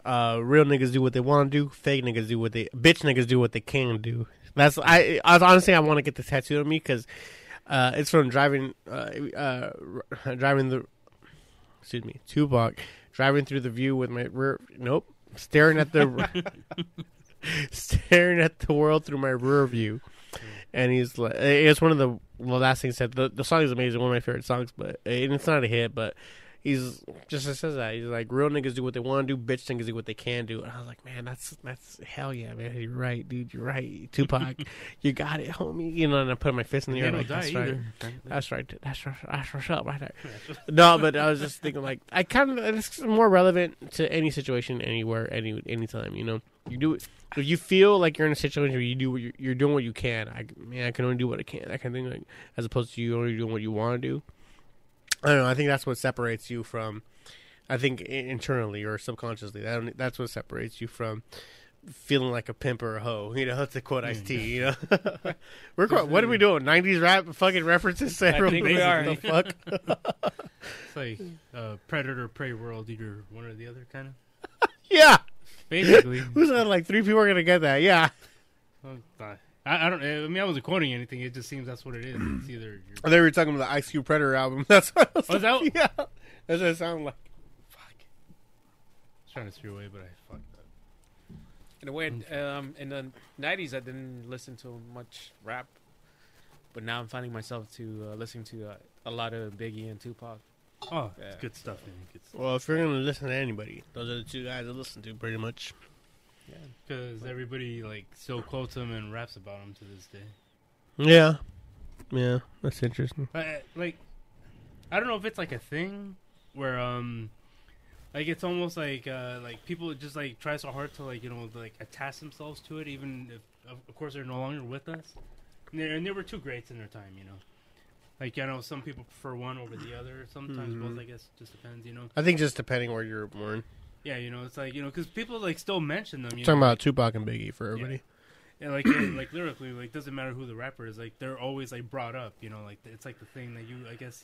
uh, real niggas do what they want to do. Fake niggas do what they bitch niggas do what they can do. That's I. I honestly I want to get the tattoo on me because uh, it's from driving uh, uh, driving the excuse me Tupac driving through the view with my rear nope staring at the staring at the world through my rear view. And he's like it's one of the last thing he said. The, the song is amazing one of my favorite songs but and it's not a hit but he's just says that he's like real niggas do what they want to do bitch niggas do what they can do and i was like man that's that's hell yeah man you're right dude you're right tupac you got it homie you know and i put my fist in the air like that's right that's right that's right that's what's up right there no but i was just thinking like i kind of it's more relevant to any situation anywhere any anytime you know you do it if you feel like you're in a situation where you do what you're, you're doing what you can, I man, I can only do what I can. That kind of thing, like as opposed to you only doing what you want to do. I don't know. I think that's what separates you from. I think internally or subconsciously, that that's what separates you from feeling like a pimp or a hoe. You know, to quote Ice T. You know, we're quite, what are we doing? '90s rap fucking references. I think we are. The fuck? It's like uh, predator, prey world, either one or the other, kind of. yeah. Basically. Who's that? Like three people are gonna get that. Yeah. Well, I, I don't. I mean, I wasn't quoting anything. It just seems that's what it is. It's either you're, I were talking about the Ice Cube Predator album. That's what I was Oh, is that- like, yeah. That's what it sounded like. fuck. I was trying to steer away, but I fucked up. in a way, um, in the '90s, I didn't listen to much rap, but now I'm finding myself to uh, listening to uh, a lot of Biggie and Tupac. Oh, Yeah. it's good stuff, man. Good stuff. Well, if you're gonna listen to anybody, those are the two guys I listen to pretty much. Yeah, Because everybody like still quotes him and raps about him to this day. Yeah. Yeah, that's interesting. But, uh, like, I don't know if it's like a thing where um, like it's almost like uh, like people just like try so hard to like you know like attach themselves to it, even if of of course they're no longer with us. And there, and there were two greats in their time, you know. Like you know, some people prefer one over the other. Sometimes Mhm. both. I guess just depends, you know. I think just depending where you're born. Yeah, you know, it's like you know, because people like still mention them. You talking know, about Tupac and Biggie for everybody. Yeah, like like lyrically, like doesn't matter who the rapper is, like they're always like brought up. You know, like it's like the thing that you, I guess,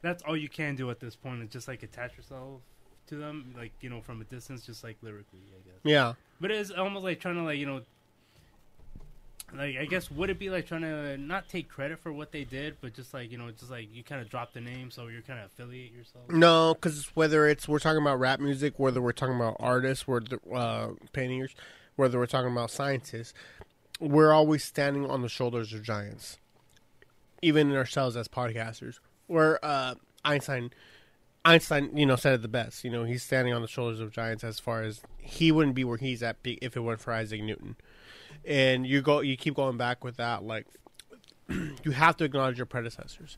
that's all you can do at this point is just like attach yourself to them, like you know, from a distance, just like lyrically, I guess. Yeah. But it's almost like trying to like you know, like I guess would it be like trying to not take credit for what they did, but just like you know, just like you kind of drop the name, so you're kind of affiliate yourself. No, because whether it's we're talking about rap music, whether we're talking about artists, whether uh, painters, whether we're talking about scientists, we're always standing on the shoulders of giants. Even in ourselves as podcasters, where uh, Einstein, Einstein, you know, said it the best. You know, he's standing on the shoulders of giants as far as he wouldn't be where he's at if it weren't for Isaac Newton. And you go, you keep going back with that, like you have to acknowledge your predecessors.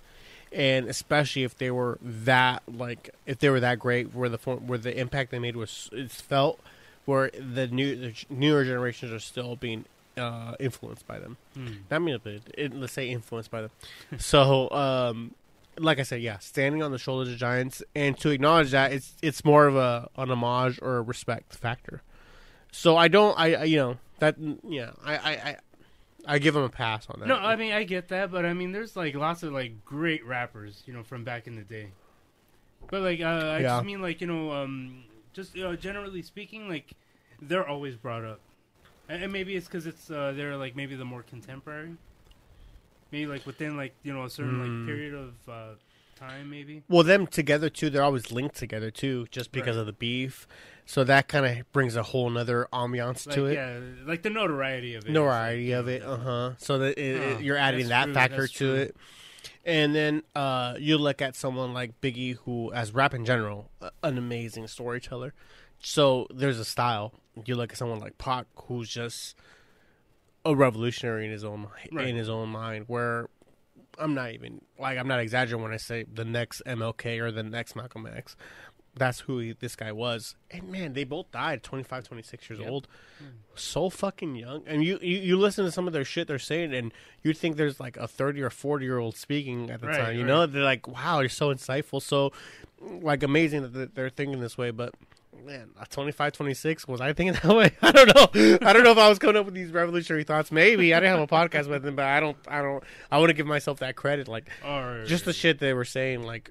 And especially if they were that like if they were that great where the form, where the impact they made was it's felt where the new the newer generations are still being uh, influenced by them. Hmm. not mean but let's say influenced by them. So um like i said yeah standing on the shoulders of giants and to acknowledge that it's it's more of a an homage or a respect factor so i don't i, I you know that yeah I, I i i give them a pass on that No, I mean I get that, but I mean there's like lots of like great rappers, you know, from back in the day. But like uh, I Yeah. just mean like you know, um, just you know, generally speaking, like they're always brought up, and, and maybe it's because it's uh, they're like maybe the more contemporary. Maybe like within like you know a certain Mm. like period of uh, time, maybe. Well, them together too. They're always linked together too, just because Right. of the beef. So that kind of brings a whole nother ambiance Like to it, yeah, like the notoriety of it. notoriety It's of it. Uh huh. So that it, it- you're adding that true, factor to true. it, and then uh, you look at someone like Biggie, who, as rap in general, an amazing storyteller. So there's a style. You look at someone like Pac, who's just a revolutionary in his own Right. in his own mind. Where I'm not even like I'm not exaggerating when I say the next MLK or the next Malcolm X. That's who he, this guy was. And man, they both died 25, 26 years Yep. old. Hmm. So fucking young. And you, you you listen to some of their shit they're saying and you'd think there's like a 30 or 40 year old speaking at the Right, time. You right. know, they're like, "Wow, you're so insightful." So like amazing that they're thinking this way, but man, at 25, 26, was I thinking that way? I don't know. I don't know if I was coming up with these revolutionary thoughts. Maybe I didn't have a podcast with them, but I don't. I don't. I wouldn't give myself that credit. Like Or just the shit they were saying, like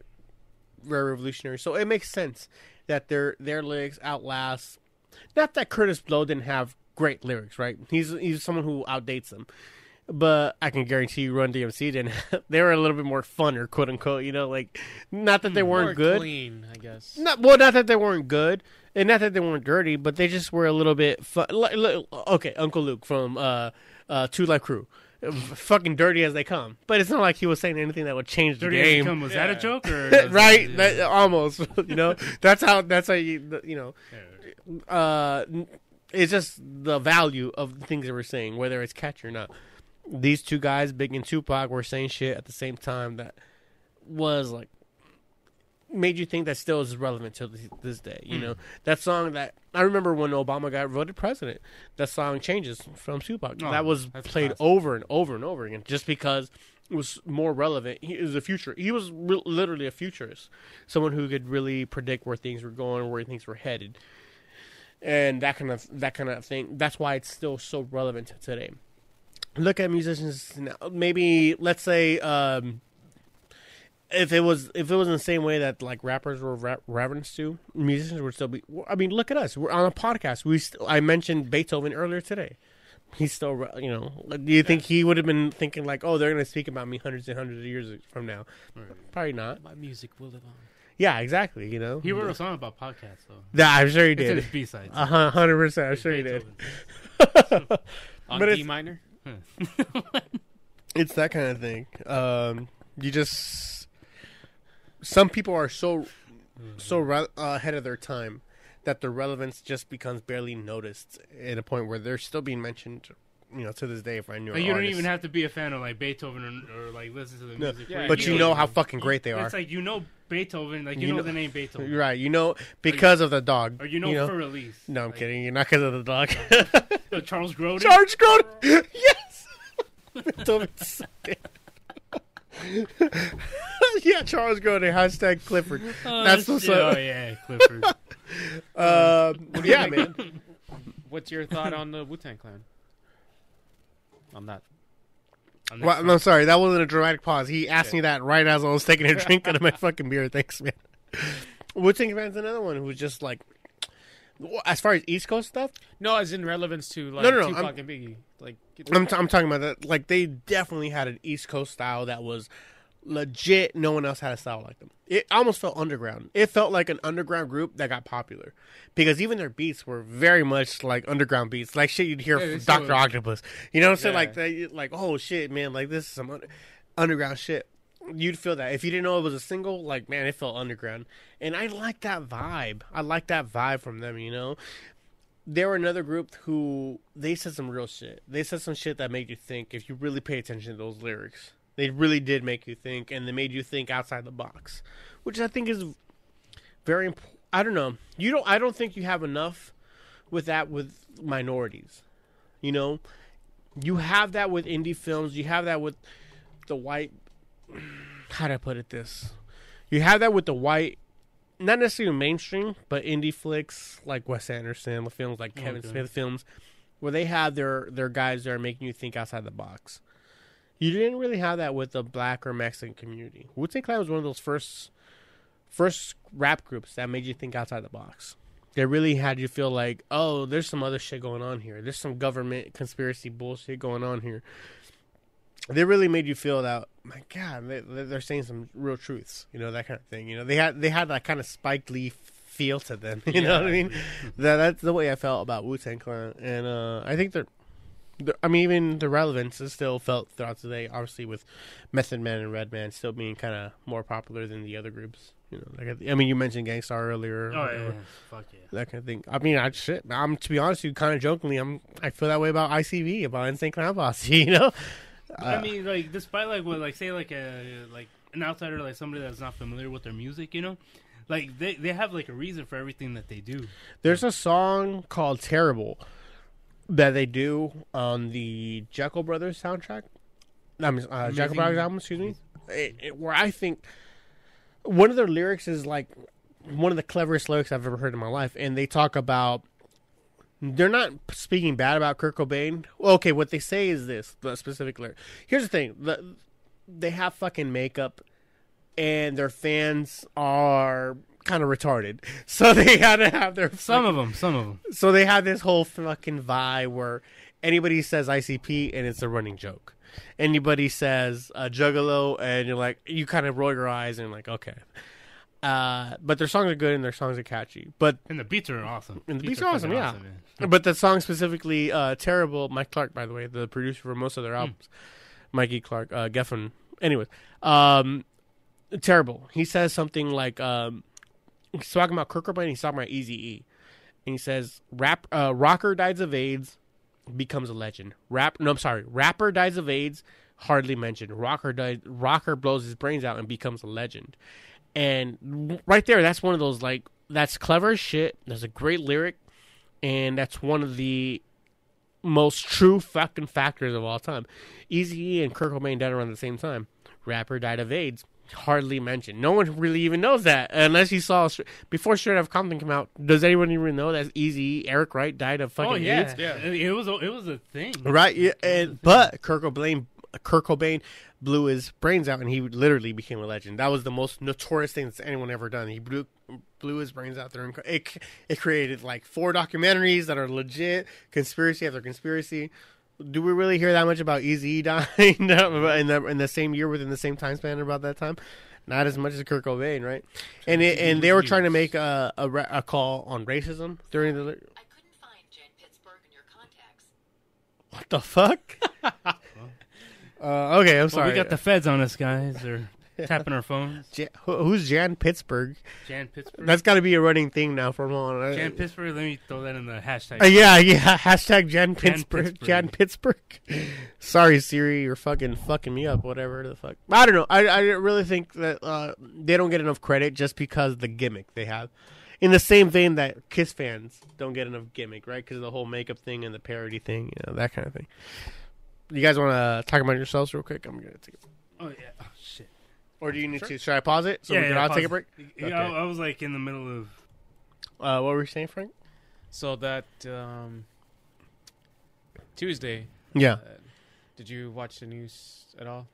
very revolutionary. So it makes sense that their their lyrics outlast. Not that Kurtis Blow didn't have great lyrics, right? He's he's someone who outdates them. But I can guarantee you, Run DMC didn't. they were a little bit more funner, quote unquote. You know, like not that they weren't More good. clean, I guess. Not well, not that they weren't good, and not that they weren't dirty, but they just were a little bit. Fu- like, like- okay, Uncle Luke from uh, uh, 2 Live Crew, fucking dirty as they come. But it's not like he was saying anything that would change the Dirty as game, Come, was that a joke or right? Yeah. That, almost, you know. That's how. That's how you. You know. Yeah. Uh, it's just the value of the things that we're saying, whether it's catchy or not. These two guys, Big and Tupac, were saying shit at the same time that was like made you think that still is relevant to this, day. You know mm. that song that I remember when Obama got voted president. That song changes from Tupac. Oh, that was played classic. over and over and over again, just because it was more relevant. He is a future. He was re- literally a futurist, someone who could really predict where things were going, where things were headed, and that kind of that kind of thing. That's why it's still so relevant to today. Look at musicians now. Maybe let's say. Um, if it was if it was in the same way that like rappers were ra- reverenced to, musicians would still be. I mean, look at us. We're on a podcast. We st- I mentioned Beethoven earlier today. He's still, re- you know. Do you think he would have been thinking like, oh, they're going to speak about me hundreds and hundreds of years from now? Right. Probably not. My music will live on. Yeah, exactly. You know. He wrote a song about podcasts though. Yeah, I'm sure he It's in did. his B sides. A hundred percent. I'm sure he did. On But D it's- minor? It's that kind of thing. Um, you just some people are so so re- uh, ahead of their time that their relevance just becomes barely noticed at a point where they're still being mentioned. You know, to this day, if I knew, Like, you don't even have to be a fan of like Beethoven or, or like listen to the No, music. Yeah, but you you know- know how fucking great they are. It's like you know Beethoven, like you, You know, know- the name Beethoven, right. You know because of the dog. or you know, for release. no, I'm Like, kidding. You're not because of the dog. uh, Charles Grodin. Charge Grodin. yes. Beethoven's so dead. yeah, Charles Grodin. Hashtag Clifford. Oh, That's what's shit. up. Oh yeah, Clifford. Um, do you yeah, man. What's your thought on the Wu Tang Clan? On that. Well, no, sorry, that wasn't a dramatic pause. He asked me that right as I was taking a drink out of my fucking beer. Thanks, man. Wu Tang Clan's another one who was just like, as far as East Coast stuff, No, as in relevance to like No, no, no, Tupac I'm- and Biggie. Like, I'm, t- I'm talking about that. Like they definitely had an East Coast style that was legit. No one else had a style like them. It almost felt underground. It felt like an underground group that got popular because even their beats were very much like underground beats, like shit you'd hear Yeah, from Doctor Octopus. You know what I'm saying? Yeah. Like they, like oh shit, man, like this is some under- underground shit. You'd feel that if you didn't know it was a single, like man, it felt underground, and I like that vibe. I like that vibe from them. You know, they were another group who they said some real shit. They said some shit that made you think if you really pay attention to those lyrics. They really did make you think, and they made you think outside the box, which I think is very important. I don't know. You don't. I don't think you have enough with that with minorities. You know, you have that with indie films. You have that with the white. How do I put it? This. You have that with the white not necessarily mainstream, but indie flicks like Wes Anderson, the films like oh, Kevin Okay. Smith films, where they have their their guys that are making you think outside the box. You didn't really have that with the black or Mexican community. Wu Tang Clan was one of those first first rap groups that made you think outside the box. They really had you feel like, oh, there's some other shit going on here. There's some government conspiracy bullshit going on here. They really made you feel that, my God, they, they're saying some real truths. You know that kind of thing. You know they had they had that kind of Spike Lee feel to them. You know what I mean? that that's the way I felt about Wu Tang Clan, and uh, I think they're. I mean, even the relevance is still felt throughout today. Obviously, with Method Man and Redman still being kind of more popular than the other groups. You know, like I mean, you mentioned Gang Starr earlier. Oh yeah, yeah, fuck yeah. That kind of thing. I mean, I shit. I'm to be honest, with you kind of jokingly, I'm. I feel that way about ICP, about Insane Clown Posse. You know. I Uh, mean, like, despite like what, like, say, like a like an outsider, like somebody that's not familiar with their music, you know, like they they have like a reason for everything that they do. There's a song called "Terrible" that they do on the Jeckel Brothers soundtrack. I mean, uh, Jeckel Brothers album. Excuse me. It, it- where I think one of their lyrics is like one of the cleverest lyrics I've ever heard in my life, and they talk about. They're not speaking bad about Kurt Cobain. Well, okay, what they say is this: the specific lyric. Here's the thing: the, they have fucking makeup, and their fans are kind of retarded, so they had to have their Some of them, some of them. so they had this whole fucking vibe where anybody says ICP and it's a running joke. Anybody says uh, Juggalo and you're like, you kind of roll your eyes and like, okay. Uh, but their songs are good and their songs are catchy. But And the beats are awesome. And the beats are awesome, yeah. man. but the song specifically, uh, terrible. Mike Clark, by the way, the producer for most of their albums, Mikey Clark, uh, Geffen. Anyways, um, terrible. He says something like, um, he's talking about Kurt Cobain. He's talking about Easy E, and he says, "Rap uh, rocker dies of AIDS, becomes a legend. Rap no, I'm sorry, rapper dies of AIDS, hardly mentioned. Rocker dies, rocker blows his brains out and becomes a legend." And right there, that's one of those like that's clever shit. That's a great lyric, and that's one of the most true fucking factors of all time. Easy E and Kurt Cobain died around the same time. Rapper died of AIDS. Hardly mentioned. No one really even knows that unless you saw before Straight Outta Compton came out. Does anyone even know that Easy Eric Wright died of fucking Oh yeah, AIDS? Yeah. It, it was a, it was a thing. Right. Yeah. And but Kurt Cobain, Kurt Cobain blew his brains out, and he literally became a legend. That was the most notorious thing that's anyone ever done. He blew blew his brains out there, and it it created like four documentaries that are legit conspiracy after conspiracy. Do we really hear that much about Eazy dying in the in the same year within the same time span about that time? Not as much as Kurt Cobain, right? And it, and they were trying to make a, a ra- a call on racism during the I couldn't find Jen Pittsburgh in your contacts. what the fuck? uh, okay, I'm Well, sorry. we got the feds on us, guys. Or tapping our phones. Ja- who- who's Jan Pittsburgh? Jan Pittsburgh. That's got to be a running thing now from on. uh, Jan Pittsburgh. Let me throw that in the hashtag. Uh, yeah, yeah. Hashtag Jan Pittsburgh. Pittsburgh. Jan Pittsburgh. Sorry, Siri, you're fucking fucking me up. Whatever the fuck. I don't know. I I really think that uh, they don't get enough credit just because the gimmick they have. In the same vein that Kiss fans don't get enough gimmick, right? Because of the whole makeup thing and the parody thing, you know, that kind of thing. You guys want to talk about yourselves real quick? I'm gonna take it. Oh yeah. Shit. Or do you need to? Should I pause it so yeah, we can yeah, all pause take a break? Yeah, Okay. I, I was like in the middle of. Uh, what were you saying, Frank? So that um, Tuesday, Yeah. uh, did you watch the news at all?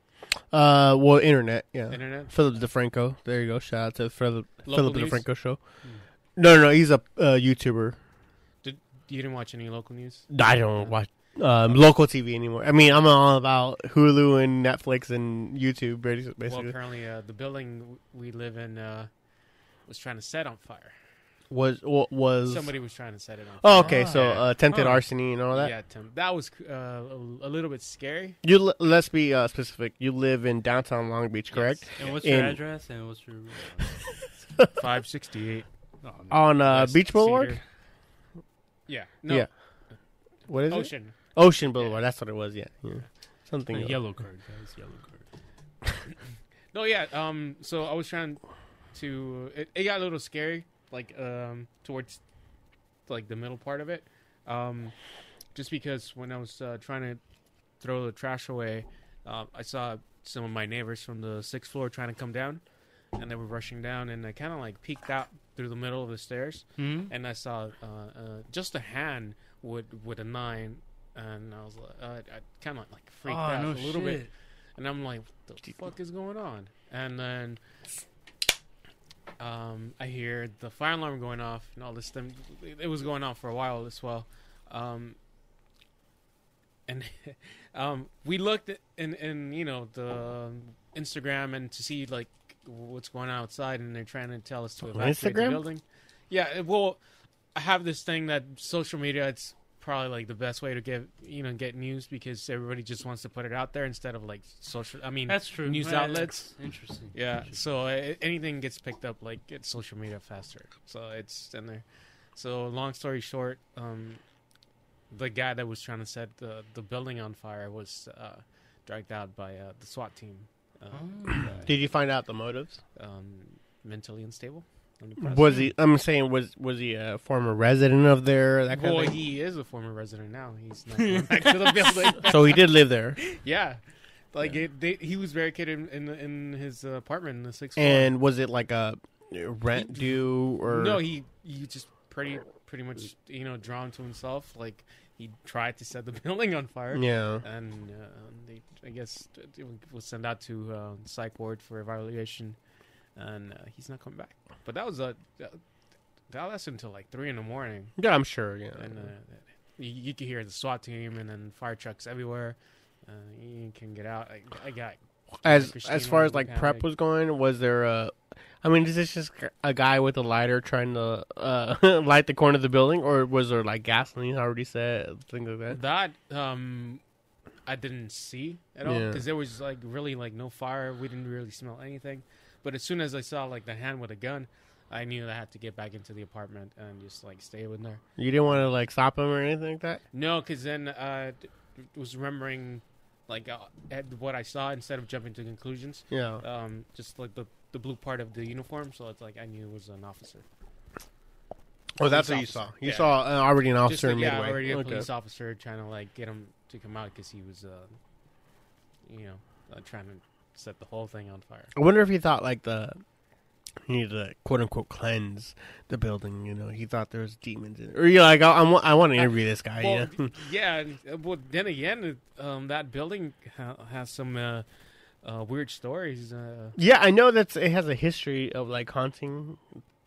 Uh, well, internet. Yeah. Internet? Philip DeFranco. There you go. Shout out to Philip, Philip? DeFranco show. No, no, no. He's a uh, YouTuber. Did you didn't watch any local news? I don't watch um, local TV anymore. I mean, I'm all about Hulu and Netflix and YouTube, basi- Well, basically. apparently, uh, the building we live in uh, was trying to set on fire. was what was? Somebody was trying to set it on fire. Oh, okay. So Yeah. uh, attempted Oh. arsony and all that. Yeah, Tim. That was uh, a, a little bit scary. You l- let's be uh, specific. You live in downtown Long Beach, correct? And what's your And- address? And what's your? 568. Oh. On uh, Beach Boulevard. Cedar. Yeah. No. Yeah. What is it? Ocean. Ocean Boulevard. That's what it was. Yeah. yeah. Something. A yellow card, guys. Yellow card. No, yeah. Um. So I was trying to. It, it got a little scary, like um towards like the middle part of it, um, just because when I was uh, trying to throw the trash away, uh, I saw some of my neighbors from the sixth floor trying to come down, and they were rushing down, and I kind of like peeked out through the middle of the stairs, Hmm. and I saw uh, uh, just a hand with with a nine, and I was like, uh, I kind of like freaked oh, out no a little shit. bit. And I'm like, what the fuck is going on? And then um, I hear the fire alarm going off and all this thing. It was going off for a while as well. Um, and um, we looked at in, in, you know, the Instagram and to see, like, what's going on outside, and they're trying to tell us to On evacuate the building. Yeah, it- well, I have this thing that social media, it's probably like the best way to get you know get news because everybody just wants to put it out there instead of like social. I mean, That's true. News Yeah, outlets. Interesting. yeah. Interesting. So uh, anything gets picked up like it's social media faster. So it's in there. So long story short, um, the guy that was trying to set the the building on fire was uh, dragged out by uh, the SWAT team. Uh, Oh. Did you find out the motives? um, mentally unstable. Was he? I'm saying was was he a former resident of there? That kind Well, of thing. he is a former resident now. He's not going back to the building. so he did live there. Yeah, like It, they, he was barricaded in in, in his uh, apartment in the sixth floor. And was it like a rent due or no, he he just pretty pretty much you know drawn to himself. Like he tried to set the building on fire. Yeah. and uh, they I guess it was sent out to uh, psych ward for evaluation, and uh, he's not coming back. But that was a that, that lasted until like three in the morning, Yeah, I'm sure. Yeah. and uh, you, you could hear the SWAT team and then fire trucks everywhere. Uh, you can get out. I, I got as Christina as far as like panic. prep was going, was there a? I mean, is this just a guy with a lighter trying to uh, light the corner of the building, or was there like gasoline already set, things like that? that. Um, I didn't see at all Yeah. because there was like really like no fire. We didn't really smell anything. But as soon as I saw like the hand with a gun, I knew I had to get back into the apartment and just like stay with her. You didn't want to like stop him or anything like that. No, because then uh, d- was remembering like uh, what I saw instead of jumping to conclusions. Yeah. Um, just like the the blue part of the uniform, so it's like I knew it was an officer. Oh, that's what you saw. You Yeah. saw uh, already an officer like, in yeah, midway. already a Okay. police officer trying to like get him to come out because he was, uh, you know, uh, trying to set the whole thing on fire. I wonder if he thought like the he needed to quote unquote cleanse the building. You know, he thought there was demons in it, or you know, like I, I, want, I want to interview this guy. Well, yeah. yeah. uh, Well, then again, um, that building ha- has some uh, uh, weird stories. Uh, Yeah, I know that it has a history of like haunting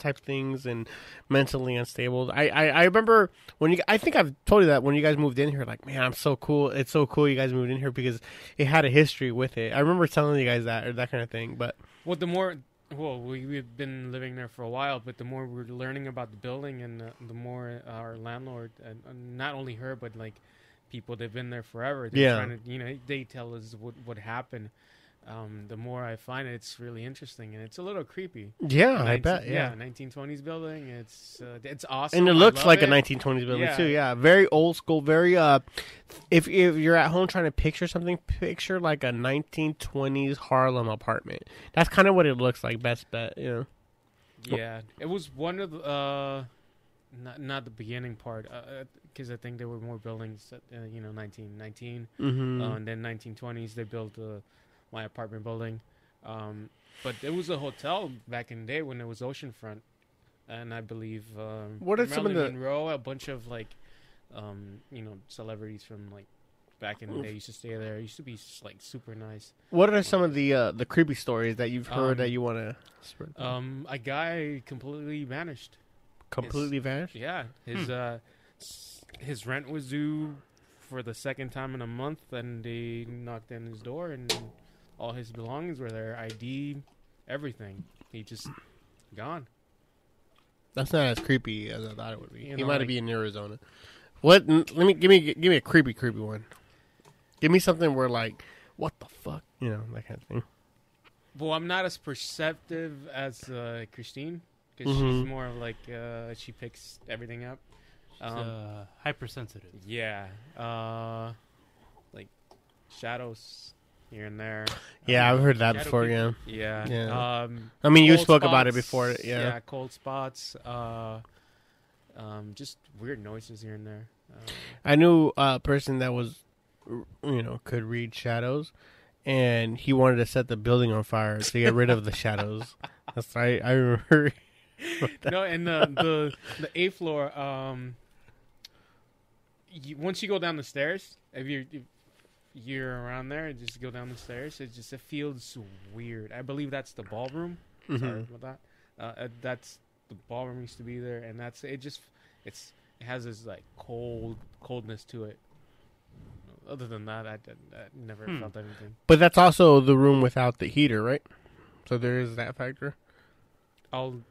type things and mentally unstable. I, I, I remember when you I think I've told you that when you guys moved in here, like man, I'm so cool. It's so cool you guys moved in here because it had a history with it. I remember telling you guys that or that kind of thing. But well, the more well, we, we've been living there for a while, but the more we're learning about the building, and uh, the more our landlord, and, and not only her, but like people that've been there forever, they're Yeah. trying to, you know, they tell us what what happened. Um, the more I find it, it's really interesting and it's a little creepy. Yeah, I bet. Yeah. 1920s building. It's uh, it's awesome. And it looks like a 1920s building Yeah. too. Yeah, very old school. Very uh, if if you're at home trying to picture something, picture like a 1920s Harlem apartment. That's kind of what it looks like. Best bet. You know. Yeah, it was one of the uh, not not the beginning part because I think there were more buildings. Uh, you know, 1919 Mm-hmm. uh, and then 1920s they built uh, my apartment building. Um, but it was a hotel back in the day when it was oceanfront, and I believe um, What are some of the- Monroe, a bunch of like, um, you know, celebrities from like back in the day used to stay there. It used to be like super nice. what are some of the uh, the creepy stories that you've heard Um, that you want to spread? Um, a guy completely vanished. completely vanished. Yeah, his uh, his rent was due for the second time in a month, and they knocked on his door, and all his belongings were there, ID, everything. He just gone. That's not as creepy as I thought it would be. You he know, might like- be in Arizona. What? Let me give me give me a creepy, creepy one. Give me something where like, what the fuck, you know, that kind of thing. Well, I'm not as perceptive as uh, Christine because Mhm. she's more of like uh, she picks everything up. It's, Um, uh, hypersensitive. yeah, uh, like shadows here and there. Yeah, Um, I've heard that before. Yeah. Yeah. Yeah. Um, I mean, you spoke about it before. Yeah. yeah cold spots. Uh, um, just weird noises here and there. Uh, I knew a person that was, you know, could read shadows, and he wanted to set the building on fire to get rid of the shadows. That's right. I remember. no, and the the the eighth floor. Um, you, once you go down the stairs, if you're if you're around there, and just go down the stairs. It just it feels weird. I believe that's the ballroom. Sorry Mhm. about that. Uh, uh, that's the ballroom used to be there, and that's it. Just it's it has this like cold coldness to it. Other than that, I, I, never Hmm. felt anything. But that's also the room without the heater, right? So there is that factor, All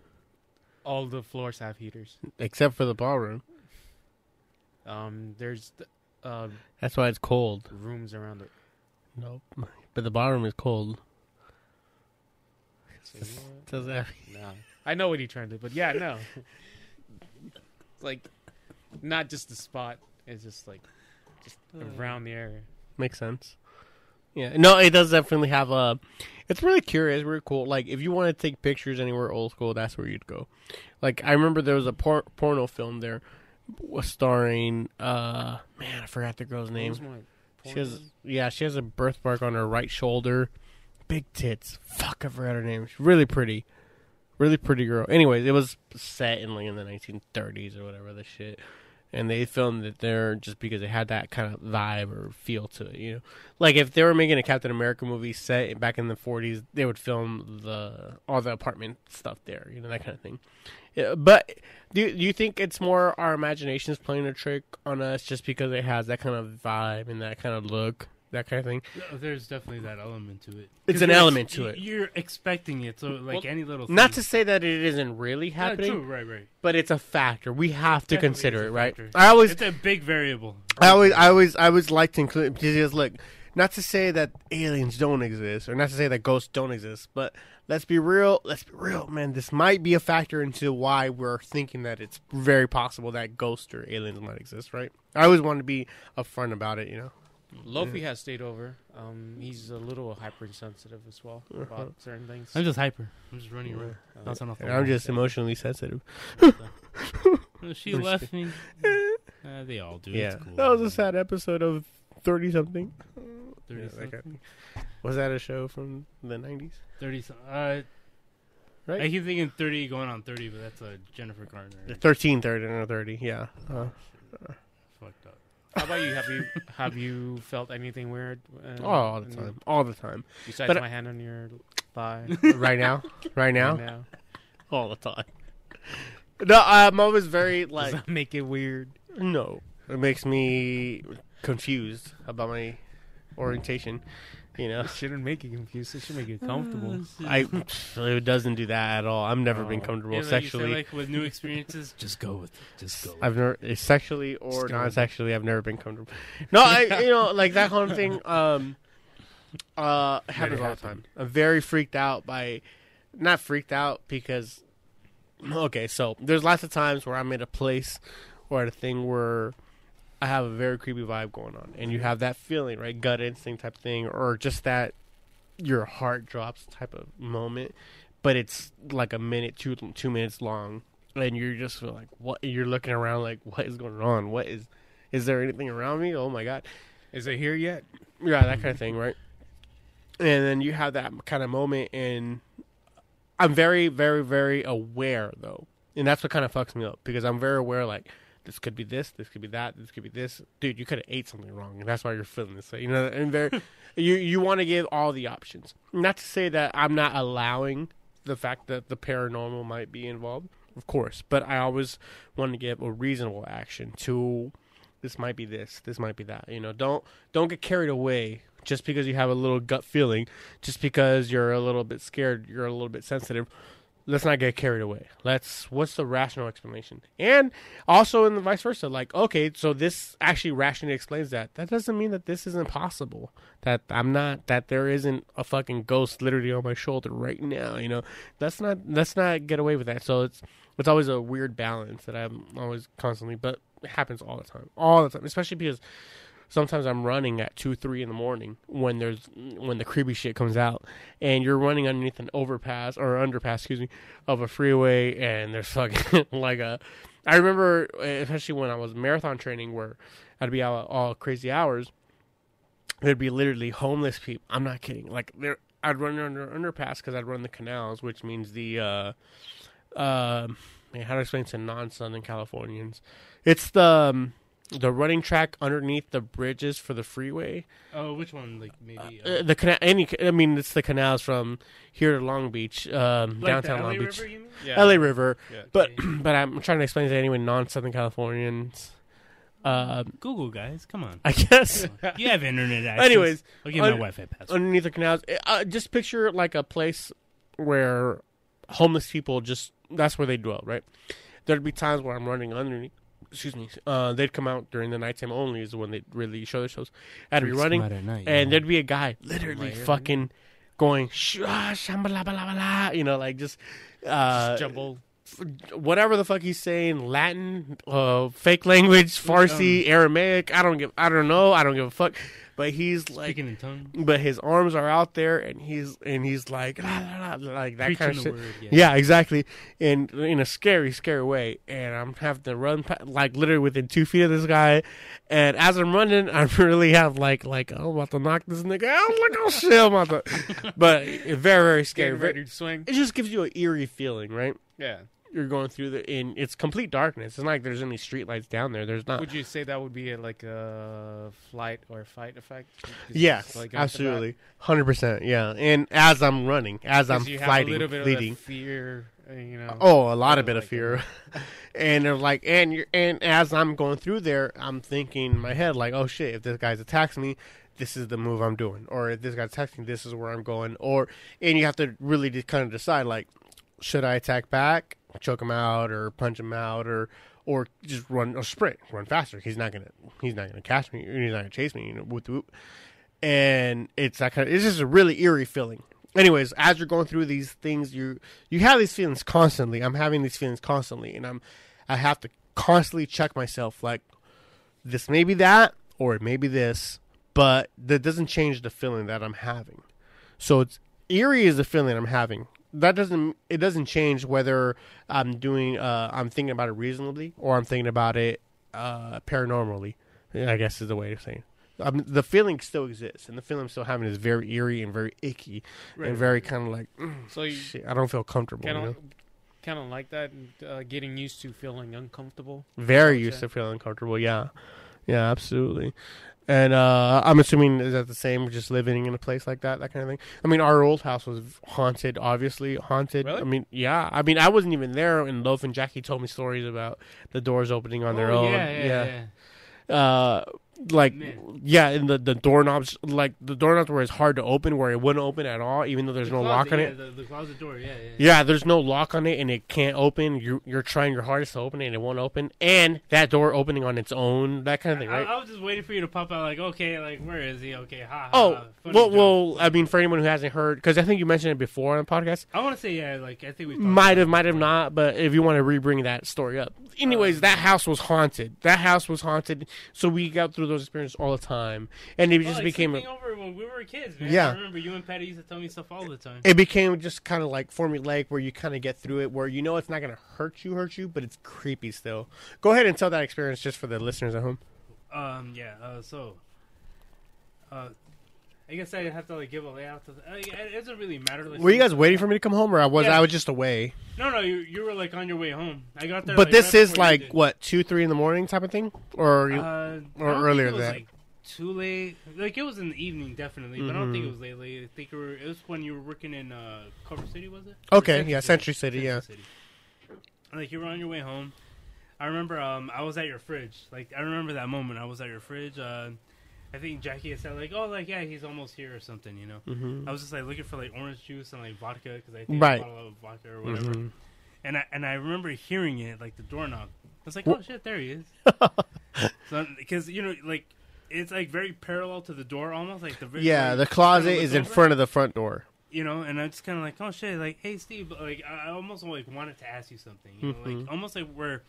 all the floors have heaters. except for the ballroom. Um, there's th- uh, That's why it's cold. rooms around it. Nope. But the ballroom is cold. So, you know what? Does that? No, I know what you're trying to do, but yeah, no. It's like, not just the spot. It's just like just around the area. Makes sense. Yeah, no, it does definitely have a. It's really curious, really cool. Like, if you want to take pictures anywhere old school, that's where you'd go. Like, I remember there was a por- porno film there, was starring. uh Man, I forgot the girl's name. What was my She has, yeah, she has a birthmark on her right shoulder, big tits. Fuck, I forgot her name. She's really pretty, really pretty girl. Anyways, it was set in like in the 1930s or whatever the shit, and they filmed it there just because it had that kind of vibe or feel to it. You know, like if they were making a Captain America movie set back in the 40s, they would film the all the apartment stuff there. You know, that kind of thing. Yeah, but do do you think it's more our imaginations playing a trick on us just because it has that kind of vibe and that kind of look, that kind of thing? Yeah, There's definitely that element to it. It's an element to it. You're expecting it, so like Well, any little. Not to say that it isn't really Yeah, happening, true, right, right. but it's a factor. We have to Definitely consider it, right? factor. I always, It's a big variable. I always, I always, I always like to include because look, not to say that aliens don't exist, or not to say that ghosts don't exist, but let's be real. Let's be real, man. This might be a factor into why we're thinking that it's very possible that ghosts or aliens might exist, right? I always want to be upfront about it, you know. Lofi has stayed over. Um, he's a little hypersensitive as well Uh-huh. about certain things. I'm just hyper. I'm just running around. Uh, Bouncing And I'm wall. just emotionally sensitive. She left me. Uh, they all do. Yeah, It's cool. that was a sad episode of thirty something. 30 Yeah, something. kind Was that a show from the nineties? 30 some- uh, Right. I keep thinking 30 going on 30, but that's a Jennifer Garner. The 13, 30, and 30, yeah. Uh, Fucked up. How about you? Have you have you felt anything weird? Uh, oh, all the time. All the time. Besides But- my hand on your thigh. right now? Right now? right now. All the time. No, I'm always very, Does like, that make it weird? no. It makes me confused about my orientation, you know? It shouldn't make you confused. It should make you comfortable. I It doesn't do that at all. I've never been Oh. comfortable Yeah, like you said, sexually. like with new experiences, just go with it. Just go. With I've never eh, sexually or Just non-sexually. I've never been comfortable. No, I you know like that kind of thing. Um, Uh, happens all the time. I'm very freaked out by, not freaked out because, okay, so there's lots of times where I'm at a place or at a thing where I have a very creepy vibe going on, and you have that feeling, right, gut instinct type thing, or just that your heart drops type of moment, but it's like a minute, two two minutes long, and you're just like what you're looking around like what is going on? What is is there anything around me? Oh my god. Is it here yet? Yeah, that kind of thing, right? And then you have that kind of moment, and I'm very, very, very aware though, and that's what kind of fucks me up because I'm very aware. Like, this could be this, this could be that, this could be this. Dude, you could have ate something wrong, and that's why you're feeling this. You know, and very, you you want to give all the options. Not to say that I'm not allowing the fact that the paranormal might be involved, of course, but I always want to give a reasonable action to this might be this, this might be that. You know, don't don't get carried away just because you have a little gut feeling, just because you're a little bit scared, you're a little bit sensitive. Let's not get carried away. Let's what's the rational explanation? And also in the vice versa, like, okay, so this actually rationally explains that. That doesn't mean that this isn't possible. That I'm not that there isn't a fucking ghost literally on my shoulder right now, you know. Let's not let's not get away with that. So it's it's always a weird balance that I'm always constantly but it happens all the time. All the time. Especially because sometimes I'm running at two, three in the morning when there's when the creepy shit comes out, and you're running underneath an overpass or underpass, excuse me, of a freeway, and there's fucking like a. I remember, especially when I was marathon training, where I'd be out all crazy hours. There'd be literally homeless people. I'm not kidding. Like there, I'd run under underpass because I'd run the canals, which means the. uh uh, man, how to explain to non-Southern Californians? It's the um, the running track underneath the bridges for the freeway. Oh, which one? Like maybe uh, Uh, the canal, any, I mean, it's the canals from here to Long Beach, um, like downtown the LA Long Beach, River, you mean? Yeah. LA River. Yeah. But but I'm trying to explain to anyone non-Southern Californians. Um, Google guys, come on. I guess You have internet access. Anyways, I'll give my un- Wi-Fi password. underneath the canals, uh, just picture like a place where homeless people just that's where they dwell, right? There'd be times where I'm running underneath. Excuse me. Uh, they'd come out during the nighttime only is when they really show their shows. I'd be running, at night, and yeah. there'd be a guy literally Later. fucking going sh- shambala bala bala, you know, like just uh, Jumble. whatever the fuck he's saying, Latin, uh, fake language, Farsi, Aramaic. I don't give, I don't know, I don't give a fuck. But he's like, Speaking in tongues. but his arms are out there, and he's and he's like, la, la, la, like that Preaching kind of shit. word, yeah. Yeah, exactly, and in a scary, scary way. And I'm having to run like literally within two feet of this guy. And as I'm running, I really have like like oh, I'm about to knock this nigga out. Like oh shit, I'm about to. But very very scary. Very, ready to swing. it just gives you an eerie feeling, right? Yeah. You're going through the in it's complete darkness. It's not like there's any street lights down there. There's not. Would you say that would be a, like a flight or fight effect? Yes, like off the bat- absolutely, hundred percent. Yeah, and as I'm running, as I'm fighting, a little bit leading. fear, uh, you know. Oh, a lot of Oh, bit of fear, and they're like, and you're, and as I'm going through there, I'm thinking in my head like, oh shit, if this guy attacks me, this is the move I'm doing, or if this guy attacks me, this is where I'm going, or and you have to really just kind of decide like, should I attack back, choke him out, or punch him out, or or just run or sprint, run faster. He's not gonna he's not gonna catch me, he's not gonna chase me, you know, whoop whoop. And it's that kind of it's just a really eerie feeling anyways, as you're going through these things, you you have these feelings constantly. I'm having these feelings constantly, and I'm I have to constantly check myself. Like this may be that, or it may be this, but that doesn't change the feeling that I'm having. So it's eerie is the feeling I'm having. That doesn't it doesn't change whether I'm doing uh, I'm thinking about it reasonably or I'm thinking about it uh, paranormally. I guess is the way to say it. Um, the feeling still exists, and the feeling I'm still having is very eerie and very icky Right, and very kind of like "Mm, So you shit. I don't feel comfortable. kind you know? of kind of like that, uh, getting used to feeling uncomfortable. Very used to feeling uncomfortable. Yeah, yeah, absolutely. And uh, I'm assuming is that the same, just living in a place like that, that kind of thing. I mean, our old house was haunted, obviously haunted. Really? I mean, yeah. I mean, I wasn't even there, and Loaf and Jackie told me stories about the doors opening on their Oh, own. Yeah, yeah, yeah. Uh, like Man. yeah, and the the doorknobs like the doorknobs where it's hard to open, where it wouldn't open at all, even though there's The no closet, lock on yeah, it. The, the closet door, yeah, yeah. Yeah, there's no lock on it, and it can't open. You're you're trying your hardest to open it, and it won't open. And that door opening on its own, that kind of thing, I, right? I was just waiting for you to pop out, like, okay, like, where is he? Okay, ha. ha, Oh, ha. Well, joke. well, I mean, for anyone who hasn't heard, because I think you mentioned it before on the podcast, I want to say, yeah, like, I think we might have, might have not, but if you want to re-bring that story up, anyways, um, that house was haunted. That house was haunted, so we got through those experiences all the time, and it Well, just like, became, sleeping over when we were kids, man. Yeah. I remember you and Patty used to tell me stuff all the time. it became just kind of like formulaic, where you kind of get through it, where you know it's not gonna hurt you, hurt you, but it's creepy still. Go ahead and tell that experience just for the listeners at home. Um, yeah. Uh, so, uh, I guess I have to like give a layout. To the, uh, it doesn't really matter. Like, Were you guys waiting for me to come home, or I was Yeah. I was just away? No, no, you you were like on your way home. I got there. But like, this right is like what two, three in the morning type of thing, or you, Uh, or earlier it was, that. Like, too late. Like it was in the evening, definitely. But I don't Mm-hmm. think it was late. late. I think it, were, it was when you were working in uh, Culver City, was it? Okay, Or yeah, Century City, yeah. City. Like you were on your way home. I remember um, I was at your fridge. Like I remember that moment. I was at your fridge. Uh, I think Jackie had said like, "Oh, like yeah, he's almost here" or something. You know. Mhm. I was just like looking for like orange juice and like vodka because I think Right. a bottle of vodka or whatever. Mhm. And I and I remember hearing it like the doorknob. I was like, "Oh shit, there he is." so because you know like it's like very parallel to the door almost like the very, Yeah, like, the closet is in over, front of the front door. You know, and I just kind of like, oh shit, like, hey Steve, like I I almost like wanted to ask you something. You know, Mhm. like almost like where.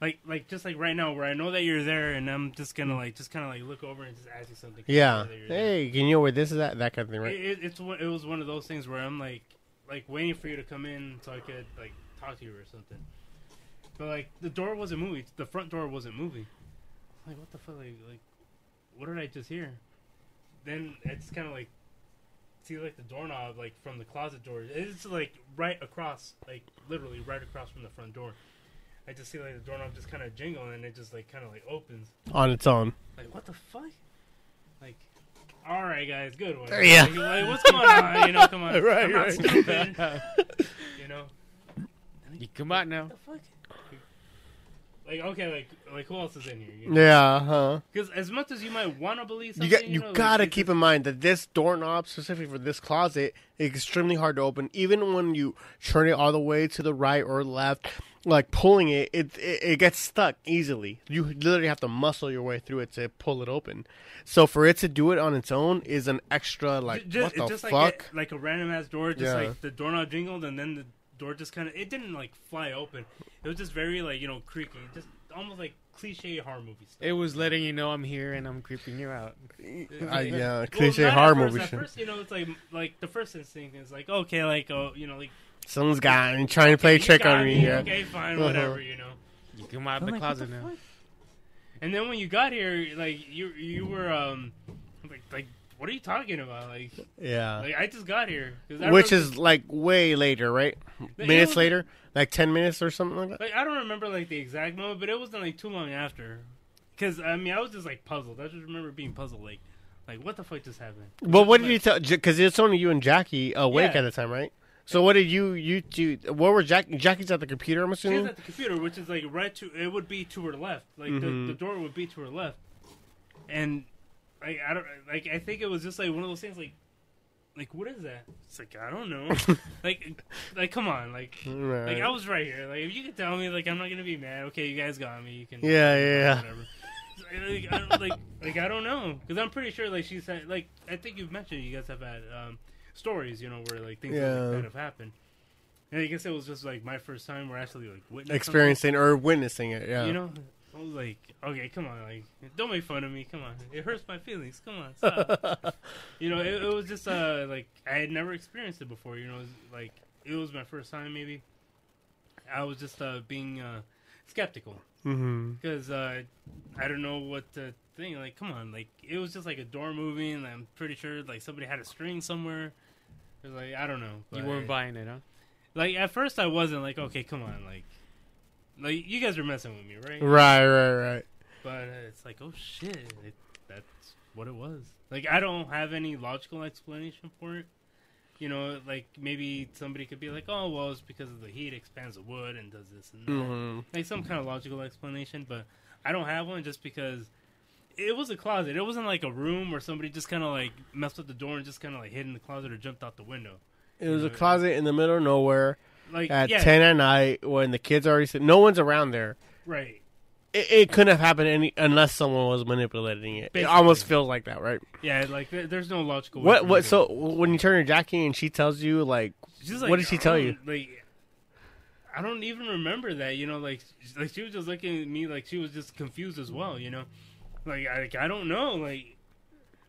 Like, like, just like right now, where I know that you're there, and I'm just gonna like, just kind of like look over and just ask you something. Yeah. Hey, can you know where this is at? That kind of thing, right? It, it, it's one- it was one of those things where I'm like like waiting for you to come in so I could like talk to you or something. But like the door wasn't moving. The front door wasn't moving. Like what the fuck? Like like what did I just hear? Then it's kind of like see like the doorknob like from the closet door. It's like right across, like literally right across from the front door. I just see like the doorknob just kind of jingle and it just like kind of like opens. On its own. Like what the fuck? Like, all right, guys, good one. Yeah. Like, like, what's going on? You know, come on. Right, I'm not right. stupid. you know. You come out now. What the fuck? Like okay, like like who else is in here? You know? Yeah, huh? Because as much as you might want to believe You got you know, gotta it's keep in mind that this doorknob, specifically for this closet, is extremely hard to open. Even when you turn it all the way to the right or left, like pulling it, it it, it gets stuck easily. You literally have to muscle your way through it to pull it open. So for it to do it on its own is an extra like Ju- what the just fuck? like a, like a random ass door, just Yeah. like the doorknob jingled, and then the door just kind of it didn't like fly open. It was just very like you know creaky, just almost like cliche horror movie stuff. It was letting you know I'm here and I'm creeping you out. Uh, yeah, Well, cliche horror first. movie At shit. first, you know, it's like like the first instinct is like okay, like oh, you know, like Someone's got and trying to play a trick on me Yeah, Okay, fine, Uh-huh. whatever, you know. You come out I'm the like, closet the now. fuck? And then when you got here, like you you were um like like what are you talking about? Like Yeah. like I just got here, Which is like way later, right? Minutes was- later, like ten minutes or something like that. like I don't remember like the exact moment, but it wasn't like too long after. Because I mean, I was just like puzzled. I just remember being puzzled, like like what the fuck just happened? Well, what did Like- you tell? Because it's only you and Jackie awake Yeah. at the time, right? So what did you you do? What were Jack? Jackie's at the computer, I'm assuming. at the computer, which is like right to it would be to her left, like Mhm. the, the door would be to her left, and like I don't like I think it was just like one of those things like like what is that? It's like I don't know, like like come on, like Right. like I was right here. Like if you could tell me, like I'm not gonna be mad. Okay, you guys got me. You can Yeah, yeah, yeah. whatever. Like, I don't, like, like I don't know, because I'm pretty sure like she said like I think you've mentioned you guys have had um, stories, you know, where like things Yeah. like that have happened. And I guess it was just like my first time where I actually like witnessed experiencing or witnessing it. Yeah. You know, I was like, okay, come on, like don't make fun of me. Come on, it hurts my feelings. Come on, stop. you know, it, it was just uh like I had never experienced it before. You know, it was, like it was my first time maybe. I was just uh being uh skeptical because uh, I don't know what to think. Like, come on, like it was just like a door moving. And I'm pretty sure like somebody had a string somewhere. It was like I don't know. You weren't buying it, huh? Like at first, I wasn't like, okay, come on, like, like you guys are messing with me, right? Right, right, right. But it's like, oh shit, it, that's what it was. Like I don't have any logical explanation for it. You know, like maybe somebody could be like, oh well, it's because of the heat expands the wood and does this and that hmm like some kind of logical explanation, but I don't have one just because it was a closet. It wasn't like a room where somebody just kind of like messed with the door and just kind of like hid in the closet or jumped out the window. It was a closet in the middle of nowhere Like at yeah, ten at night when the kids already said no one's around there. right. It, it couldn't have happened any unless someone was manipulating it. It almost feels like that, right? Yeah, like there, there's no logical. What? What? So when you turn to Jackie and she tells you like, She's what did she tell oh, you? Like, I don't even remember that. You know, like, like she was just looking at me like she was just confused as well. You know, like I, like, I don't know, like,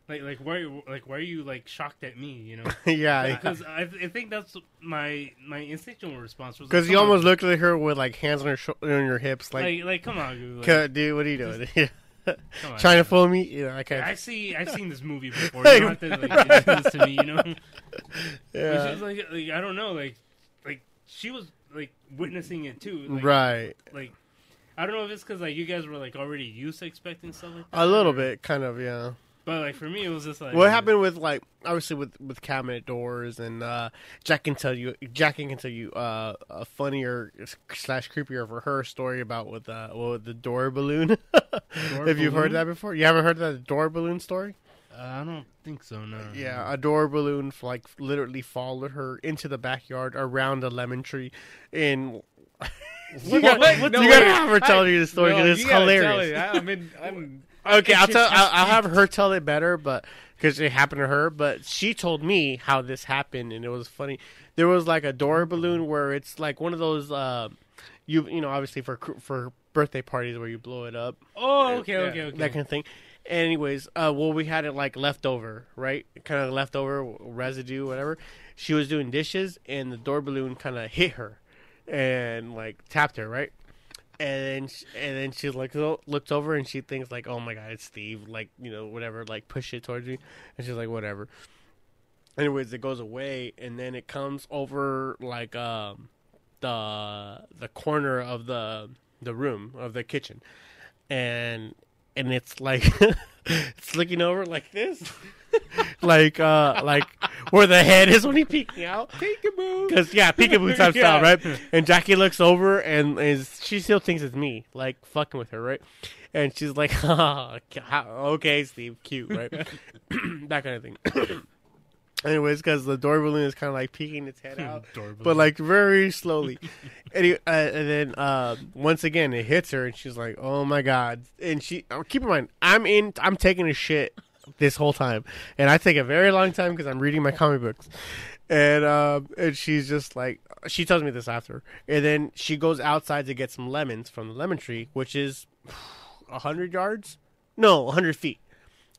like, like why, like why are you like shocked at me? You know, yeah, because I, I think that's my my instinctual response was because like, you on, almost looked at her with like hands on her sho- on your hips, like, like, like, come on, dude, like, dude, what are you doing? come on, Trying to fool me? You know, I can't. I see. I've seen this movie before. You don't have to like, do this to me. You know. Yeah, was like, like, I don't know, like, like she was like witnessing it too. Like, right. Like, I don't know if it's because like you guys were like already used to expecting stuff like that. A little or- bit, kind of, yeah. But like for me, it was just like What happened with like obviously with with cabinet doors and uh Jack can tell you Jack can tell you uh a funnier slash creepier for her story about with uh with the door balloon. Have you heard that before? You haven't heard that door balloon story? Uh, I don't think so. No. Yeah, a door balloon like literally followed her into the backyard around a lemon tree in. you got, What? No, you gotta wait. have her tell I- you the story No, because you it's hilarious. I, I mean, I'm, Okay, I'll tell. I'll, I'll have her tell it better, but because it happened to her. But she told me how this happened, and it was funny. There was like a door balloon where it's like one of those, uh, you you know, obviously for for birthday parties where you blow it up, Oh, okay, Yeah, okay, okay. that kind of thing. Anyways, uh, well, we had it like left over, right? Kind of leftover residue, whatever. She was doing dishes, and the door balloon kind of hit her, and like tapped her, right? And then, sh- and then she like lo- looks over and she thinks like, "Oh my god, it's Steve!" Like you know, whatever, like push it towards me, and she's like, "Whatever." Anyways, it goes away, and then it comes over like um the the corner of the the room of the kitchen, and and it's like it's looking over like this, like uh like where the head is when he peeking out. peekaboo. Because yeah, peekaboo type Yeah. style, right? And Jackie looks over and is she still thinks it's me, like fucking with her, right? And she's like, oh, "Okay, Steve, cute, right?" that kind of thing. Anyways, because the door balloon is kind of like peeking its head out, but like very slowly. and, uh, and then uh, once again, it hits her, and she's like, "Oh my god!" And she uh, keep in mind, I'm in, I'm taking a shit this whole time, and I take a very long time because I'm reading my comic books. And um, and she's just like, she tells me this after, and then she goes outside to get some lemons from the lemon tree, which is a hundred yards, no, hundred feet.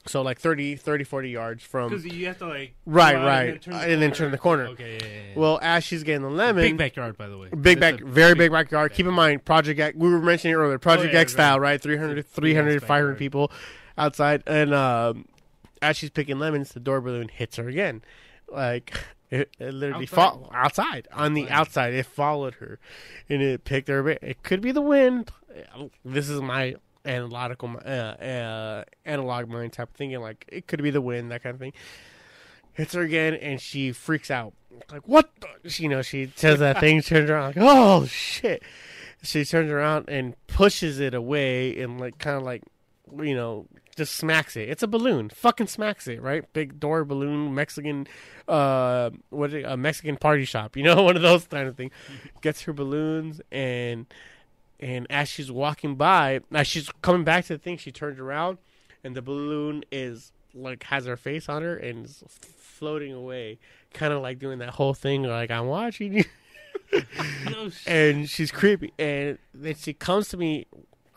So like 30, 30, 40 yards from because you have to like Right, go out right. turn and then turn the corner. Okay, yeah, yeah, yeah. well, as she's getting the lemon, big backyard, by the way. Big back, very big backyard. Keep in mind, Project X. We were mentioning it earlier. Project Oh, X style, right. right? 300, 300 500 backyard. people outside, and um, as she's picking lemons, the door balloon hits her again. Like it, it literally Outside? fall outside on the outside. It followed her, and it picked her. It could be the wind. This is my analogical, uh, uh, analog mind type of thinking. Like it could be the wind, that kind of thing. Hits her again, and she freaks out. Like what? The? She, you know, she says that thing, turns around, like oh shit. She turns around and pushes it away, and like kind of like, you know, just smacks it. It's a balloon, fucking smacks it, right? Big door balloon, Mexican, uh, what is it, a Mexican party shop, you know, one of those kind of things. Gets her balloons and and as she's walking by, as she's coming back to the thing, she turns around, and the balloon is like has her face on her and is floating away, kind of like doing that whole thing, like I'm watching you. No and she's creepy. And then she comes to me.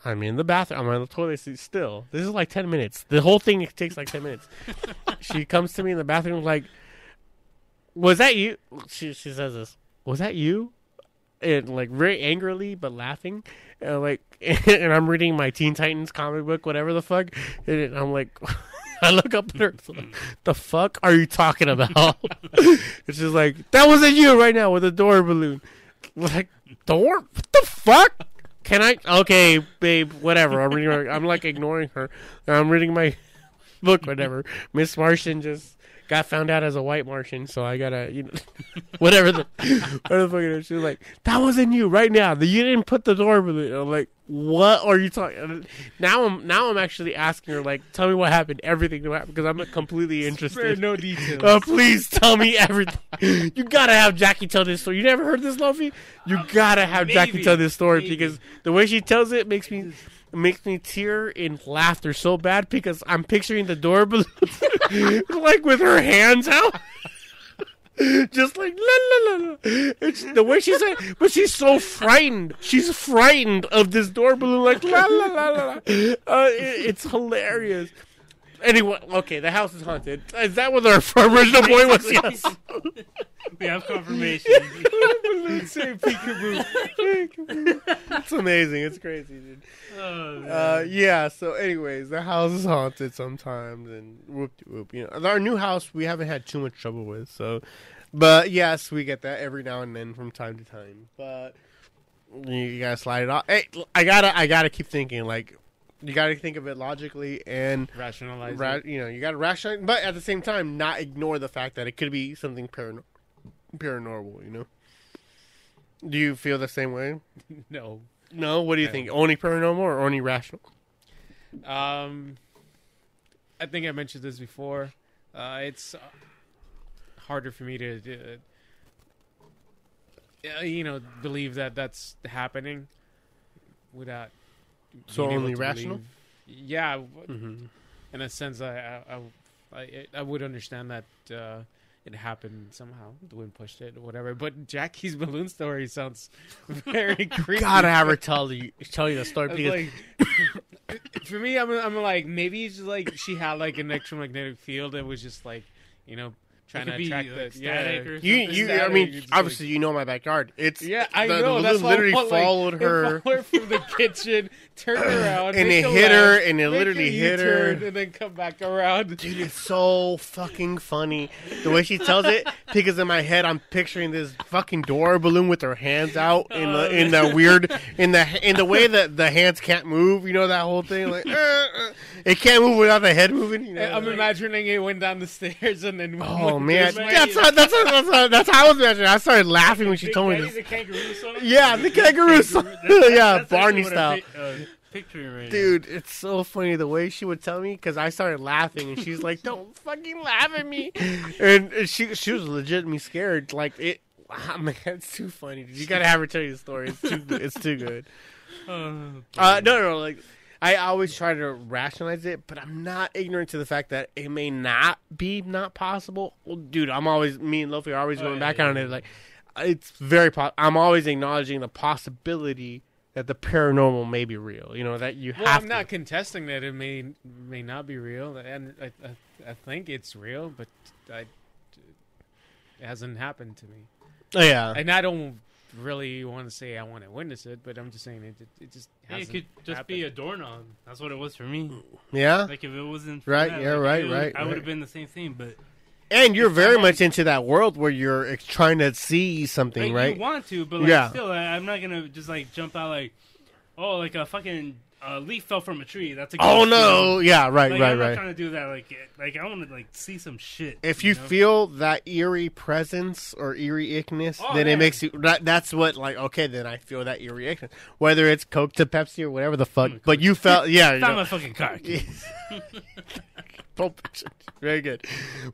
I'm in the bathroom. I'm on the toilet seat still. This is like ten minutes. The whole thing takes like ten minutes. she comes to me in the bathroom like, "Was that you?" She she says this. Was that you? And like very angrily but laughing, and like, and I'm reading my Teen Titans comic book, whatever the fuck, and I'm like. I look up at her. like, the fuck are you talking about? it's just like that wasn't you right now with a door balloon. Like door? What the fuck? Can I? Okay, babe. Whatever. I'm reading. I'm like ignoring her. I'm reading my book. Whatever. Miss Martian just got found out as a white Martian, so I gotta, you know, whatever the, whatever the fuck it is. She's like, that wasn't you right now. You didn't put the door balloon. I'm like, what are you talking? Now I'm now I'm actually asking her like, tell me what happened, everything that happened, because I'm completely interested. no details. Oh, please tell me everything. You gotta have Jackie tell this story. You never heard this, Luffy? You gotta have Jackie tell this story maybe. because the way she tells it makes me makes me tear in laughter so bad because I'm picturing the door like with her hands out. Just like la la la la. It's the way she said, but she's so frightened. She's frightened of this door balloon, like la la la la. la. Uh, it- it's hilarious. Anyway, okay, the house is haunted. Is that what our original point was? Yes. We have confirmation. It's amazing. It's crazy, dude. oh. Uh, yeah. So, anyways, the house is haunted sometimes, and whoop whoop. You know, our new house we haven't had too much trouble with. So, but yes, we get that every now and then from time to time. But you gotta slide it off. Hey, I gotta, I gotta keep thinking. Like, you gotta think of it logically and. Rationalize. Ra- you know, you got to rationalize, but at the same time, not ignore the fact that it could be something parano- paranormal. You know. Do you feel the same way? No. No. What do you No. think? Only paranormal or only rational? Um, I think I mentioned this before. Uh, it's uh, harder for me to, uh, you know, believe that that's happening without. So only rational? believe- Yeah, Mm-hmm. in a sense, I I, I, I, I would understand that uh, it happened somehow. The wind pushed it, or whatever. But Jackie's balloon story sounds very creepy. Gotta have her tell you tell you the story because like, for me, I'm, I'm like maybe it's just like she had like an electromagnetic field that was just like you know trying could to be, attract like, the static yeah. or you something. you I Static, mean it's obviously you know my backyard. It's Yeah, I the, know. The that's balloon why literally I'm like, followed it her. followed from the kitchen, turned around, And it a hit her, and it literally hit her. And then come back around. Dude, it's so fucking funny the way she tells it. Because in my head, I'm picturing this fucking door balloon with her hands out in the in the weird in the in the way that the hands can't move. You know that whole thing, like uh, uh, it can't move without the head moving. You know, I'm like- imagining it went down the stairs and then. Oh went man, that's how, that's how, that's how, that's how I was imagining. I started laughing when she Big told me this. the kangaroo song? Yeah, the kangaroo song. That's- that's yeah, actually Barney what style. I'm pi- uh, picturing right. Dude, it's so funny the way she would tell me because I started laughing and she's like, "Don't fucking laugh at me," and she she was legitimately scared. Like it, wow, man, it's too funny. You gotta have her tell you the story. It's too it's too good. Oh, Uh, no, no, no, like I always try to rationalize it, but I'm not ignorant to the fact that it may not be not possible. Well, dude, I'm always me and Luffy are always Oh, going yeah, back yeah, on it. Like it's very. Po- I'm always acknowledging the possibility that the paranormal may be real. You know that you Well, have I'm to. not contesting that it may may not be real, and I, I, I think it's real, but I, it hasn't happened to me. Oh, yeah. And I don't really want to say I want to witness it, but I'm just saying it. It, it just Hey, it hasn't could just be a happened. doorknob. That's what it was for me. Yeah. Like if it wasn't for Right, that, yeah, like, right, it would- right, I would right. have been the same thing, but And you're very much into that world where you're ex- trying to see something, like, right? you want to, but like Yeah. still, I, I'm not gonna just like jump out like, oh, like a fucking uh, leaf fell from a tree. That's a oh no! Yeah, right, Like, right, I'm right. trying to do that. Like, like I want to like see some shit. If you know? feel that eerie presence or eerie ickness, Oh, then yeah. it makes you. That, that's what like okay, then I feel that eerie ickness. Whether it's Coke to Pepsi or whatever the fuck, but you felt yeah. you found know. my fucking car. Pulp Fiction. Very good.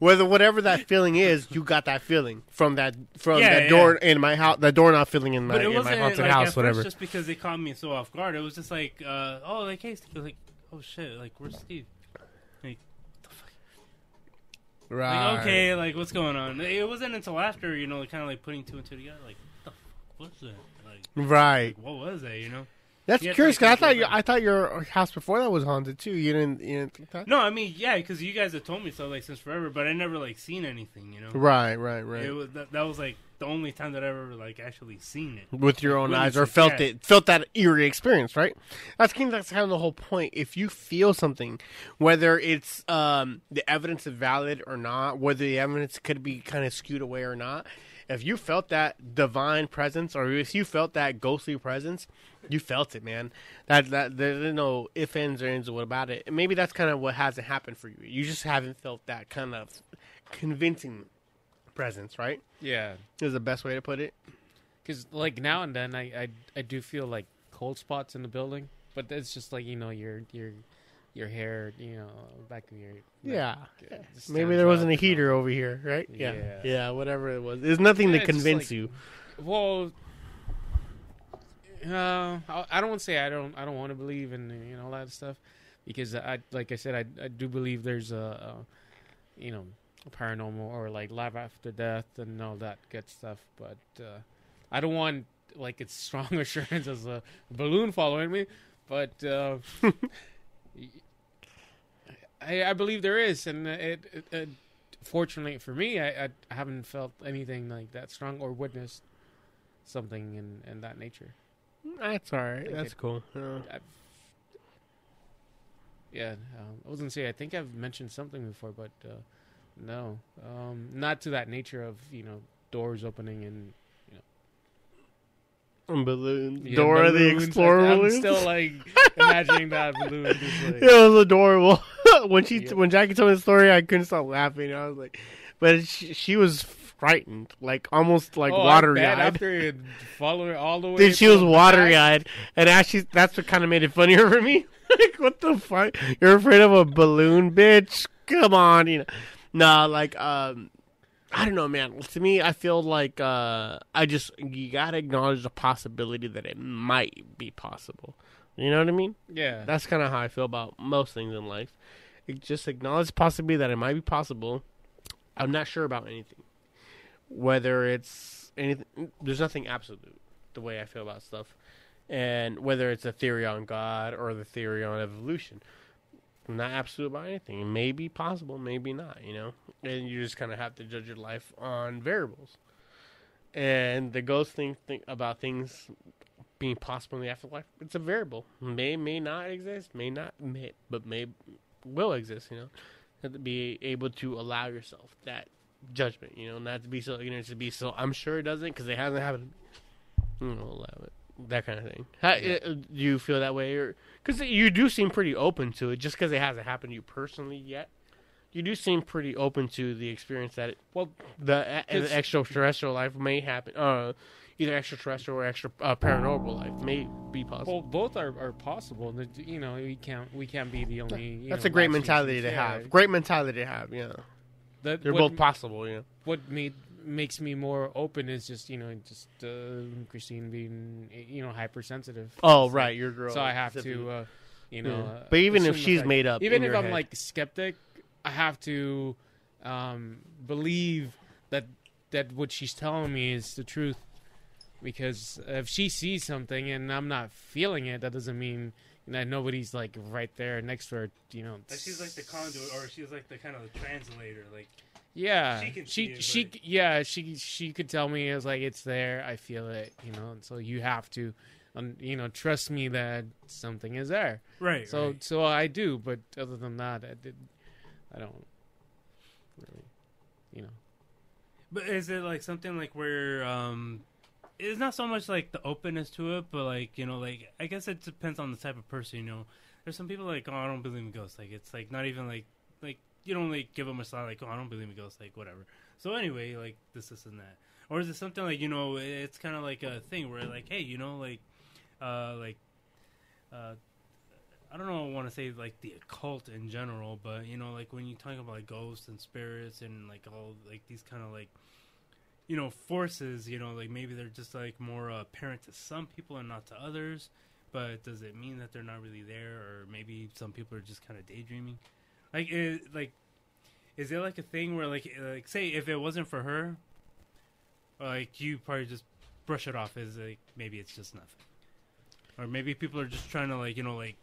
Whether whatever that feeling is, you got that feeling from that from Yeah, that yeah. door in my house, the doorknob feeling in my But it in my wasn't haunted like house, at whatever. just because they caught me so off guard. It was just like, uh, oh, like hey, Steve. Like, oh shit, like where's Steve? Like, right. Like, okay, like what's going on? It wasn't until after you know, kind of like putting two and two together. Like, what the fuck was that? Like, Right. what was that? You know? That's You curious. because I thought you. I thought your house before that was haunted too. You didn't. You didn't think that? No, I mean, yeah, because you guys have told me so like since forever, but I never like seen anything. You know? Right. Right. Right. It was that, that was like the only time that I ever like actually seen it. with your own eyes or felt yeah. it felt that eerie experience right that's kind of, that's kind of the whole point if you feel something whether it's um the evidence is valid or not whether the evidence could be kind of skewed away or not if you felt that divine presence or if you felt that ghostly presence you felt it man. That that there's no if ands or ands what about it. And maybe that's kind of what hasn't happened for you. You just haven't felt that kind of convincing presence right? Yeah, is the best way to put it. Because like now and then I, I I do feel like cold spots in the building, but it's just like you know your your your hair, you know, back of your Yeah. neck, uh, Maybe there wasn't a up, know. heater over here, right? Yeah. Yeah. Yeah, whatever it was. There's nothing Yeah, to convince like- you. Well, uh, I I don't want to say I don't I don't want to believe in you know all that stuff because I like I said I I do believe there's a, a you know a paranormal or like life after death and all that good stuff, but uh, I don't want like it's strong assurance as a balloon following me, but uh, I I believe there is, and it. it, it Fortunately for me, I, I haven't felt anything like that strong or witnessed something in, in that nature. That's all right. That's it- cool. Yeah. I've, yeah, um, I was gonna say I think I've mentioned something before, but uh, no, um, not to that nature of you know doors opening and balloon. yeah, Dora the balloons. Explorer I, I'm balloon. still like imagining that balloon. Just like, it was adorable. when she Yeah. when Jackie told me the story, I couldn't stop laughing. I was like, but she, she was frightened, like almost like oh, watery eyed. after following all the way. Dude, she was watery eyed, and actually, that's what kind of made it funnier for me. like, what the fuck? You're afraid of a balloon, bitch? Come on, you know. Nah, like, um, I don't know, man. To me, I feel like uh, I just you gotta acknowledge the possibility that it might be possible. You know what I mean? Yeah, That's kind of how I feel about most things in life. Just acknowledge possibly that it might be possible. I'm not sure about anything. Whether it's anything, there's nothing absolute the way I feel about stuff. And whether it's a theory on God or the theory on evolution, I'm not absolute about anything. It may be possible, maybe not, you know? And you just kind of have to judge your life on variables. And the ghost thing, think about things being possible in the afterlife, it's a variable. May may not exist, may not may but may will exist, you know. To be able to allow yourself that judgment, you know, not to be so ignorant to be so I'm sure it doesn't because it hasn't happened. You know, allow it. That kind of thing. How, uh, do you feel that way, or because you do seem pretty open to it, just because it hasn't happened to you personally yet? You do seem pretty open to the experience that it, well, the, the extraterrestrial life may happen. Uh, either extraterrestrial or extra uh, paranormal life may be possible. well, both are, are possible. You know, we can't we can't be the only. You That's know, a great mentality species. to Yeah. have. Great mentality to have. Yeah, That- they're what- both possible. Yeah. what made makes me more open is just you know just uh, Christine being you know hypersensitive. Oh It's right, your girl. So I have to, uh, you know. Yeah. uh, But even if she's fact- made up, even in if your I'm head. like skeptic, I have to um, believe that that what she's telling me is the truth. Because if she sees something and I'm not feeling it, that doesn't mean that nobody's like right there next to her. You know, Like she's like the conduit, or she's like the kind of the translator. Like Yeah, She she it, she but- yeah she she could tell me it's like it's there. I feel it, you know. And so you have to, um, you know, trust me that something is there. right. So right. so I do, but other than that, I did. I don't really, you know. But is it like something like where um it's not so much like the openness to it, but like, you know, like I guess it depends on the type of person, you know. There's some people like, oh, I don't believe in ghosts. Like it's like not even like like you don't like give them a sign like, oh, I don't believe in ghosts, like whatever. So anyway, like this, this, and that. Or is it something like you know, it's kind of like a thing where like, hey, you know, like, uh, like, uh, I don't know. Want to say like the occult in general, but you know, like when you talk about like ghosts and spirits and like all like these kind of like you know forces, you know, like maybe they're just like more uh, apparent to some people and not to others. But does it mean that they're not really there, or maybe some people are just kind of daydreaming? Like, it, like, is it like a thing where like like say if it wasn't for her, like you probably just brush it off as like maybe it's just nothing, or maybe people are just trying to like you know like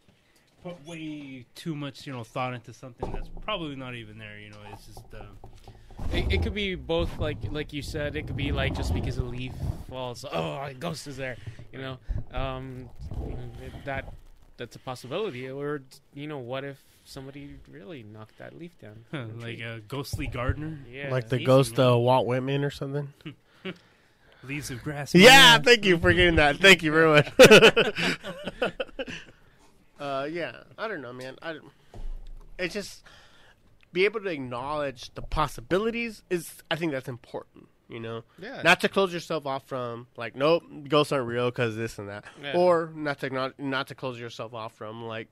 put way too much you know thought into something that's probably not even there. You know, it's just uh, It, it could be both, like like you said. It could be like just because a leaf falls, oh, a ghost is there. You know, um, you that that's a possibility. Or you know, what if somebody really knocked that leaf down? from like a ghostly gardener, yeah, like the easy, ghost man. uh, Walt Whitman or something. leaves of grass. Yeah, man. thank you for getting that. Thank you very much. uh, yeah, I don't know, man. I don't, it's just be able to acknowledge the possibilities is. I think that's important. You know, Yeah. not to close yourself off from like, nope, ghosts aren't real because this and that, Yeah. or not to not not to close yourself off from like,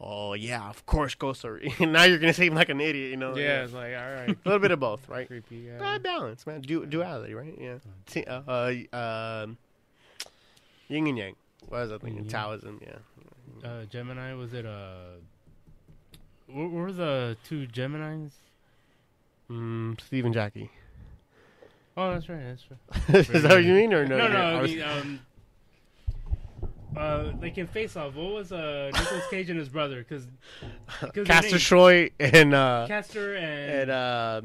oh yeah, of course ghosts are. now you're gonna seem like an idiot. You know, yeah, it's like all right, a little bit of both, right? creepy. Yeah. Uh, balance, man. Du- duality, right? Yeah. T- uh, uh, um, yin and yang. What was I thinking? Yin. Taoism. Yeah. Uh, Gemini was it? Uh, what were the two Gemini's? Mm, Steve and Jackie. Oh, that's right. That's right. Is that what you mean, or no? No, no. I I was- mean, um, uh, like in Face Off, what was uh Nicolas Cage and his brother? Because Castor Troy and uh, Castor and, and uh,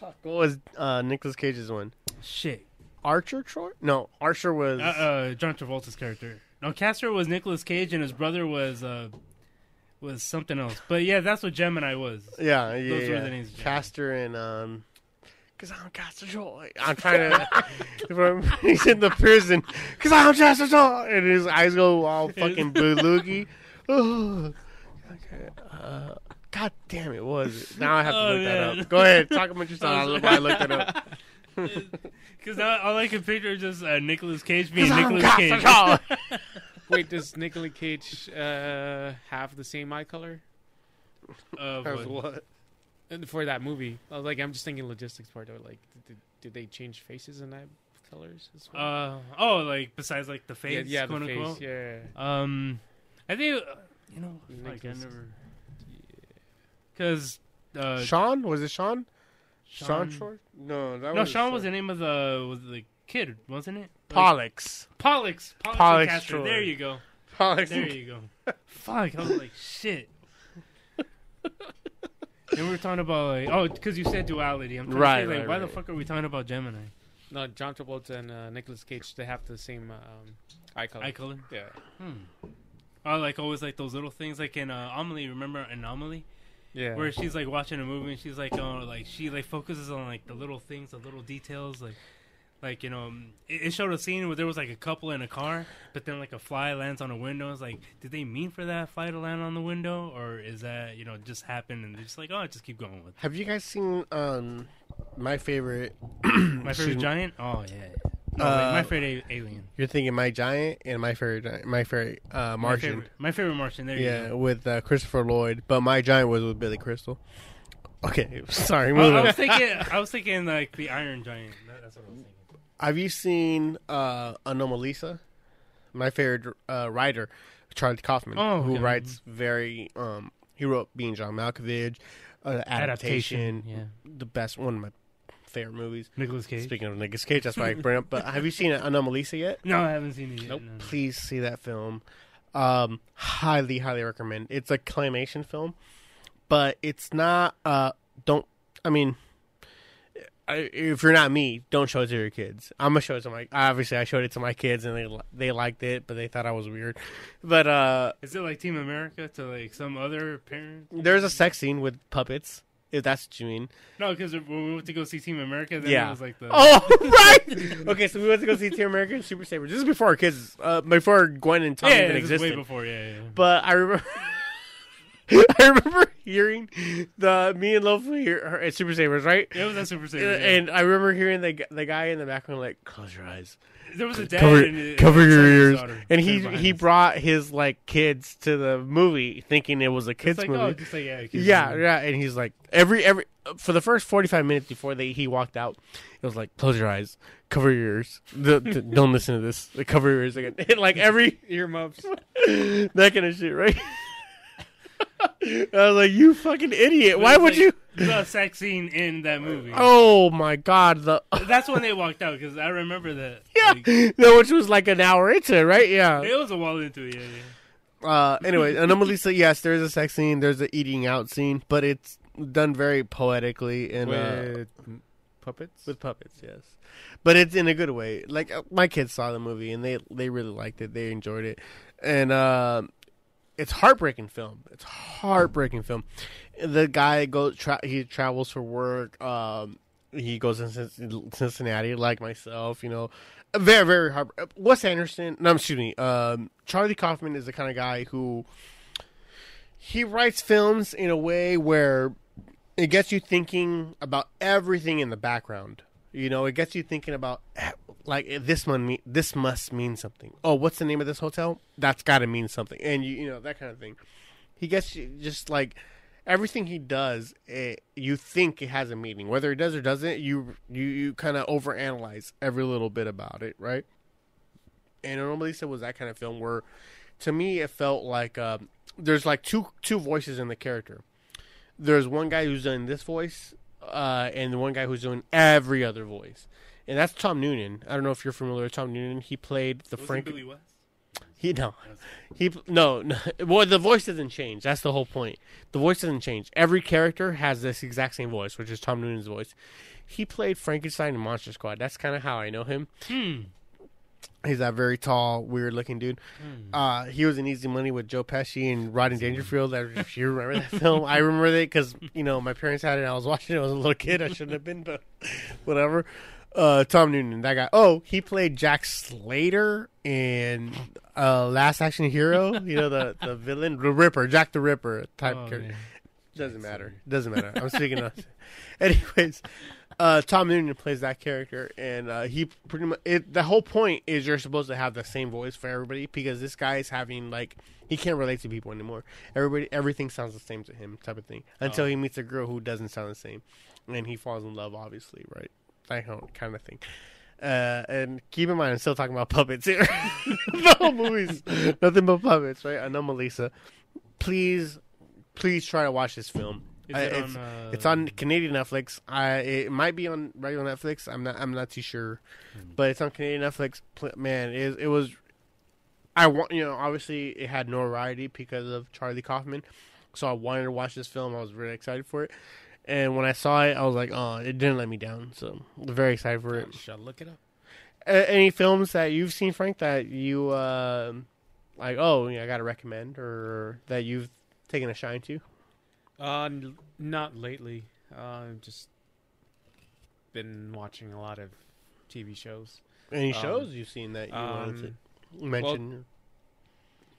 fuck, what was uh Nicolas Cage's one? shit. Archer Troy? No, Archer was. Uh, uh, John Travolta's character. No, Castor was Nicolas Cage, and his brother was uh was something else. But yeah, that's what Gemini was. yeah, yeah, those were the names. Castor and um. Cause I'm Castor Troy. I'm trying to. he's in the prison. Cause I'm Castor Troy, and his eyes go all fucking blue loogie. Oh, okay. Uh, God damn it! Was it? Now I have to Oh, look that up. Go ahead, talk about yourself. I look- I looked it up. Because all I can picture is just uh, Nicolas Cage being Cause I'm Nicolas Castor Cage. Troy. Wait, does Nicolas Cage uh, have the same eye color Of That's what? what? For that movie? I was like, I'm just thinking logistics part. Though, like, did, did they change faces and eye colors as well? Uh oh, like besides like the face, yeah, the quote face, unquote. yeah. Um, I think uh, you know, like I never, because uh, Sean was it Sean? Sean, Sean- Troy? No, that No, was Sean was the name of the was the kid, wasn't it? Like, Pollux. Pollux. Pollux, Pollux and Castor. Troy. There you go. Pollux. There you go. Fuck, I was like shit. and we were talking about like oh, because you said duality. I'm trying Right, to say, like, right, why the fuck are we talking about Gemini? No, John Travolta and uh, Nicolas Cage, they have the same um, eye color. Eye color. Yeah. Hmm. Oh, like always like those little things like in uh, Amelie. Remember Anomaly? Yeah. where she's like watching a movie and she's like oh like she like focuses on like the little things the little details like like you know it, showed a scene where there was like a couple in a car but then like a fly lands on a window it's like did they mean for that fly to land on the window or is that you know just happened and they're just like oh I just keep going with it. Have you guys seen um my favorite? my favorite giant oh yeah no, Uh, like, my favorite alien You're thinking my giant and my favorite my favorite uh, my Martian. favorite, my favorite Martian there yeah, you go Yeah, with uh, Christopher Lloyd, but my giant was with Billy Crystal. Okay, sorry. I was thinking I was thinking like the Iron Giant that, that's what I was thinking Have you seen uh, Anomalisa? My favorite uh, writer, Charlie Kaufman, Oh, who okay. writes very. Um, he wrote Being John Malkovich, uh, adaptation, yeah the best one of my favorite movies. Nicolas Cage Speaking of Nicolas Cage, that's why I bring up. But have you seen Anomalisa yet? no I haven't seen it yet Nope. no. Please see that film. Um, highly, highly recommend. It's a claymation film, but it's not. Uh, don't. I mean, I, if you're not me, don't show it to your kids. I'm gonna show it to my. Obviously, I showed it to my kids, and they they liked it, but they thought I was weird. But uh, Is it like Team America to like some other parent? there's a sex scene with puppets. If that's what you mean. No, because when we went to go see Team America, then Yeah. it was like the Oh, right. Okay, so we went to go see Team America and Super Saber. This is before our kids, uh, before Gwen and Tom yeah, even existed. way before. Yeah, yeah. But I remember, I remember hearing the me and Lofi hear her at Super Sabers, right? It was that Super uh, Saver. yeah. And I remember hearing the the guy in the background like, "Close your eyes, there was a dad cover and cover your and ears," and he he brought his like kids to the movie, thinking it was a kids like movie. oh, just like yeah, kids yeah, movie. yeah, and he's like every every for the first forty five minutes before they he walked out, it was like close your eyes, cover your ears, The- the- don't listen to this, Like, cover your ears again, like every Earmuffs. that kind of shit, right? I was like, you fucking idiot! Why would like you? the sex scene in that movie? Oh my god, the That's when they walked out because I remember that. yeah, Like, no, which was like an hour into it, right? Yeah. it was a while into it. Yeah, yeah. Uh, anyway, Anomalisa, yes, there's a sex scene, there's an eating out scene, but it's done very poetically and uh, With puppets. with puppets, yes. But it's in a good way. Like uh, my kids saw the movie and they they really liked it. They enjoyed it, and uh, it's heartbreaking film. It's heartbreaking film. The guy goes tra- he travels for work. Um, he goes in Cincinnati like myself. You know, very very hard. Wes Anderson. No, excuse me. Um, Charlie Kaufman is the kind of guy who he writes films in a way where it gets you thinking about everything in the background. You know, it gets you thinking about like eh, this one. This must mean something. Oh, what's the name of this hotel? That's got to mean something, and you you know that kind of thing. He gets just like everything he does. It, you think it has a meaning, whether it does or doesn't. You you you kind of overanalyze every little bit about it, right? And Anomalisa was that kind of film where, to me, it felt like uh, there's like two two voices in the character. There's one guy who's doing this voice, uh, and the one guy who's doing every other voice, and that's Tom Noonan. I don't know if you're familiar with Tom Noonan. He played the Wasn't Frank. Billy West? He no, he no, no. Well, the voice doesn't change. That's the whole point. The voice doesn't change. Every character has this exact same voice, which is Tom Noonan's voice. He played Frankenstein in Monster Squad. That's kind of how I know him. Hmm. He's that very tall, weird-looking dude. Hmm. Uh, he was in Easy Money with Joe Pesci and Rodney Dangerfield. If you remember that film, I remember that because you know my parents had it. and I was watching it. I was a little kid. I shouldn't have been, but whatever. Uh, Tom Noonan, that guy. Oh, he played Jack Slater in uh, Last Action Hero. You know the the villain, the Ripper, Jack the Ripper type Oh, character. man. Doesn't matter. Doesn't matter. I'm speaking of. Anyways, uh, Tom Noonan plays that character, and uh, he pretty much. It, the whole point is you're supposed to have the same voice for everybody because this guy is having like he can't relate to people anymore. Everybody, everything sounds the same to him, type of thing. Until Oh. he meets a girl who doesn't sound the same, and he falls in love, obviously, right? Kind of- kind of thing. Uh, and keep in mind, I'm still talking about puppets here. the whole movie's nothing but puppets, right? Anomalisa. Please, please try to watch this film. I- it it's, on, uh, it's on Canadian Netflix. I it might be on regular Netflix. I'm not. I'm not too sure, but it's on Canadian Netflix. Man, it, it was. I want you know. Obviously, it had notoriety because of Charlie Kaufman, so I wanted to watch this film. I was really excited for it, and when I saw it, I was like, "Oh, it didn't let me down." So I'm very excited for it. Shall I look it up. A- any films that you've seen, Frank, that you uh, like? Oh, yeah, I got to recommend, or that you've taken a shine to? Uh, n- not lately. Uh, I've just been watching a lot of TV shows. Any Um, shows you've seen that you wanted to? Um, mention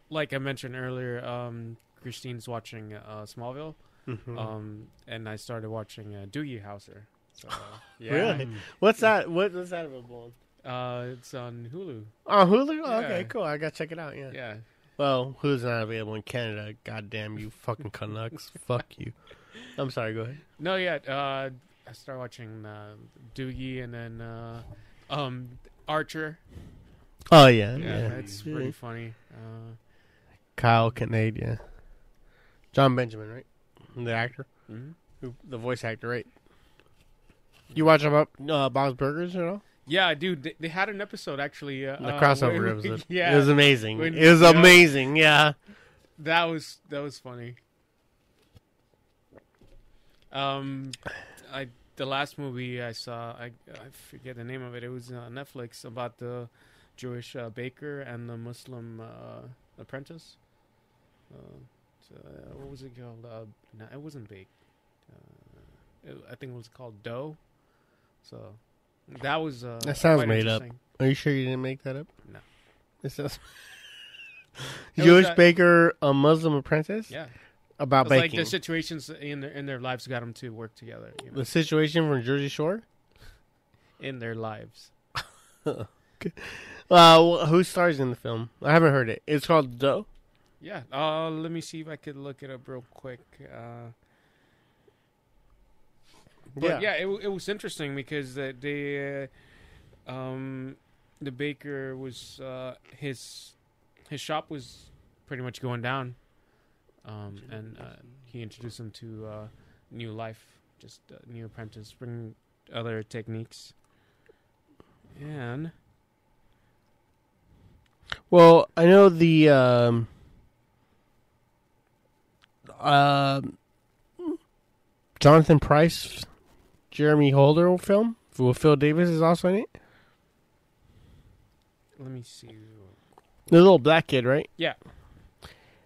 like I mentioned earlier, um, Christine's watching uh, Smallville, Mhm. um, and I started watching uh, Doogie Howser. So, yeah. Really? what's that what, what's that available on Uh, it's on Hulu. oh hulu oh, okay cool i gotta check it out yeah, Yeah. well hulu's not available in canada Goddamn you fucking canucks fuck you i'm sorry go ahead No, yeah. Uh, I started watching uh, Doogie, and then uh, um, Archer. oh yeah Yeah, yeah, it's Yeah. pretty funny. Uh, kyle kincaid yeah jon benjamin right the actor mhm. who the voice actor right you watch about uh, bob's burgers you know Yeah, dude, they, they had an episode actually. Uh, the uh, crossover where- episode Yeah, it was amazing When- it was amazing yeah that was that was funny. Um, I the last movie I saw, I I forget the name of it. It was on Netflix about the Jewish uh, baker and the Muslim uh, apprentice. Uh, what was it called? Uh, no, it wasn't bake. Uh, it, I think it was called dough. So that was uh, That sounds made up. Are you sure you didn't make that up? No. It says It Jewish that- baker, a Muslim apprentice. Yeah, About it's like baking. the situations in their in their lives got them to work together. You know? the situation from Jersey Shore. in their lives. Uh, who stars in the film? I haven't heard it. It's called Dough. Yeah. Uh, let me see if I could look it up real quick. Uh, but yeah, it, it was interesting because they, uh, um, the baker was uh, his his shop was pretty much going down, um, and uh, he introduced him to uh, new life, just uh, new apprentice, bring other techniques, and Well, I know the um, um Jonathan Pryce, Jerome Holder film with Phil Davis is also in it. let me see. The little black kid, right? Yeah.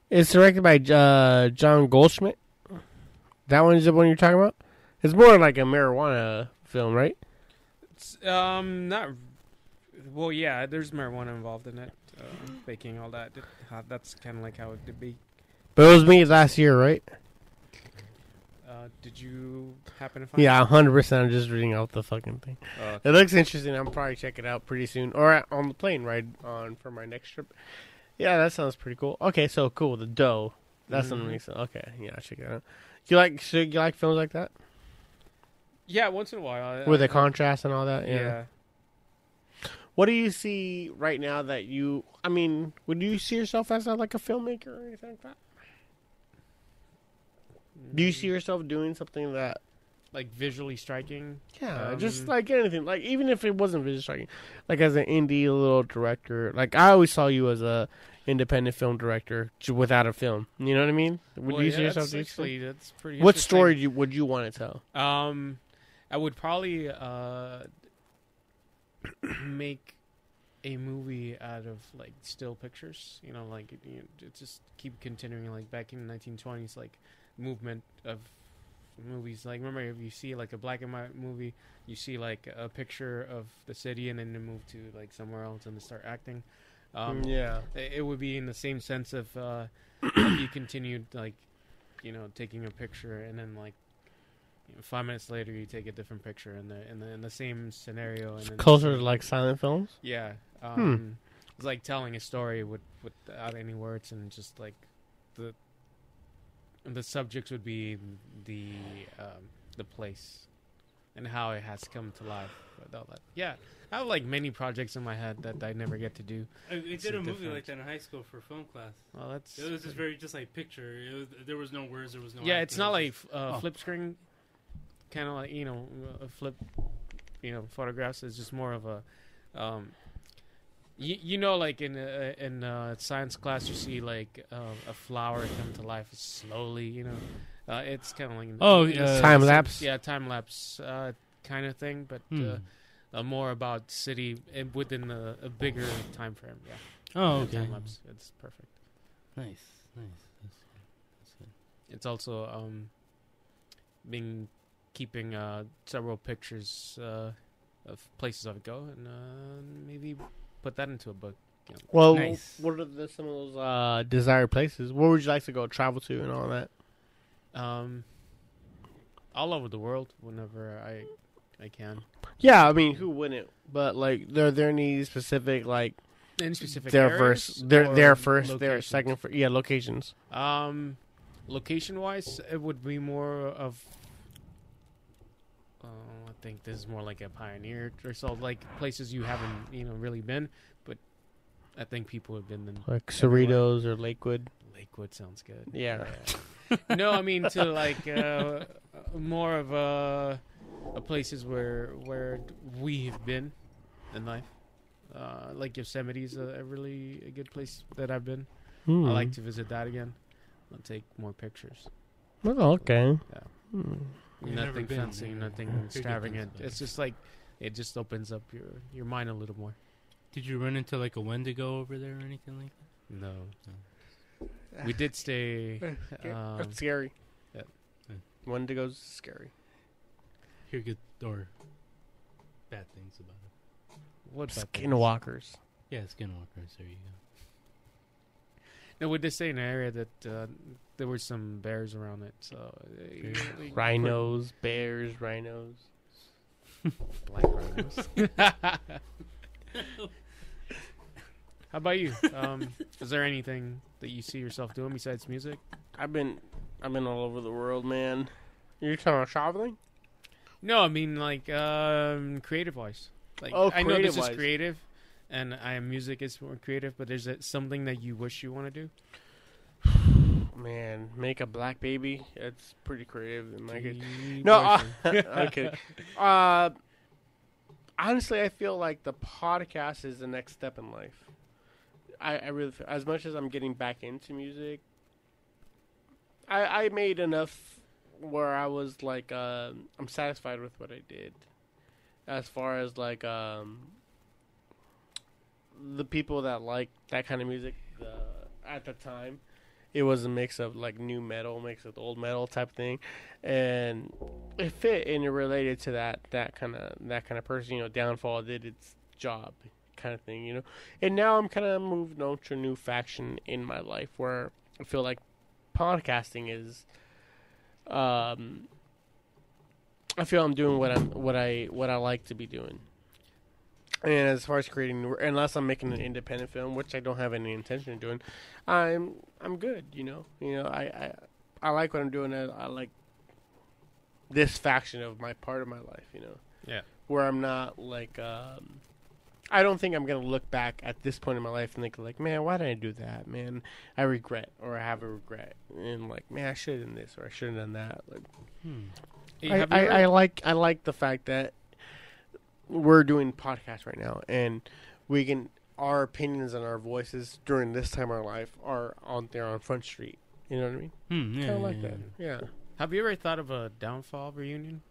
It's directed by uh, John Goldschmidt. That one is the one you're talking about. It's more like a marijuana film, right? It's, um, not. Well, yeah. There's marijuana involved in it, uh, baking all that. Uh, that's kind of like how it would be. But it was me last year, right? Uh, did you happen to find? Yeah, hundred percent. I'm just reading off the fucking thing. It? Uh, It looks interesting. I'm probably check it out pretty soon, or on the plane ride on for my next trip. Yeah, that sounds pretty cool. Okay, so cool. The dough. That's something. Mhm. makes Okay, yeah, I'll check it out. You like? So you like films like that yeah, once in a while. I- with the I- contrast and all that? Yeah. What do you see right now that you? I mean, would you see yourself as a, like a filmmaker or anything like that? Do you see yourself doing something that? like visually striking? Yeah, Um, just like anything. Like even if it wasn't visually striking, like as an indie little director. Like I always saw you as a independent film director without a film. You know what I mean? Would Well, you yeah, see yourself that's doing actually that's pretty. What story do you, would you want to tell? Um, I would probably uh make a movie out of like still pictures. You know, like you know, just keep continuing like back in the 1920s, like movement of movies. Like remember, if you see like a black and white movie, you see like a picture of the city, and then they move to like somewhere else and they start acting. Um, yeah. it it would be in the same sense of uh, if you continued like you know taking a picture and then like you know, five minutes later you take a different picture in the in the in the same scenario and Closer to like silent films. yeah um, it's like telling a story with without any words and just like the the subjects would be the um, the place and how it has come to life without that yeah I have like many projects in my head that I never get to do I, I It's did a a movie different- like that in high school for film class. well that's It was just very just like picture. It was, there was no words. There was no. yeah, acting, it's not like just- uh, Oh. flip screen, kind of like you know a flip, you know photographs. It's just more of a, um, you, you know like in uh, in uh, science class you see like uh, a flower come to life slowly. You know, uh, it's kind of like Oh, in a uh, Time lapse? Yeah, time lapse uh, kind of thing, but Hmm. uh, uh, more about city uh, within a, a bigger time frame. Yeah, Oh, okay. Time lapse. It's perfect. Nice, nice. That's good. That's good. it's also um being keeping uh several pictures uh of places I would go and uh maybe put that into a book. Well, Nice. what are the, some of those uh, desired places? Where would you like to go travel to and all that? Um all over the world whenever I I can. Yeah, I mean, who wouldn't? But like, are there any specific like Any specific their areas first, their or their first, their second, fir- yeah, locations. Um, location wise, it would be more of. Uh, I think this is more like a pioneer or so, like places you haven't, you know, really been. But I think people have been in Like Everywhere. Cerritos or Lakewood. Lakewood. Sounds good. Yeah. no, I mean to like uh, more of uh, uh, places where where we've been in life. Uh, like Yosemite is a, a really a good place that I've been. Hmm. I like to visit that again. I'll take more pictures. Oh, okay. Yeah. Hmm. You've nothing been fancy, there. nothing extravagant. It's just like it just opens up your your mind a little more. Did you run into like a Wendigo over there or anything like that? No, we did stay. Um, That's scary. yeah. Wendigos is scary. Hear good or bad things about it. what about that? Skinwalkers. Yeah, skinwalkers. There you go. No, we did stay in an area that uh, there were some bears around it. So uh, you- you- Rhinos, bears, rhinos. black rhinos. How about you? Um, is there anything that you see yourself doing besides music? I've been, I've been all over the world, man. You're talking about traveling? No, I mean like um, creative wise. Like Oh, I know this is creative-wise. creative, and I music is more creative. But there's something that you wish you want to do. Man, make a black baby. It's pretty creative. And like it. No, uh. Uh, honestly, I feel like the podcast is the next step in life. I, I really, feel, as much as I'm getting back into music, I, I made enough where I was like, uh, I'm satisfied with what I did. As far as like um, the people that like that kind of music at the time, it was a mix of like new metal, mix with old metal type thing, and it fit and it related to that that kind of that kind of person. You know, Downfall did its job, kind of thing. You know, and now I'm kind of moved on to a new faction in my life where I feel like podcasting is um, I feel I'm doing what I'm what I what I like to be doing. And as far as creating, unless I'm making an independent film, which I don't have any intention of doing, I'm I'm good. You know, you know, I I, I like what I'm doing. I, I like this faction of my part of my life. You know, Yeah. where I'm not like um, I don't think I'm gonna look back at this point in my life and think like, man, why did I do that? Man, I regret or I have a regret, and like, man, I should have done this or I should have done that. Like, Hey, I, I, I like I like the fact that we're doing podcasts right now, and we can our opinions and our voices during this time of our life are on there on Front Street. You know what I mean? Hmm, yeah, Kind of yeah, like yeah. that. Yeah, have you ever thought of a downfall reunion?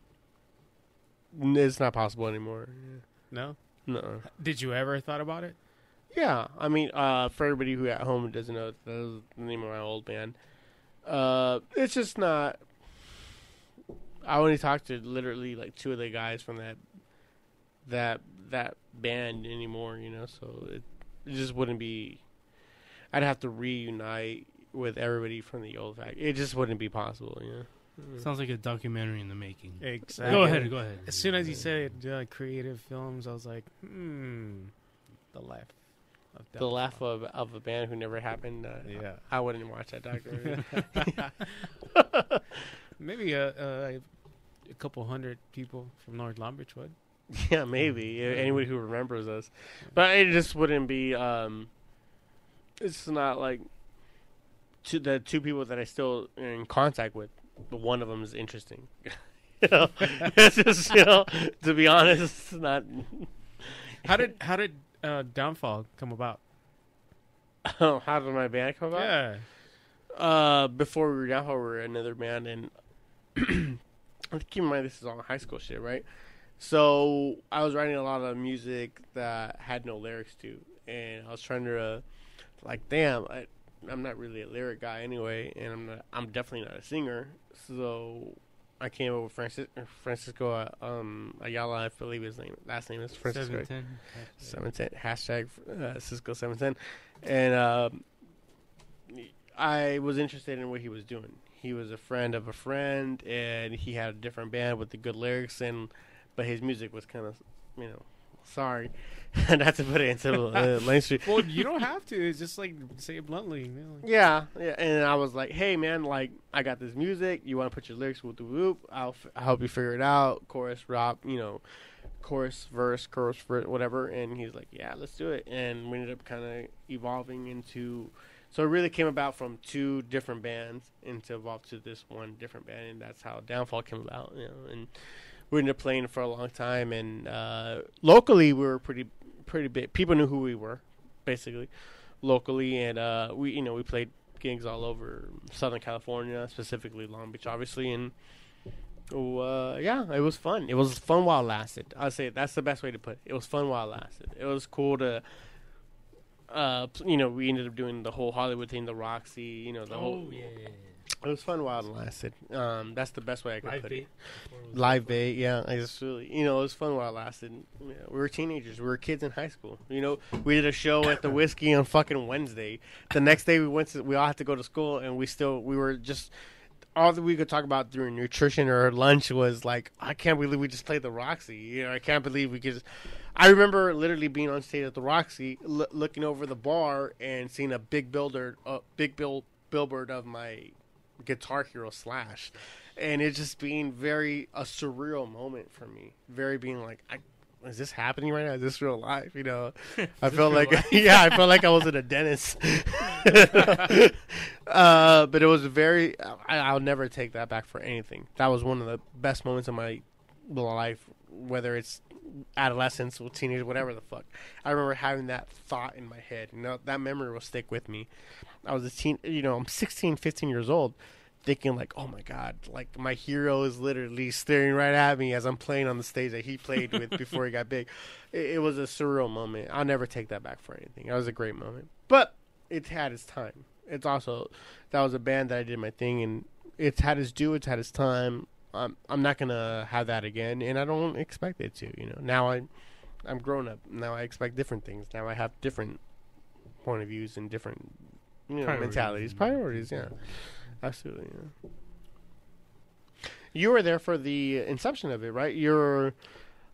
it's not possible anymore. No. No. Did you ever thought about it? Yeah, I mean, uh, for everybody who at home doesn't know, that the name of my old band. Uh, it's just not. I only talked to literally like two of the guys from that that that band anymore, you know. So it, it just wouldn't be. I'd have to reunite with everybody from the old fact. It just wouldn't be possible, you know. Sounds like a documentary in the making. Exactly. Go ahead, go ahead. As soon as you said uh, creative films, I was like, hmm, the laugh. Of The downfall. laugh of of a band who never happened. Uh, Yeah. I wouldn't watch that documentary. Maybe a, a, a couple hundred people from North Long Beach would. Yeah, maybe uh, anybody who remembers us, but it just wouldn't be. um It's not like to the two people that I still are in contact with. But one of them is interesting. you know, it's just you know. To be honest, it's not. How did how did uh, downfall come about? Oh, how did my band come about? Yeah. Uh, before we were down, we were another band, and keep in mind this is all high school shit, right? So I was writing a lot of music that had no lyrics to, and I was trying to, uh, like, damn, I, I'm not really a lyric guy anyway, and I'm not, I'm definitely not a singer. So I came up with Francis, Francisco uh, um, Ayala, I believe his name, last name is Francisco. Seven ten. Seven ten hashtag uh, Cisco seven ten, and um, I was interested in what he was doing. He was a friend of a friend, and he had a different band with the good lyrics, and but his music was kind of, you know, sorry, not to put it into uh, mainstream. Well, you don't have to. It's just like say it bluntly. You know, like- Yeah, yeah, and I was like, "Hey, man, like, I got this music. You want to put your lyrics with the whoop? I'll, f- I'll help you figure it out. Chorus, rap, you know, chorus, verse, chorus, verse, whatever." And he's like, "Yeah, let's do it." And we ended up kind of evolving into. So it really came about from two different bands into evolved to this one different band, and that's how Downfall came about. You know, and we ended up playing for a long time, and uh, locally we were pretty pretty big. People knew who we were, basically locally, and uh, we you know we played gigs all over Southern California, specifically Long Beach, obviously, and oh, uh, yeah, it was fun. It was fun while it lasted. I'd say that's the best way to put it. It was fun while it lasted. It was cool to. Uh, you know, we ended up doing the whole Hollywood thing, the Roxy, you know, the whole. Oh yeah. It was fun while it lasted. Um, that's the best way I could Live put bait. it. Live bait, yeah. I just really, you know, it was fun while it lasted. Yeah, we were teenagers. We were kids in high school. You know, we did a show at the Whisky on fucking Wednesday. The next day we went to, we all had to go to school, and we still, we were just. All that we could talk about during nutrition or lunch was like, I can't believe we just played the Roxy. You know, I can't believe we could. Just, I remember literally being on stage at the Roxy, l- looking over the bar and seeing a big builder, a big bill billboard of my Guitar Hero Slash, and it just being very a surreal moment for me. Very being like, I, is this happening right now? Is this real life? You know, I felt like yeah, I felt like I was in a dentist. uh, but it was very. I, I'll never take that back for anything. That was one of the best moments of my life, whether it's adolescence or teenage, whatever the fuck. I remember having that thought in my head. You know, that memory will stick with me. I was a teen, you know, I'm 16, 15 years old, thinking like, oh my god, like my hero is literally staring right at me as I'm playing on the stage that he played with before he got big. It, it was a surreal moment. I'll never take that back for anything. That was a great moment, but it had its time. It's also that was a band that I did my thing, and it's had its due. It's had its time. I'm I'm not gonna have that again, and I don't expect it to. You know, now I I'm grown up. Now I expect different things. Now I have different point of views and different you know Priorities. mentalities, priorities. Yeah, absolutely. Yeah. You were there for the inception of it, right? You're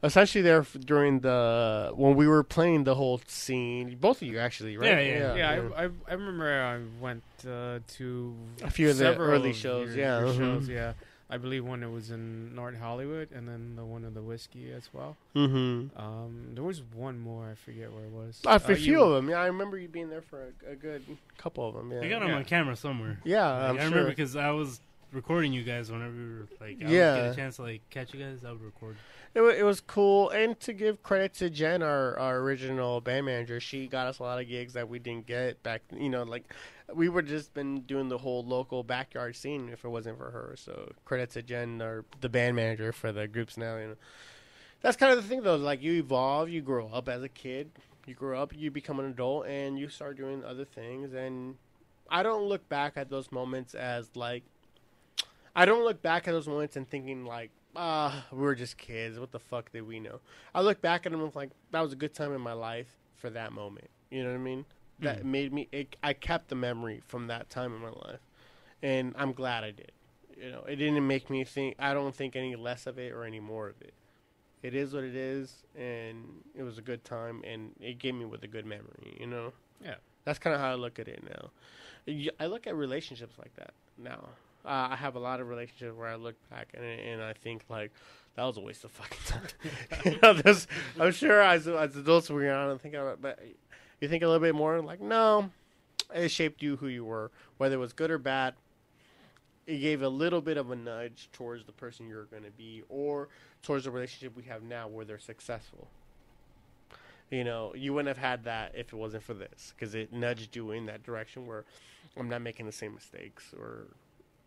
essentially there f- during the when we were playing the whole scene. Both of you, actually, right? Yeah, yeah. Yeah, I, I I remember I went uh, to A few of the early of shows, your- yeah, your shows, yeah. I believe one it was in North Hollywood, and then the one of the Whisky as well. Mm-hmm. Um, there was one more. I forget where it was. A few Uh, you- of them. Yeah, I remember you being there for a, a good couple of them. Yeah, I got them Yeah. on camera somewhere. yeah, Like, I'm I sure. remember because I was recording you guys whenever we were like, I Yeah. would get a chance to like catch you guys. I would record. It, wa- it was cool, and to give credit to Jen, our, our original band manager, she got us a lot of gigs that we didn't get back. You know, like we were just been doing the whole local backyard scene if it wasn't for her. So credit to Jen, or the band manager for the groups now. You know, that's kind of the thing though. Like you evolve, you grow up as a kid, you grow up, you become an adult, and you start doing other things. And I don't look back at those moments as like. I don't look back at those moments and thinking like, ah, we were just kids. What the fuck did we know? I look back at them like that was a good time in my life for that moment. You know what I mean? That made me. It, I kept the memory from that time in my life, and I'm glad I did. You know, it didn't make me think. I don't think any less of it or any more of it. It is what it is, and it was a good time, and it gave me with a good memory. You know. Yeah. That's kind of how I look at it now. I look at relationships like that now. Uh, I have a lot of relationships where I look back and and I think like that was a waste of fucking time. you know, I'm sure as as adults we are on think about, it, but you think a little bit more? Like no, it shaped you who you were, whether it was good or bad. It gave a little bit of a nudge towards the person you're going to be, or towards the relationship we have now, where they're successful. You know, you wouldn't have had that if it wasn't for this, because it nudged you in that direction where I'm not making the same mistakes, or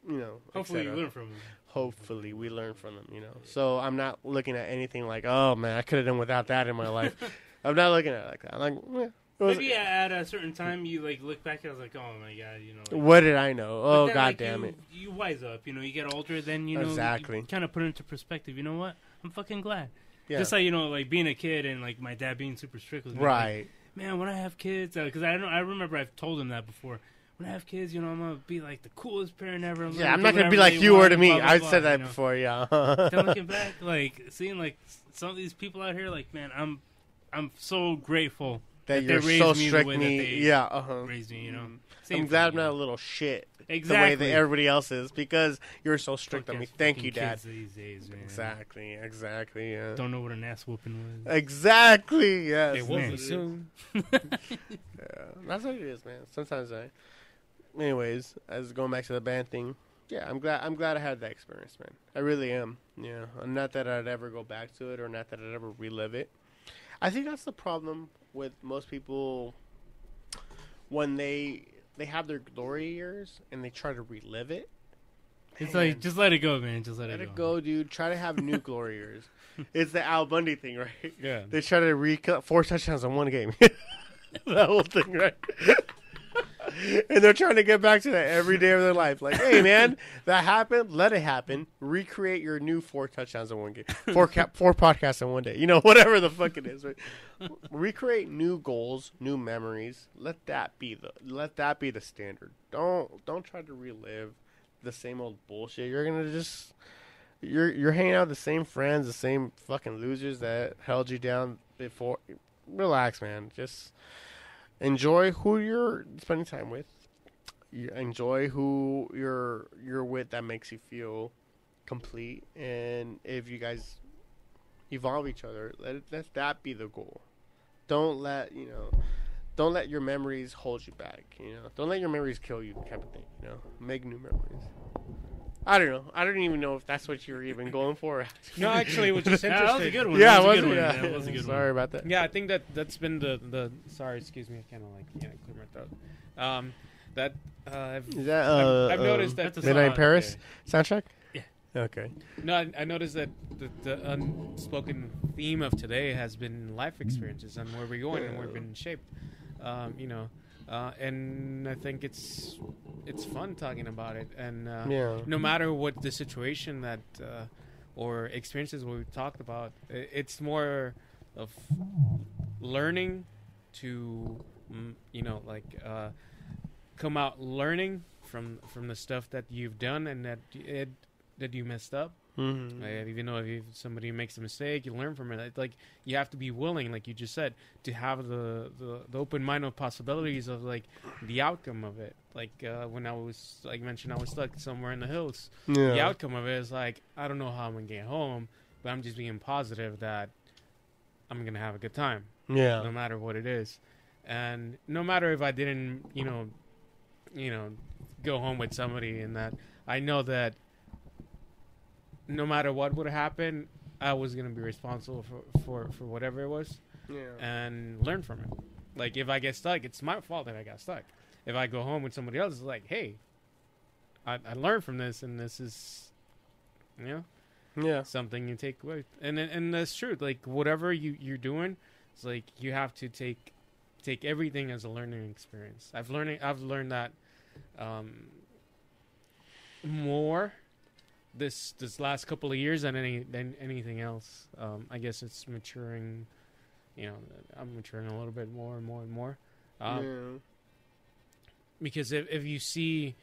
you know, Hopefully, you learn from them. hopefully we learn from them you know. So i'm not looking at anything like oh man i could have done without that in my life. I'm not looking at it like that. I'm like eh, it was- Maybe at a certain time you like look back and I was like, oh my god, you know. Like, what did i know oh then, god like, damn you, it You wise up, you know. You get older, then you know Exactly. kind of put it into perspective. You know what? I'm fucking glad. yeah Just like you know, like being a kid and like my dad being super strict with me. like, right man, when I have kids, uh, because I don't, I remember I've told him that before. When I have kids, you know, I'm gonna be like the coolest parent ever. yeah i'm not gonna be like you were to me I've said that before yeah Then looking back, like seeing like some of these people out here, like man, I'm, I'm so grateful that that you're raised so me the strict way that me they yeah uh-huh raised me. You know, Same i'm glad you, i'm not you a little shit exactly the way that everybody else is because you're so strict on me thank you dad kids These days, man. exactly exactly yeah Don't know what an ass whooping was. exactly yes They will Man. soon. Yeah, that's what it is, man. Sometimes I. Anyways, as going back to the band thing, yeah, I'm glad. I'm glad I had that experience, man. I really am. Yeah, And not that I'd ever go back to it, or not that I'd ever relive it. I think that's the problem with most people when they they have their glory years and they try to relive it. It's Man. like just let it go, man. Just let, Let it it go. go, dude. Try to have new glory years. It's the Al Bundy thing, right? Yeah. They try to recut four touchdowns in one game. that whole thing, right? And they're trying to get back to that every day of their life. Like, hey, man, that happened. Let it happen. Recreate your new four touchdowns in one game, four cap, four podcasts in one day. You know, whatever the fuck it is. Right? Recreate new goals, new memories. Let that be the let that be the standard. Don't don't try to relive the same old bullshit. You're gonna just you're you're hanging out with the same friends, the same fucking losers that held you down before. Relax, man. Just enjoy who you're spending time with. You enjoy who you're you're with that makes you feel complete. And if you guys evolve each other, let let that be the goal. Don't let you know. Don't let your memories hold you back. You know. Don't let your memories kill you, type of thing. You know. Make new memories. I don't know. I don't even know if that's what you were even going for. No, actually, it was just Yeah, interesting. that was a good one. yeah, that was a wasn't good it? one. Yeah. That was a good Sorry one. about that. Yeah, I think that that's been the the. Sorry, excuse me. I kind of like can't clear my throat. Um, that uh, I've, Is that uh, I've, I've noticed that that's Midnight in song. Paris soundtrack? Yeah. Okay. No, I, I noticed that the, the unspoken theme of today has been life experiences and where we're going and where we've been shaped. Um, you know, uh, and I think it's it's fun talking about it. And uh, Yeah. no matter what the situation that uh, or experiences we've talked about, it's more of learning to mm, you know like uh, come out learning from from the stuff that you've done and that it that you messed up Mhm. Like, even though if you- somebody makes a mistake, you learn from it. It's Like you have to be willing, like you just said, to have the the, the open mind of possibilities of like the outcome of it. Like uh, when I was like mentioned, I was stuck somewhere in the hills. The outcome of it is like I don't know how I'm gonna get home, but I'm just being positive that I'm gonna have a good time Yeah, no matter what it is. And no matter if I didn't, you know, you know, go home with somebody and that I know that no matter what would happen, I was gonna be responsible for, for, for whatever it was Yeah. and learn from it. Like if I get stuck, it's my fault that I got stuck. If I go home with somebody else, it's like, hey, I, I learned from this and this is you know, Yeah. something you take away, and and- that's true. Like whatever you you're doing, it's like you have to take take everything as a learning experience. I've learning I've learned that um, more this this last couple of years than any than anything else. Um, I guess it's maturing. You know, I'm maturing a little bit more and more and more. Um, yeah. because if, if you see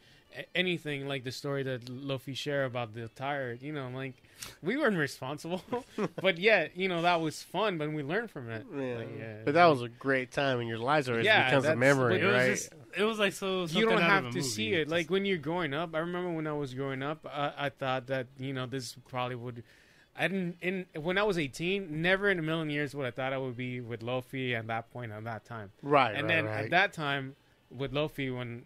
anything like the story that Luffy shared about the tire, you know, like we weren't responsible, but yet, you know, that was fun, but we learned from it. Yeah. Like, yeah. But that was a great time in your lives, or it Yeah, becomes a memory, It was right? just, it was like so. you don't out have of a to movie. see it. Like when you're growing up, I remember when I was growing up, I, I thought that you know this probably would. I didn't in when I was 18. Never in a million years would I thought I would be with Luffy at that point at that time. right. and right, then right. at that time with Luffy, when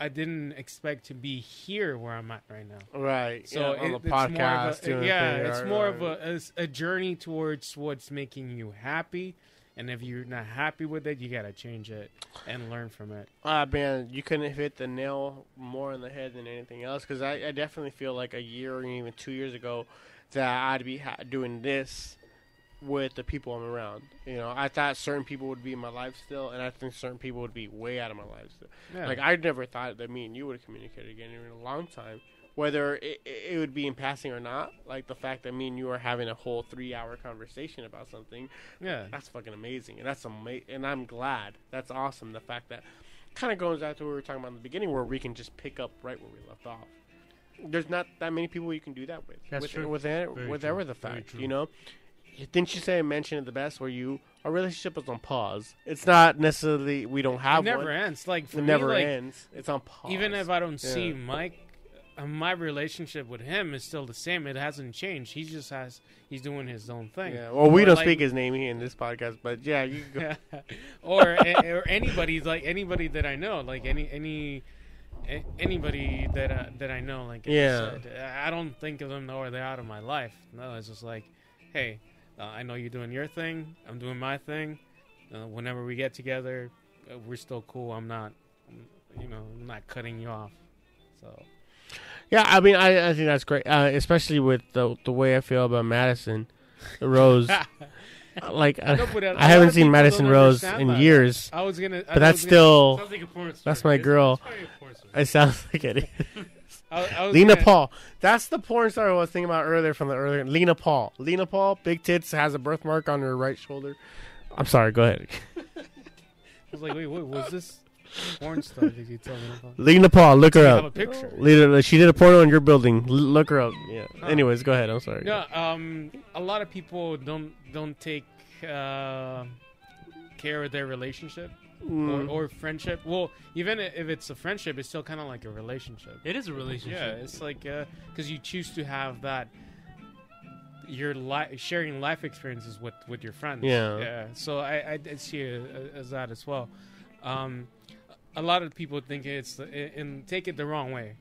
I didn't expect to be here where I'm at right now. right. So yeah, it, on the it's more of a, yeah, it's right, more right. of a, a a journey towards what's making you happy, and if you're not happy with it, you gotta change it and learn from it. Ah, man, you couldn't have hit the nail more on the head than anything else. Because I, I definitely feel like a year or even two years ago that I'd be ha- doing this with the people I'm around. You know, I thought certain people would be in my life still, and I think certain people would be way out of my life still. Yeah. Like I never thought that me and you would have communicated again in a long time. Whether it, it would be in passing or not, like the fact that me and you are having a whole three-hour conversation about something, yeah, that's fucking amazing, and that's amazing, and I'm glad. That's awesome. The fact that kind of goes back to what we were talking about in the beginning, where we can just pick up right where we left off. There's not that many people you can do that with. That's with, true. With, Very whatever true. the fact, you know. Didn't you say mention it the best where you our relationship is on pause? It's not necessarily we don't it have never one. ends. Like for It me, never like, ends. It's on pause. Even if I don't see Mike, uh, my relationship with him is still the same. It hasn't changed. He just has. He's doing his own thing. yeah. Well, we Or don't like- speak his name here in this podcast, but yeah, you can go. or or anybody like anybody that I know, like any any anybody that uh, that I know, like I Yeah. said, I don't think of them or they're out of my life. No, it's just like, hey, uh, I know you're doing your thing, I'm doing my thing. Uh, whenever we get together, uh, we're still cool. I'm not, you know, I'm not cutting you off. So Yeah, I mean, I, I think that's great, uh, especially with the the way I feel about Madison Rose. like, I, No, but a- a I lot haven't seen Madison Rose in that. years, I was gonna, but that's still like a. That's my girl. it's probably a porn star. it sounds like it. I, I Lena gonna- Paul, that's the porn star I was thinking about earlier from the earlier. Lena Paul, Lena Paul, big tits, has a birthmark on her right shoulder. I'm sorry, go ahead. I was like, wait, wait, was this porn star? Did you tell me about? Lena Paul, look her You have up. a picture. Lena, she did a porno in your building. L- look her up. Yeah. Anyways, go ahead. I'm sorry. No, um, a lot of people don't don't take uh, care of their relationship Mm. or, or friendship. Well, even if it's a friendship, it's still kind of like a relationship. It is a relationship. Yeah, it's like because you choose to have that your li- sharing life experiences with with your friends. Yeah. yeah. So I I, I see it as that as well. Um, a lot of people think it's and take it the wrong way.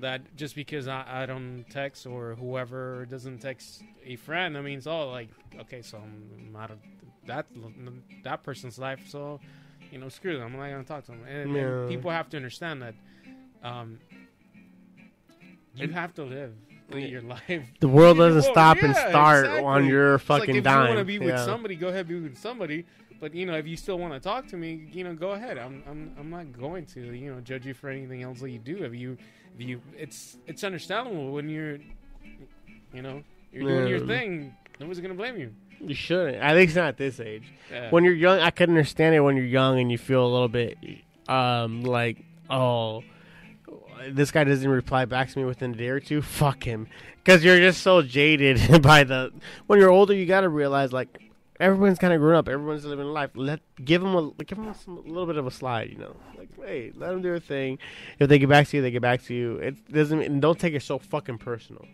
That just because I, I don't text or whoever doesn't text a friend, I mean, it's all like okay, so I'm out of that that person's life. So you know, screw them. I'm not gonna talk to them. And, Yeah. and people have to understand that um, you have to live your life. The world doesn't Well, stop and start exactly. on your It's like fucking if dime. you want to be with Yeah. somebody, go ahead, be with somebody. But you know, if you still want to talk to me, you know, go ahead. I'm, I'm, I'm not going to, you know, judge you for anything else that you do. If you, if you, it's, it's understandable when you're, you know, you're doing your thing. Nobody's gonna blame you. You shouldn't. At least not at this age. Yeah. When you're young, I can understand it when you're young and you feel a little bit um like, oh, this guy doesn't reply back to me within a day or two. Fuck him, because you're just so jaded by the. When you're older, you gotta realize like everyone's kind of grown up. Everyone's living life. Let give them a give them some, a little bit of a slide. You know, like hey, let them do their thing. If they get back to you, they get back to you. It doesn't. And don't take it so fucking personal.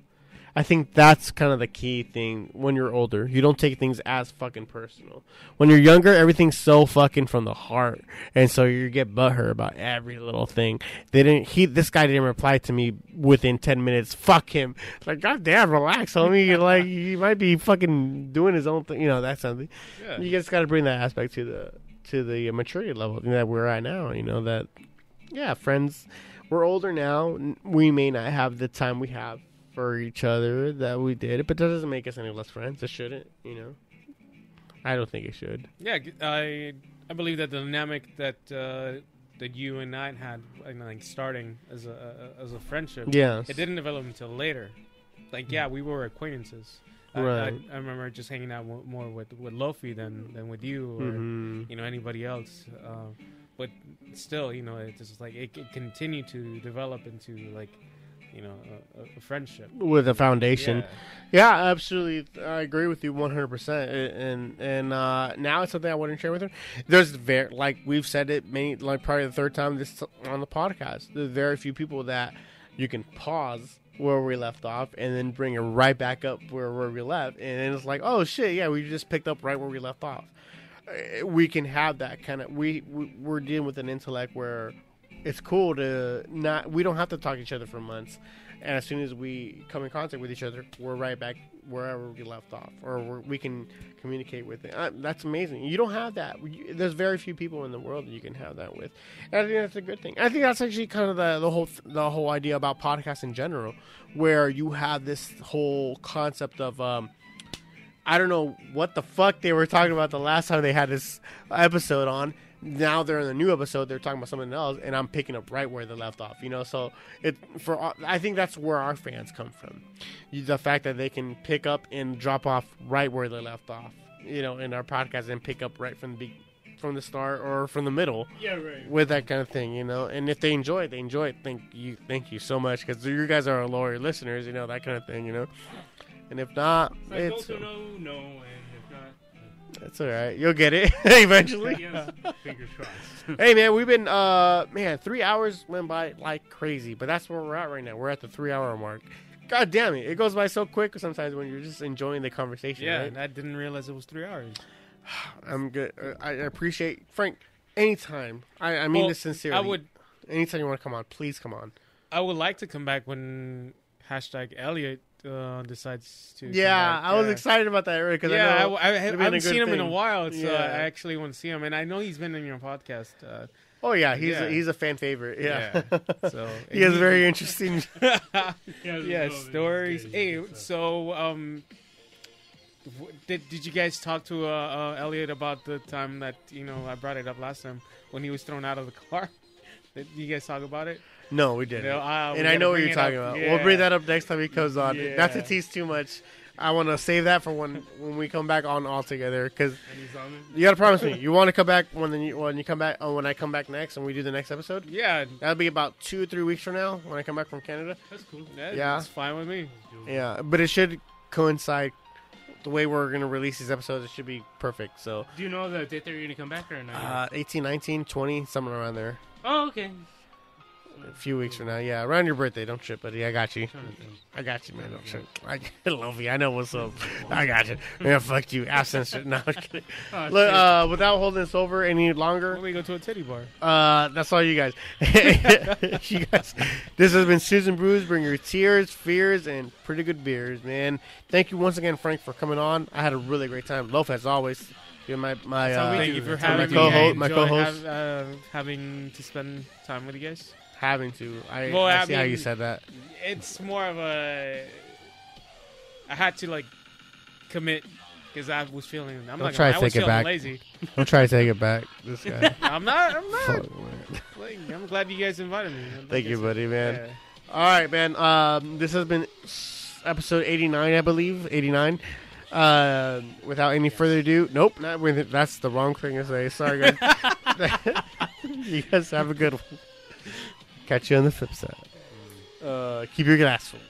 I think that's kind of the key thing when you're older. You don't take things as fucking personal. When you're younger, everything's so fucking from the heart, and so you get butthurt about every little thing. They didn't. He, this guy didn't reply to me within ten minutes. Fuck him. Like, goddamn, relax, homie. like, he might be fucking doing his own thing. You know, that's something. Yeah. You just got to bring that aspect to the to the maturity level that we're at now. You know that, yeah, friends. We're older now. We may not have the time we have for each other that we did, it, but that doesn't make us any less friends. It shouldn't, you know. I don't think it should. Yeah, I I believe that the dynamic that uh, that you and I had, like starting as a as a friendship, Yes. it didn't develop until later. Like, yeah, we were acquaintances. I, Right. I, I remember just hanging out mo- more with with Lofi than than with you or Mhm. you know anybody else. Uh, but still, you know, it's just like it, it continued to develop into like you know a, a- friendship. With a foundation. Yeah. Yeah, absolutely. I agree with you 100%. And and uh, now it's something I wouldn't share with her. There's very, like we've said it many, like probably the third time this on the podcast. There's very few people that you can pause where we left off and then bring it right back up where, where we left. And it's like, oh shit, yeah, we just picked up right where we left off. Uh, We can have that kind of, we, we, we're dealing with an intellect where it's cool to not, we don't have to talk to each other for months and as soon as we come in contact with each other, we're right back wherever we left off, or we can communicate with it. Uh, that's amazing. You don't have that. You, there's very few people in the world that you can have that with, and I think that's a good thing. I think that's actually kind of the, the whole the whole idea about podcasts in general, where you have this whole concept of. Um, I don't know what the fuck they were talking about the last time they had this episode on. Now they're in the new episode. They're talking about something else, and I'm picking up right where they left off. You know, so it for I think that's where our fans come from. The fact that they can pick up and drop off right where they left off. You know, in our podcast and pick up right from the be- from the start or from the middle Yeah, right. with that kind of thing, you know. And if they enjoy it, they enjoy it. Thank you, thank you so much because you guys are our loyal listeners, you know that kind of thing, you know. And if not, If I it's know, oh, no, and if not, it's all right. You'll get it eventually. yes, fingers crossed. hey man, we've been uh man, three hours went by like crazy, but that's where we're at right now. We're at the three hour mark. God damn it, it goes by so quick sometimes when you're just enjoying the conversation. Yeah, right? and I didn't realize it was three hours. I'm good. Uh, I appreciate Frank. Anytime, I, I mean Well, this sincerely. I would Anytime you want to come on, please come on. I would like to come back when hashtag Elliot uh, decides to. come Yeah, back. I was Yeah. excited about that because Yeah, I I, know I, I, it'd been a haven't good seen him in a while, so Yeah. I actually want to see him. And I know he's been in your podcast. Uh, Oh yeah, he's Yeah. A, he's a fan favorite. Yeah, so he has very interesting. yeah stories. Hey, so um, w- did did you guys talk to uh, uh, Elliot about the time that you know I brought it up last time when he was thrown out of the car? Did you guys talk about it? No, we didn't. No, uh, we and I know what you're talking up. about. Yeah. We'll bring that up next time he comes on. Not to tease too much. I want to save that for when when we come back on all together because And he's on it. you got to promise me you want to come back when the, you- when you come back oh, when I come back next and we do the next episode. Yeah, That'll be about two or three weeks from now when I come back from Canada. That's cool. that, Yeah. it's fine with me. Yeah, but it should coincide the way we're gonna release these episodes. It should be perfect. So Do you know the date that you're gonna come back or not? uh, 18, 19, 20, somewhere around there. oh, okay. A few weeks from now, yeah, around your birthday. Don't trip, buddy. I got you. Trying to think. I got you, man. Don't trip. I love you. I know what's up. I got you. Yeah, fuck you. Absence. No, I'm kidding. Oh, Look, uh, without holding this over any longer, we go to a titty bar? uh, that's all you guys. you guys. This has been Susan Brews. Bring your tears, fears, and pretty good beers, man. Thank you once again, Frank, for coming on. I had a really great time. Loaf, as always. You're my my That's how we uh, Thank you for That's how we having my co-host- my co-host. Have, uh, having to spend time with you guys. Having to. I, Well, I I see how you said that. It's more of a. I had to like commit because I was feeling. I'm Don't not try gonna, to I was take it feeling back. lazy. Don't try to take it back. This guy. I'm not. I'm not. Fuck. Like, I'm glad you guys invited me. Thank you, buddy, man. Yeah. All right, man. Um, this has been episode 89, I believe. 89. Uh, without any further ado, nope, not with it. That's the wrong thing to say. Sorry, guys. you guys have a good one. Catch you on the flip side. Uh, keep your glass full.